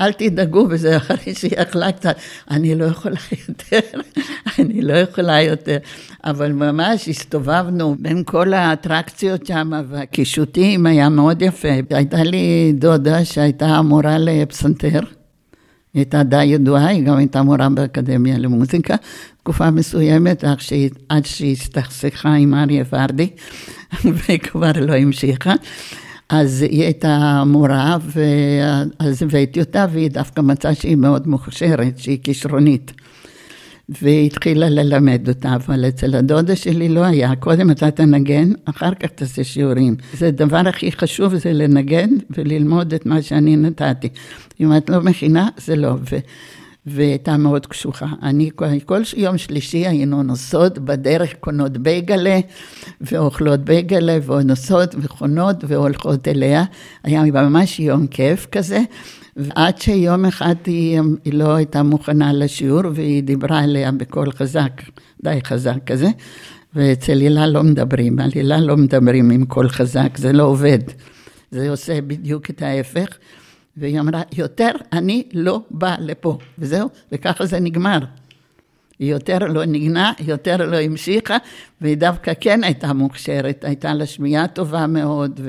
אל תדאגו בזה, אחרי שהיא אכלה קצת, אני לא יכולה יותר, אני לא יכולה יותר. אבל ממש הסתובבנו בין כל האטרקציות שם, והקישוטים היה מאוד יפה. הייתה לי דודה שהייתה מורה לפסנתר. היא הייתה די ידועה, היא גם הייתה מורה באקדמיה למוזיקה, תקופה מסוימת, עד שהיא הסתכסכה עם אריה ורדי, וכבר לא המשיכה. אז היא הייתה מורה, ואז הבאתי אותה, והיא דווקא מצאה שהיא מאוד מוכשרת, שהיא כישרונית. והתחילה ללמד אותה, אבל אצל הדודה שלי לא היה. קודם אתה תנגן, אחר כך תעשה שיעורים. זה הדבר הכי חשוב, זה לנגן וללמוד את מה שאני נתתי. אם את לא מכינה, זה לא. ו... והייתה מאוד קשוחה. אני כל יום שלישי היינו נוסעות בדרך, קונות בייגלה, ואוכלות בייגלה, ונוסעות וחונות והולכות אליה. היה ממש יום כיף כזה. ועד שיום אחד היא, היא לא הייתה מוכנה לשיעור, והיא דיברה אליה בקול חזק, די חזק כזה, ואצל הילה לא מדברים, על הילה לא מדברים עם קול חזק, זה לא עובד. זה עושה בדיוק את ההפך. והיא אמרה, יותר אני לא באה לפה, וזהו, וככה זה נגמר. היא יותר לא נגנה, יותר לא המשיכה, והיא דווקא כן הייתה מוכשרת, הייתה לה שמיעה טובה מאוד,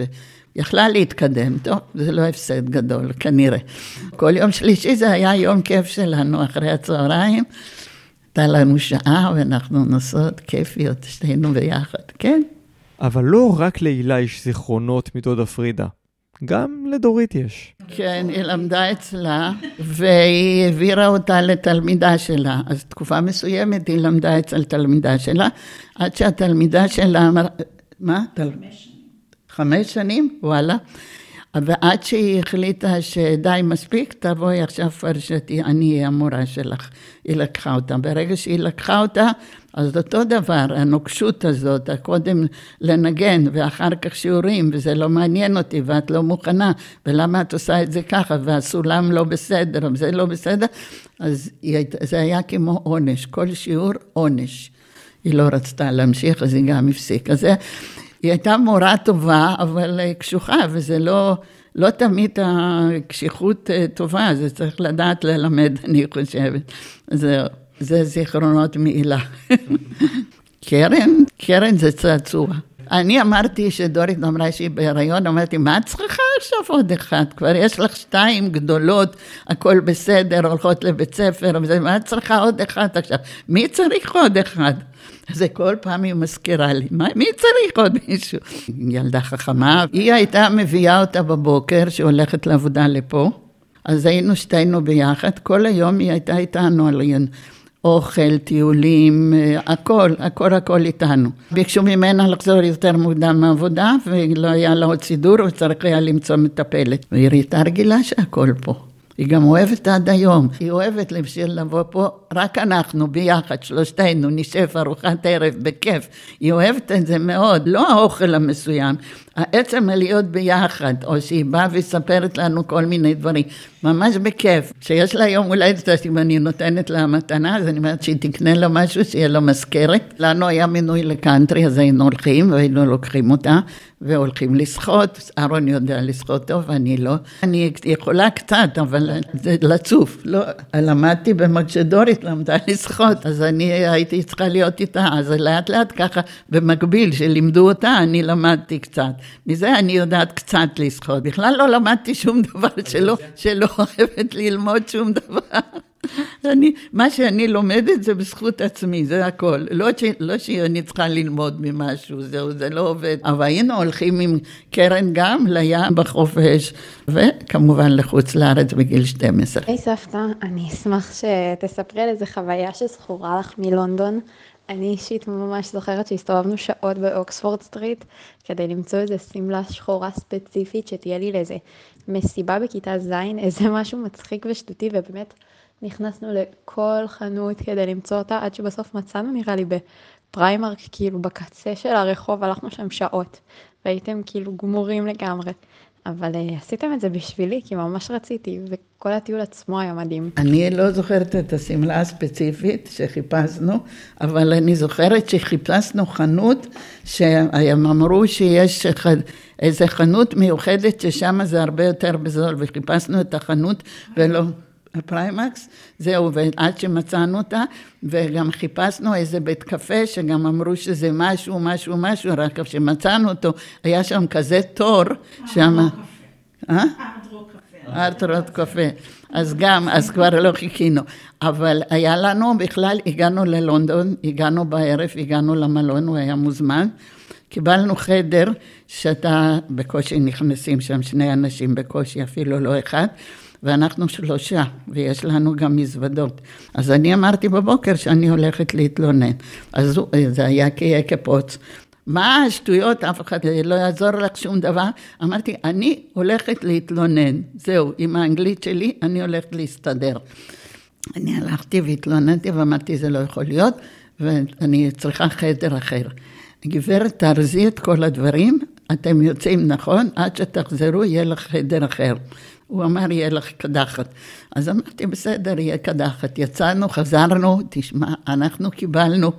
ויכלה להתקדם. טוב, זה לא הפסד גדול, כנראה. כל יום שלישי זה היה יום כיף שלנו, אחרי הצהריים. הייתה לנו שעה, ואנחנו נוסעות כיפיות, שתינו ביחד, כן. אבל לא רק להילה יש זיכרונות מדודה פרידה. גם לדורית יש. כן, היא למדה אצלה, והיא העבירה אותה לתלמידה שלה. אז תקופה מסוימת היא למדה אצל תלמידה שלה, עד שהתלמידה שלה אמרה, מה? שנים. חמש שנים? וואלה. ועד שהיא החליטה שדי מספיק, תבואי עכשיו פרשתי, אני אהיה המורה שלך. היא לקחה אותה. ברגע שהיא לקחה אותה, אז אותו דבר, הנוקשות הזאת, קודם לנגן ואחר כך שיעורים, וזה לא מעניין אותי ואת לא מוכנה, ולמה את עושה את זה ככה, והסולם לא בסדר, וזה לא בסדר, אז זה היה כמו עונש, כל שיעור עונש. היא לא רצתה להמשיך, אז היא גם הפסיקה. זה, היא הייתה מורה טובה, אבל קשוחה, וזה לא, לא תמיד הקשיחות אה, טובה, זה צריך לדעת ללמד, אני חושבת. זהו. זה זיכרונות מעילה. קרן, קרן זה צעצוע. אני אמרתי שדורית אמרה שהיא בהיריון, אמרתי, מה את צריכה עכשיו עוד אחד? כבר יש לך שתיים גדולות, הכל בסדר, הולכות לבית ספר, וזה, מה את צריכה עוד אחד עכשיו? מי צריך עוד אחד? זה כל פעם היא מזכירה לי, מה, מי צריך עוד מישהו? ילדה חכמה, היא הייתה מביאה אותה בבוקר, שהולכת לעבודה לפה, אז היינו שתינו ביחד, כל היום היא הייתה איתנו על אוכל, טיולים, אה, הכל, הכל הכל איתנו. ביקשו ממנה לחזור יותר מוקדם מעבודה, ולא היה לה עוד סידור, וצריך היה למצוא מטפלת. והיא הייתה רגילה שהכל פה. היא גם אוהבת עד היום. היא אוהבת לבוא פה, רק אנחנו ביחד, שלושתנו, נשב ארוחת ערב בכיף. היא אוהבת את זה מאוד, לא האוכל המסוים, העצם הלהיות ביחד, או שהיא באה ומספרת לנו כל מיני דברים, ממש בכיף. כשיש לה יום הולדת, אז אם אני נותנת לה מתנה, אז אני אומרת שהיא תקנה לה משהו, שיהיה לה מזכרת. לנו היה מינוי לקאנטרי, אז היינו הולכים והיינו לוקחים אותה, והולכים לשחות. אהרון יודע לשחות טוב, אני לא. אני יכולה קצת, אבל זה לצוף. לא, למדתי במגשדורית, למדה לשחות, אז אני הייתי צריכה להיות איתה, אז לאט לאט ככה, במקביל, שלימדו אותה, אני למדתי קצת. מזה אני יודעת קצת לשחות. בכלל לא למדתי שום דבר שלא, שלא אוהבת ללמוד שום דבר. אני, מה שאני לומדת זה בזכות עצמי, זה הכל. לא, ש, לא שאני צריכה ללמוד ממשהו, זהו, זה לא עובד. אבל היינו הולכים עם קרן גם לים בחופש, וכמובן לחוץ לארץ בגיל 12. היי hey, סבתא, אני אשמח שתספרי על איזה חוויה שזכורה לך מלונדון. אני אישית ממש זוכרת שהסתובבנו שעות באוקספורד סטריט כדי למצוא איזה שמלה שחורה ספציפית שתהיה לי לאיזה מסיבה בכיתה ז', איזה משהו מצחיק ושטותי ובאמת נכנסנו לכל חנות כדי למצוא אותה עד שבסוף מצאנו נראה לי בפריימרק כאילו בקצה של הרחוב הלכנו שם שעות והייתם כאילו גמורים לגמרי. אבל uh, עשיתם את זה בשבילי, כי ממש רציתי, וכל הטיול עצמו היה מדהים. אני לא זוכרת את השמלה הספציפית שחיפשנו, אבל אני זוכרת שחיפשנו חנות שהם אמרו שיש איזה חנות מיוחדת ששם זה הרבה יותר בזול, וחיפשנו את החנות ולא... הפריימקס, זהו, ועד שמצאנו אותה, וגם חיפשנו איזה בית קפה, שגם אמרו שזה משהו, משהו, משהו, רק כשמצאנו אותו, היה שם כזה תור, שם... אה? ארטרוד קפה. אז גם, אז כבר לא חיכינו. אבל היה לנו בכלל, הגענו ללונדון, הגענו בערב, הגענו למלון, הוא היה מוזמן. קיבלנו חדר שאתה בקושי נכנסים שם שני אנשים בקושי, אפילו לא אחד. ואנחנו שלושה, ויש לנו גם מזוודות. אז אני אמרתי בבוקר שאני הולכת להתלונן. אז זה היה כפוץ. מה השטויות, אף אחד לא יעזור לך שום דבר. אמרתי, אני הולכת להתלונן, זהו, עם האנגלית שלי אני הולכת להסתדר. אני הלכתי והתלוננתי ואמרתי, זה לא יכול להיות, ואני צריכה חדר אחר. גברת, תארזי את כל הדברים, אתם יוצאים, נכון? עד שתחזרו, יהיה לך חדר אחר. הוא אמר, יהיה לך קדחת. אז אמרתי, בסדר, יהיה קדחת. יצאנו, חזרנו, תשמע, אנחנו קיבלנו,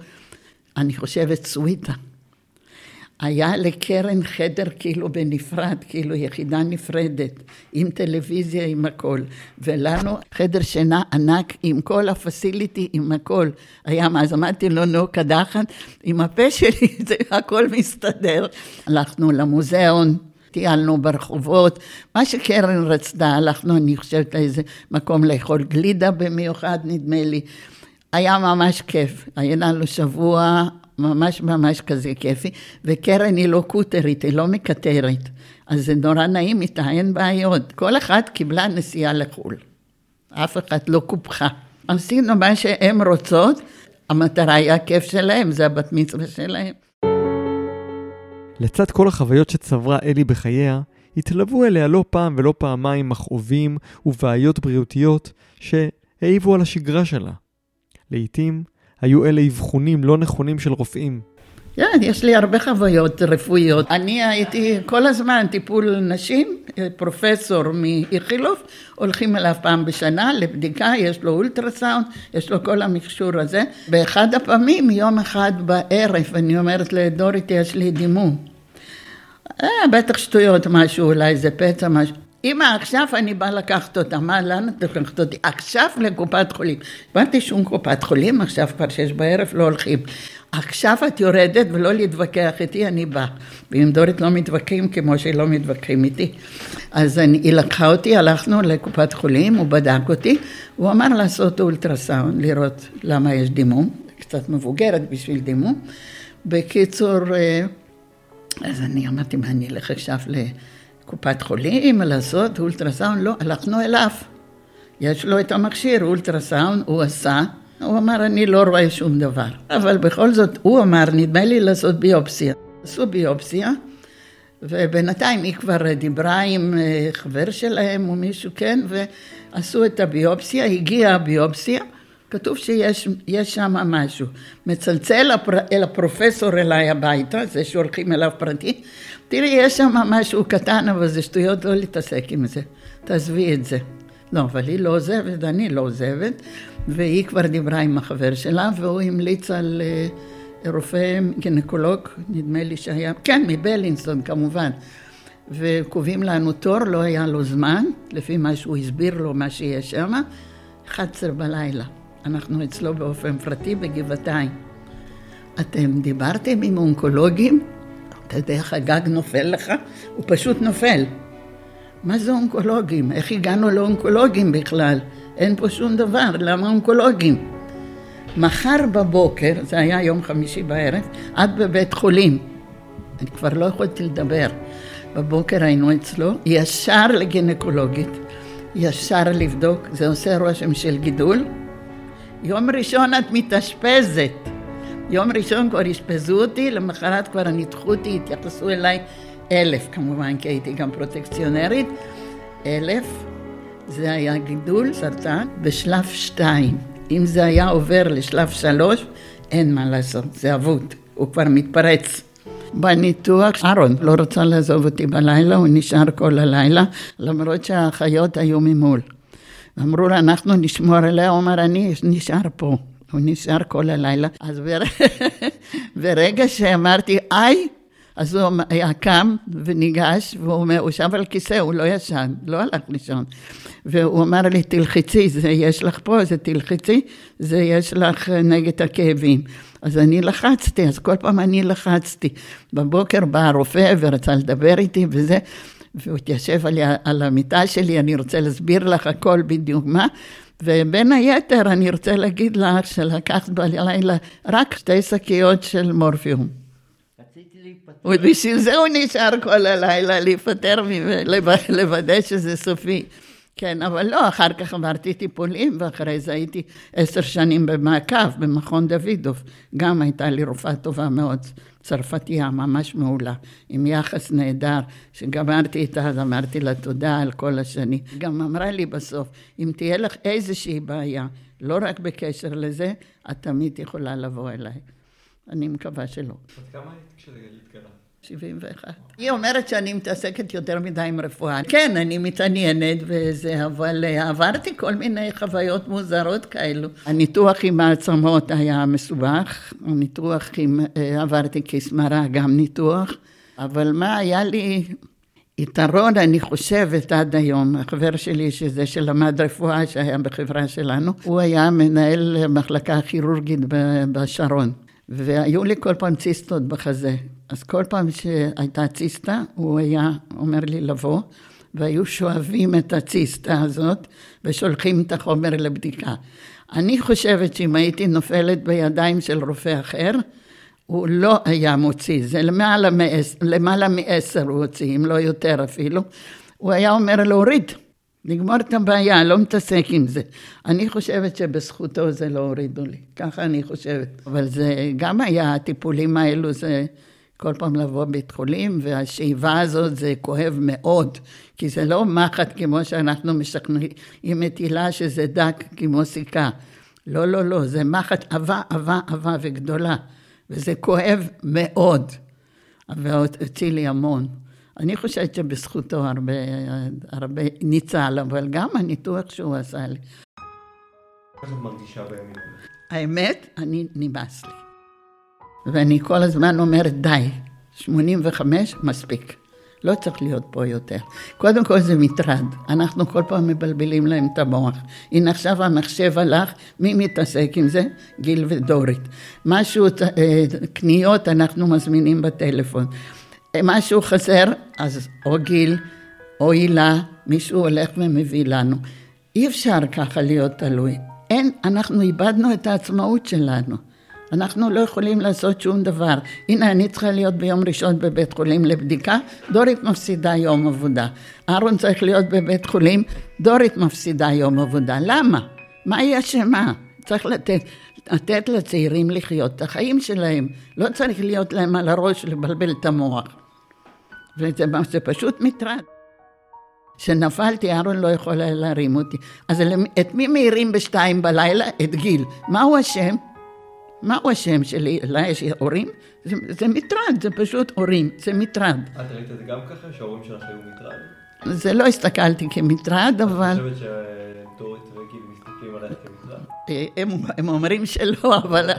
אני חושבת, סוויטה. היה לקרן חדר כאילו בנפרד, כאילו יחידה נפרדת, עם טלוויזיה, עם הכל. ולנו חדר שינה ענק עם כל הפסיליטי, עם הכל. היה מה, אז אמרתי לו, נו, קדחת, עם הפה שלי, זה הכל מסתדר. הלכנו למוזיאון. טיילנו ברחובות, מה שקרן רצתה, הלכנו, אני חושבת, לאיזה מקום לאכול גלידה במיוחד, נדמה לי. היה ממש כיף, היה לנו שבוע ממש ממש כזה כיפי, וקרן היא לא קוטרית, היא לא מקטרת, אז זה נורא נעים איתה, אין בעיות. כל אחת קיבלה נסיעה לחו"ל, אף אחד לא קופחה. עשינו מה שהן רוצות, המטרה היא הכיף שלהם, זה הבת מצווה שלהם. לצד כל החוויות שצברה אלי בחייה, התלוו אליה לא פעם ולא פעמיים מכאובים ובעיות בריאותיות שהעיבו על השגרה שלה. לעתים היו אלה אבחונים לא נכונים של רופאים. כן, יש לי הרבה חוויות רפואיות. אני הייתי כל הזמן טיפול נשים, פרופסור מאיכילוב, הולכים אליו פעם בשנה לבדיקה, יש לו אולטרסאונד, יש לו כל המכשור הזה. באחד הפעמים, יום אחד בערב, אני אומרת לדוריטי, יש לי דימום. אה, בטח שטויות משהו, אולי זה פצע משהו. אמא, עכשיו אני באה לקחת אותה, מה, לאן את לוקחת אותי? עכשיו לקופת חולים. באתי שום קופת חולים, עכשיו כבר שש בערב לא הולכים. עכשיו את יורדת ולא להתווכח איתי, אני באה. ועם דורית לא מתווכחים כמו שלא מתווכחים איתי. אז אני, היא לקחה אותי, הלכנו לקופת חולים, הוא בדק אותי, הוא אמר לעשות אולטרסאונד, לראות למה יש דימום, קצת מבוגרת בשביל דימום. בקיצור, אה, אז אני אמרתי, מה, אני אלך עכשיו לקופת חולים לעשות אולטרסאונד? לא, הלכנו אליו. יש לו את המכשיר, אולטרסאונד, הוא עשה. הוא אמר, אני לא רואה שום דבר. אבל בכל זאת, הוא אמר, נדמה לי לעשות ביופסיה. עשו ביופסיה, ובינתיים היא כבר דיברה עם אה, חבר שלהם או מישהו, כן, ועשו את הביופסיה, הגיעה הביופסיה, כתוב שיש שם משהו. מצלצל הפר, אל הפרופסור אליי הביתה, זה שהולכים אליו פרטי, תראי, יש שם משהו קטן, אבל זה שטויות לא להתעסק עם זה, תעזבי את זה. לא, אבל היא לא עוזבת, אני לא עוזבת, והיא כבר דיברה עם החבר שלה, והוא המליץ על uh, רופא גינקולוג, נדמה לי שהיה, כן, מבלינסון כמובן. וקובעים לנו תור, לא היה לו זמן, לפי מה שהוא הסביר לו, מה שיש שם, 11 בלילה. אנחנו אצלו באופן פרטי בגבעתיים. אתם דיברתם עם אונקולוגים? אתה יודע איך הגג נופל לך? הוא פשוט נופל. מה זה אונקולוגים? איך הגענו לאונקולוגים בכלל? אין פה שום דבר, למה אונקולוגים? מחר בבוקר, זה היה יום חמישי בערב, את בבית חולים. אני כבר לא יכולתי לדבר. בבוקר היינו אצלו, ישר לגינקולוגית, ישר לבדוק, זה עושה רושם של גידול. יום ראשון את מתאשפזת. יום ראשון כבר אשפזו אותי, למחרת כבר ניתחו אותי, התייחסו אליי אלף כמובן, כי הייתי גם פרוטקציונרית, אלף, זה היה גידול סרטן בשלב שתיים. אם זה היה עובר לשלב שלוש, אין מה לעשות, זה אבוד, הוא כבר מתפרץ. בניתוח, אהרון לא רצה לעזוב אותי בלילה, הוא נשאר כל הלילה, למרות שהאחיות היו ממול. אמרו לה, אנחנו נשמור עליה, הוא אמר, אני נשאר פה. הוא נשאר כל הלילה. אז ברגע שאמרתי, איי, אז הוא היה קם וניגש, והוא אומר, הוא ישב על כיסא, הוא לא ישן, לא הלך לישון. והוא אמר לי, תלחצי, זה יש לך פה, זה תלחצי, זה יש לך נגד הכאבים. אז אני לחצתי, אז כל פעם אני לחצתי. בבוקר בא הרופא ורצה לדבר איתי וזה, והוא התיישב על, על המיטה שלי, אני רוצה להסביר לך הכל בדיוק מה. ובין היתר, אני רוצה להגיד לך שלקחת בלילה רק שתי שקיות של מורפיום. ובשביל זה הוא נשאר כל הלילה להיפטר ממנו, לוודא שזה סופי. כן, אבל לא, אחר כך עברתי טיפולים, ואחרי זה הייתי עשר שנים במעקב במכון דוידוב. גם הייתה לי רופאה טובה מאוד, צרפתייה, ממש מעולה, עם יחס נהדר, שגמרתי איתה, אז אמרתי לה תודה על כל השנים. גם אמרה לי בסוף, אם תהיה לך איזושהי בעיה, לא רק בקשר לזה, את תמיד יכולה לבוא אליי. אני מקווה שלא. אז כמה היית קרה? 71. היא אומרת שאני מתעסקת יותר מדי עם רפואה. כן, אני מתעניינת וזה, אבל אה, עברתי כל מיני חוויות מוזרות כאלו. הניתוח עם העצמות היה מסובך, הניתוח עם, אה, עברתי כיס מרה, גם ניתוח, אבל מה היה לי יתרון, אני חושבת, עד היום, החבר שלי, שזה שלמד רפואה, שהיה בחברה שלנו, הוא היה מנהל מחלקה כירורגית בשרון. והיו לי כל פעם ציסטות בחזה. אז כל פעם שהייתה ציסטה, הוא היה אומר לי לבוא, והיו שואבים את הציסטה הזאת ושולחים את החומר לבדיקה. אני חושבת שאם הייתי נופלת בידיים של רופא אחר, הוא לא היה מוציא, זה למעלה, מעשר, למעלה מעשר הוא הוציא, אם לא יותר אפילו. הוא היה אומר להוריד, לגמור את הבעיה, לא מתעסק עם זה. אני חושבת שבזכותו זה לא הורידו לי, ככה אני חושבת. אבל זה גם היה, הטיפולים האלו זה כל פעם לבוא בית חולים, והשאיבה הזאת זה כואב מאוד, כי זה לא מחט כמו שאנחנו משכנעים את הילה שזה דק כמו סיכה. לא, לא, לא, זה מחט עבה, עבה, עבה וגדולה, וזה כואב מאוד. והוציא לי המון. אני חושבת שבזכותו הרבה, הרבה ניצל, אבל גם הניתוח שהוא עשה לי. איך את מרגישה בימים האמת, אני נמאס לי. ואני כל הזמן אומרת, די, 85, מספיק. לא צריך להיות פה יותר. קודם כל זה מטרד, אנחנו כל פעם מבלבלים להם את המוח. הנה עכשיו המחשב הלך, מי מתעסק עם זה? גיל ודורית. משהו, אה, קניות אנחנו מזמינים בטלפון. משהו חסר, אז או גיל או הילה, מישהו הולך ומביא לנו. אי אפשר ככה להיות תלוי. אין, אנחנו איבדנו את העצמאות שלנו. אנחנו לא יכולים לעשות שום דבר. הנה, אני צריכה להיות ביום ראשון בבית חולים לבדיקה, דורית מפסידה יום עבודה. אהרון צריך להיות בבית חולים, דורית מפסידה יום עבודה. למה? מה היא אשמה? צריך לתת, לתת לצעירים לחיות את החיים שלהם. לא צריך להיות להם על הראש לבלבל את המוח. וזה זה פשוט מטרד. כשנפלתי, אהרון לא יכול היה להרים אותי. אז את מי מעירים בשתיים בלילה? את גיל. מה הוא אשם? מהו השם שלי? לה יש הורים? זה, זה מטרד, זה פשוט הורים, זה מטרד. את ראית את זה גם ככה, שההורים שלך היו מטרד? זה לא הסתכלתי כמטרד, אבל... את חושבת שדורית וגיל מסתכלים עלייך כמטרד? הם, הם אומרים שלא, אבל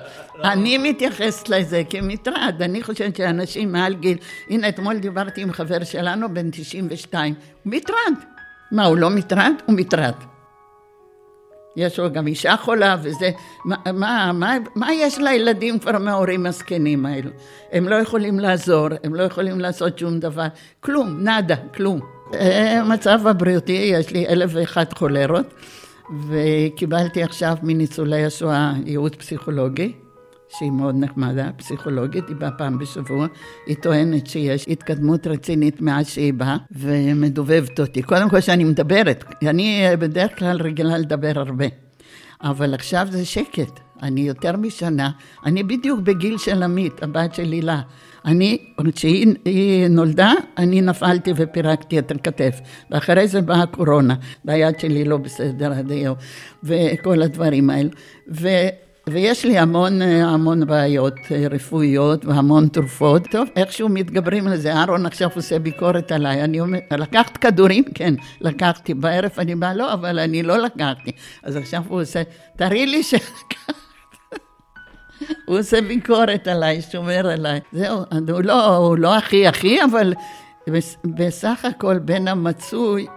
אני מתייחסת לזה כמטרד. אני חושבת שאנשים מעל גיל... הנה, אתמול דיברתי עם חבר שלנו, בן 92. מטרד. מה, הוא לא מטרד? הוא מטרד. יש לו גם אישה חולה וזה, מה, מה, מה, מה יש לילדים כבר מההורים הזקנים האלו? הם לא יכולים לעזור, הם לא יכולים לעשות שום דבר, כלום, נאדה, כלום. אה, הבריאותי, יש לי אלף ואחת חולרות, וקיבלתי עכשיו מניצולי השואה ייעוץ פסיכולוגי. שהיא מאוד נחמדה, פסיכולוגית, היא באה פעם בשבוע, היא טוענת שיש התקדמות רצינית מאז שהיא באה, ומדובבת אותי. קודם כל שאני מדברת, אני בדרך כלל רגילה לדבר הרבה, אבל עכשיו זה שקט. אני יותר משנה, אני בדיוק בגיל של עמית, הבת של הילה. אני, כשהיא נולדה, אני נפלתי ופירקתי את הכתף. ואחרי זה באה הקורונה, והיד שלי לא בסדר עד היום, וכל הדברים האלו. ויש לי המון המון בעיות רפואיות והמון תרופות. טוב, איכשהו מתגברים לזה. אהרון עכשיו עושה ביקורת עליי. אני אומר, לקחת כדורים? כן, לקחתי. בערב אני באה, לא, אבל אני לא לקחתי. אז עכשיו הוא עושה, תראי לי שלקחת. הוא עושה ביקורת עליי, שומר עליי. זהו, הוא לא, הוא לא הכי הכי, אבל בסך הכל בין המצוי,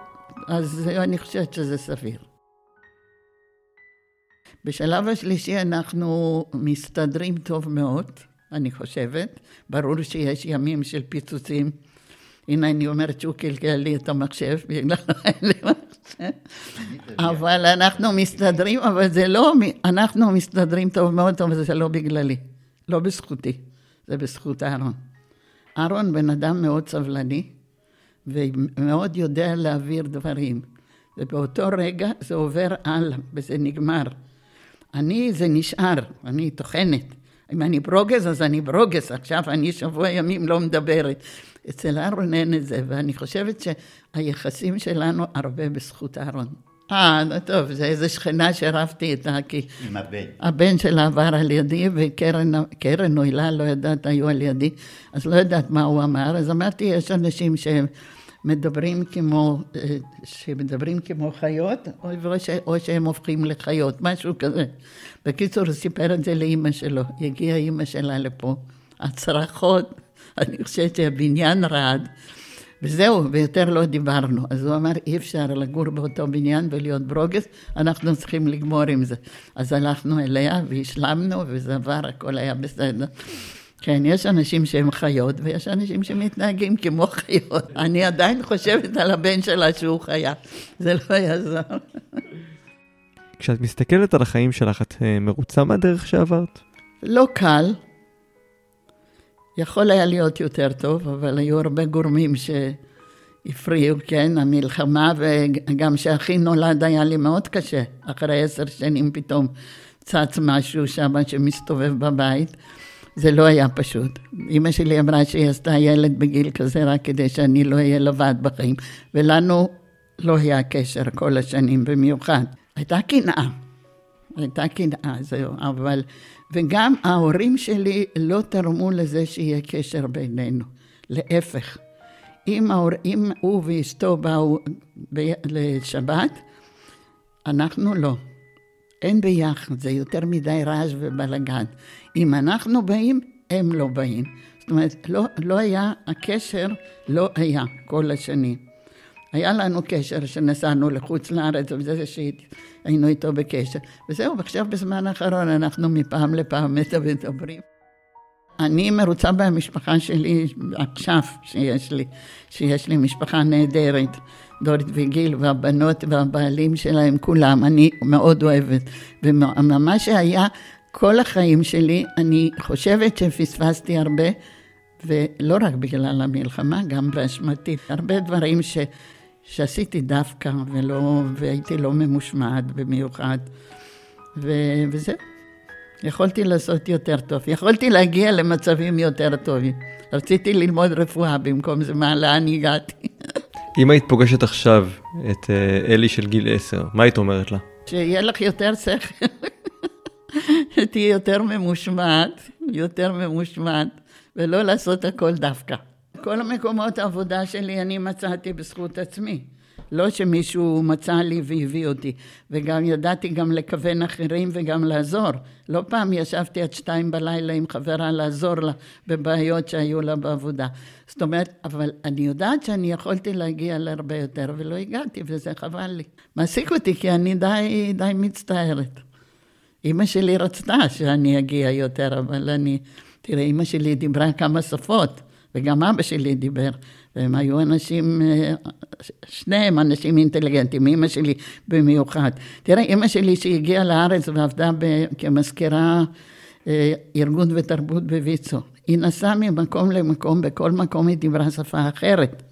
אז אני חושבת שזה סביר. בשלב השלישי אנחנו מסתדרים טוב מאוד, אני חושבת. ברור שיש ימים של פיצוצים. הנה, אני אומרת שהוא קלקל לי את המחשב, בגלל מחשב. אבל אנחנו מסתדרים, אבל זה לא, אנחנו מסתדרים טוב מאוד, אבל זה לא בגללי. לא בזכותי, זה בזכות אהרון. אהרון בן אדם מאוד סבלני, ומאוד יודע להעביר דברים. ובאותו רגע זה עובר הלאה, וזה נגמר. אני, זה נשאר, אני טוחנת. אם אני ברוגז, אז אני ברוגז. עכשיו אני שבוע ימים לא מדברת. אצל אהרון אין את זה, ואני חושבת שהיחסים שלנו הרבה בזכות אהרון. אה, טוב, זה איזה שכנה שרבתי איתה, כי... עם הבן. הבן שלה עבר על ידי, וקרן או הילה, לא יודעת, היו על ידי, אז לא יודעת מה הוא אמר. אז אמרתי, יש אנשים שהם... מדברים כמו, אה, שמדברים כמו חיות, או, ש, או שהם הופכים לחיות, משהו כזה. בקיצור, הוא סיפר את זה לאימא שלו. הגיעה אימא שלה לפה, הצרחות, אני חושבת שהבניין רעד. וזהו, ויותר לא דיברנו. אז הוא אמר, אי אפשר לגור באותו בניין ולהיות ברוגז, אנחנו צריכים לגמור עם זה. אז הלכנו אליה והשלמנו, וזה עבר, הכל היה בסדר. כן, יש אנשים שהם חיות, ויש אנשים שמתנהגים כמו חיות. אני עדיין חושבת על הבן שלה שהוא חיה. זה לא יעזור. כשאת מסתכלת על החיים שלך, את אה, מרוצה מהדרך שעברת? לא קל. יכול היה להיות יותר טוב, אבל היו הרבה גורמים שהפריעו, כן, המלחמה, וגם כשאחי נולד היה לי מאוד קשה. אחרי עשר שנים פתאום צץ משהו שם שמסתובב בבית. זה לא היה פשוט. אימא שלי אמרה שהיא עשתה ילד בגיל כזה רק כדי שאני לא אהיה לבד בחיים, ולנו לא היה קשר כל השנים במיוחד. הייתה קנאה, הייתה קנאה, זהו, אבל... וגם ההורים שלי לא תרמו לזה שיהיה קשר בינינו, להפך. אם, ההור... אם הוא ואשתו באו ב... לשבת, אנחנו לא. אין ביחד, זה יותר מדי רעש ובלאגן. אם אנחנו באים, הם לא באים. זאת אומרת, לא, לא היה, הקשר לא היה כל השנים. היה לנו קשר שנסענו לחוץ לארץ, וזה שהיינו איתו בקשר. וזהו, ועכשיו בזמן האחרון אנחנו מפעם לפעם מדברים. אני מרוצה במשפחה שלי עכשיו, שיש לי, שיש לי משפחה נהדרת. דורית וגיל והבנות והבעלים שלהם כולם, אני מאוד אוהבת. ומה שהיה כל החיים שלי, אני חושבת שפספסתי הרבה, ולא רק בגלל המלחמה, גם באשמתי. הרבה דברים ש, שעשיתי דווקא, ולא, והייתי לא ממושמעת במיוחד, ו, וזהו. יכולתי לעשות יותר טוב, יכולתי להגיע למצבים יותר טובים. רציתי ללמוד רפואה במקום זה, מה, לאן הגעתי? אם היית פוגשת עכשיו את אה, אלי של גיל 10, מה היית אומרת לה? שיהיה לך יותר שכל, שתהיי יותר ממושמעת, יותר ממושמעת, ולא לעשות הכל דווקא. כל המקומות העבודה שלי אני מצאתי בזכות עצמי. לא שמישהו מצא לי והביא אותי. וגם ידעתי גם לכוון אחרים וגם לעזור. לא פעם ישבתי עד שתיים בלילה עם חברה לעזור לה בבעיות שהיו לה בעבודה. זאת אומרת, אבל אני יודעת שאני יכולתי להגיע להרבה יותר ולא הגעתי וזה חבל לי. מעסיק אותי כי אני די, די מצטערת. אימא שלי רצתה שאני אגיע יותר, אבל אני... תראה, אימא שלי דיברה כמה שפות, וגם אבא שלי דיבר. והם היו אנשים, אה, שניהם אנשים אינטליגנטים, אימא שלי במיוחד. תראה, אימא שלי שהגיעה לארץ ועבדה כמזכירה אה, ארגון ותרבות בוויצו, היא נסעה ממקום למקום, בכל מקום היא דיברה שפה אחרת.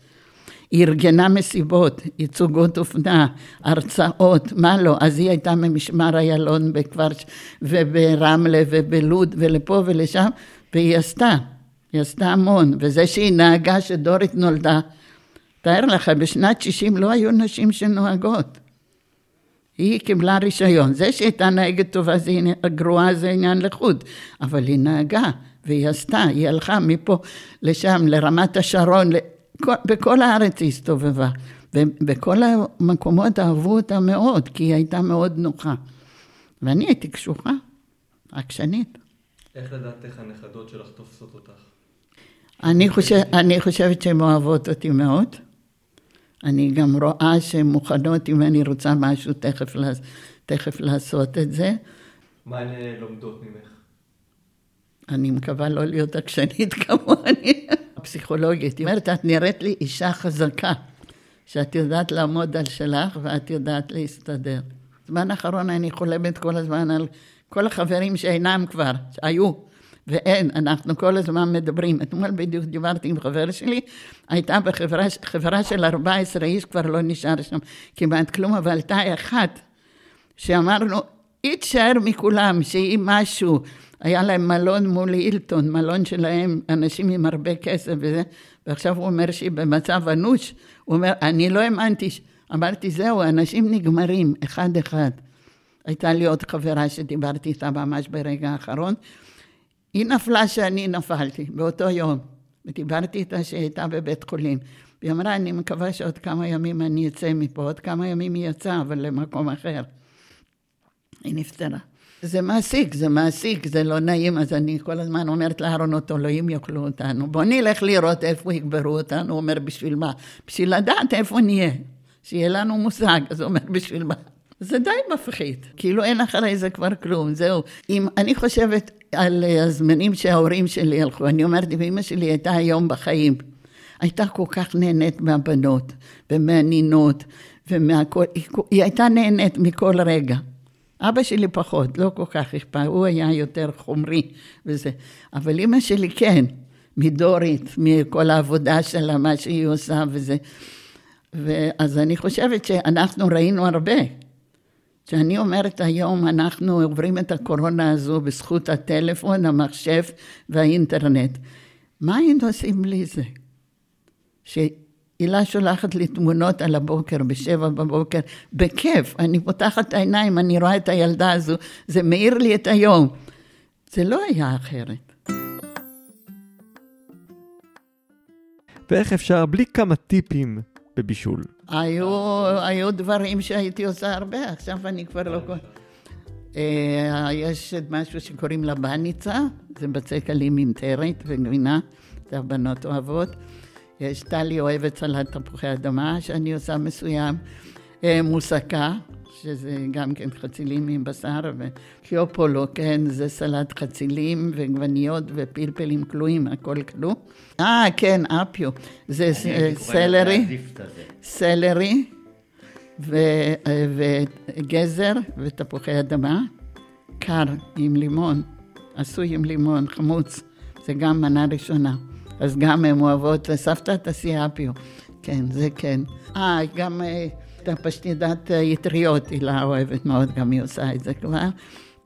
היא ארגנה מסיבות, ייצוגות אופנה, הרצאות, מה לא. אז היא הייתה ממשמר איילון בכפר וברמלה ובלוד ולפה ולשם, והיא עשתה. היא עשתה המון, וזה שהיא נהגה שדורית נולדה, תאר לך, בשנת 60 לא היו נשים שנוהגות. היא קיבלה רישיון. זה שהייתה נהגת טובה, זה גרועה זה עניין לחוד, אבל היא נהגה, והיא עשתה, היא הלכה מפה לשם, לרמת השרון, לכל, בכל הארץ היא הסתובבה. ובכל המקומות אהבו אותה מאוד, כי היא הייתה מאוד נוחה. ואני הייתי קשוחה, עקשנית. איך לדעת איך הנכדות שלך תופסות אותך? אני, חושב, אני חושבת שהן אוהבות אותי מאוד. אני גם רואה שהן מוכנות, אם אני רוצה משהו, תכף, תכף לעשות את זה. מה הן לומדות ממך? אני מקווה לא להיות עקשנית כמוני. הפסיכולוגית, היא אומרת, את נראית לי אישה חזקה, שאת יודעת לעמוד על שלך ואת יודעת להסתדר. בזמן האחרון אני חולמת כל הזמן על כל החברים שאינם כבר, היו. ואין, אנחנו כל הזמן מדברים. אתמול בדיוק דיברתי עם חבר שלי, הייתה בחברה של 14 איש, כבר לא נשאר שם כמעט כלום, אבל הייתה אחת שאמרנו, היא תשאר מכולם, שהיא משהו. היה להם מלון מול הילטון, מלון שלהם, אנשים עם הרבה כסף וזה, ועכשיו הוא אומר שהיא במצב אנוש. הוא אומר, אני לא האמנתי, אמרתי, זהו, אנשים נגמרים, אחד-אחד. הייתה לי עוד חברה שדיברתי איתה ממש ברגע האחרון. היא נפלה שאני נפלתי באותו יום, ודיברתי איתה שהיא הייתה בבית חולים. והיא אמרה, אני מקווה שעוד כמה ימים אני אצא מפה, עוד כמה ימים היא יצאה, אבל למקום אחר. היא נפטרה. זה מעסיק, זה מעסיק, זה לא נעים, אז אני כל הזמן אומרת לאהרונות, אלוהים יאכלו אותנו. בוא נלך לראות איפה יקברו אותנו, הוא אומר, בשביל מה? בשביל לדעת איפה נהיה, שיהיה לנו מושג, אז הוא אומר, בשביל מה? זה די מפחיד, כאילו אין אחרי זה כבר כלום, זהו. אם אני חושבת על הזמנים שההורים שלי הלכו, אני אומרת, ואמא שלי הייתה היום בחיים, הייתה כל כך נהנית מהבנות ומהנינות ומהכל, היא, היא הייתה נהנית מכל רגע. אבא שלי פחות, לא כל כך אכפת, הוא היה יותר חומרי וזה, אבל אמא שלי כן, מדורית, מכל העבודה שלה, מה שהיא עושה וזה. ואז אני חושבת שאנחנו ראינו הרבה. שאני אומרת היום, אנחנו עוברים את הקורונה הזו בזכות הטלפון, המחשב והאינטרנט. מה היינו עושים בלי זה? שהילה שולחת לי תמונות על הבוקר, בשבע בבוקר, בכיף. אני פותחת את העיניים, אני רואה את הילדה הזו, זה מאיר לי את היום. זה לא היה אחרת. ואיך אפשר, בלי כמה טיפים, בבישול? היו, היו דברים שהייתי עושה הרבה, עכשיו אני כבר לא... אה, יש משהו שקוראים לה בניצה, זה בצק אלים עם טרת וגבינה, זה הבנות אוהבות. יש טלי אוהבת סלט תפוחי אדמה שאני עושה מסוים. אה, מוסקה, שזה גם כן חצילים עם בשר, וקיופולו, כן, זה סלט חצילים ועגבניות ופלפלים כלואים, הכל כלוא. אה, כן, אפיו, זה סלרי, סלרי וגזר ותפוחי אדמה, קר עם לימון, עשוי עם לימון, חמוץ, זה גם מנה ראשונה. אז גם הן אוהבות, סבתא תעשי אפיו, כן, זה כן. אה, גם... את הפשטידת יטריות הילה לא אוהבת מאוד, גם היא עושה את זה כבר.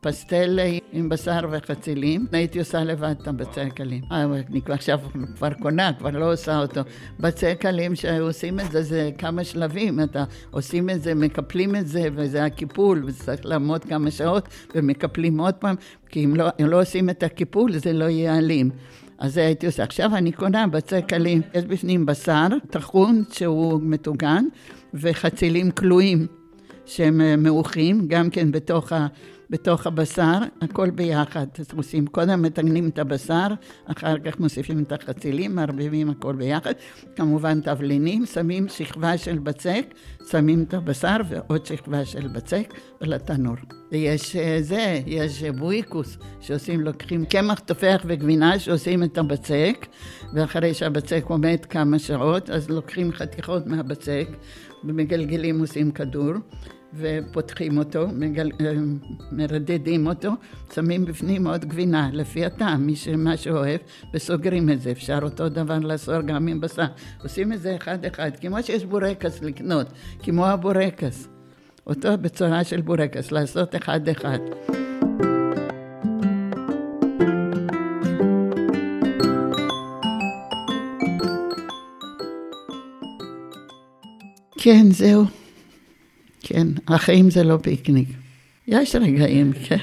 פסטל עם בשר וחצילים, הייתי עושה לבד את הבצק קלים. אה, אני כבר עכשיו כבר קונה, כבר לא עושה אותו. בצק קלים שעושים את זה, זה כמה שלבים. אתה עושים את זה, מקפלים את זה, וזה הקיפול, וצריך לעמוד כמה שעות, ומקפלים עוד פעם, כי אם לא, אם לא עושים את הקיפול, זה לא יהיה אלים. אז זה הייתי עושה. עכשיו אני קונה בצק קלים, יש בפנים בשר טחון שהוא מטוגן, וחצילים כלואים שהם אה, מעוכים, גם כן בתוך, ה, בתוך הבשר, הכל ביחד. אז עושים, קודם מתגנים את הבשר, אחר כך מוסיפים את החצילים, מערבבים הכל ביחד. כמובן תבלינים, שמים שכבה של בצק, שמים את הבשר ועוד שכבה של בצק ולתנור. ויש אה, זה, יש בויקוס, שעושים, לוקחים קמח, תופח וגבינה, שעושים את הבצק, ואחרי שהבצק עומד כמה שעות, אז לוקחים חתיכות מהבצק. ומגלגלים עושים כדור, ופותחים אותו, מגל... אה, מרדדים אותו, שמים בפנים עוד גבינה, לפי הטעם, מי שמה שאוהב, וסוגרים את זה. אפשר אותו דבר לעשות גם עם בשר. עושים את זה אחד-אחד, כמו שיש בורקס לקנות, כמו הבורקס. אותו בצורה של בורקס, לעשות אחד-אחד. כן, זהו. כן, החיים זה לא פיקניק. יש רגעים, כן.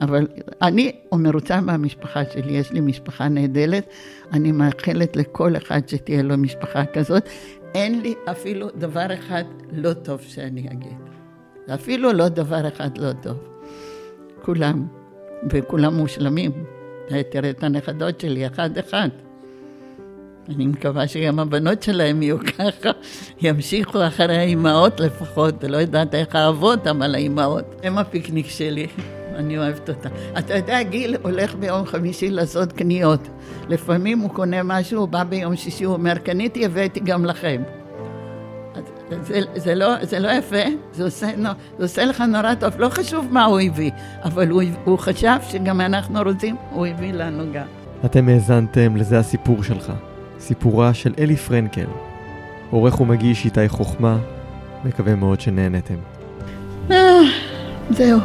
אבל אני מרוצה מהמשפחה שלי, יש לי משפחה נהדרת, אני מאחלת לכל אחד שתהיה לו משפחה כזאת. אין לי אפילו דבר אחד לא טוב שאני אגיד. אפילו לא דבר אחד לא טוב. כולם, וכולם מושלמים. תראה את הנכדות שלי, אחד-אחד. אני מקווה שגם הבנות שלהם יהיו ככה, ימשיכו אחרי האימהות לפחות, לא יודעת איך האבות, אבל האימהות. הם הפיקניק שלי, אני אוהבת אותה. אתה יודע, גיל הולך ביום חמישי לעשות קניות. לפעמים הוא קונה משהו, הוא בא ביום שישי, הוא אומר, קניתי, הבאתי גם לכם. זה, זה, לא, זה לא יפה, זה עושה, זה עושה לך נורא טוב, לא חשוב מה הוא הביא, אבל הוא, הוא חשב שגם אנחנו רוצים, הוא הביא לנו גם. אתם האזנתם לזה הסיפור שלך. סיפורה של אלי פרנקל. עורך ומגיש איתי חוכמה, מקווה מאוד שנהנתם. אה, זהו.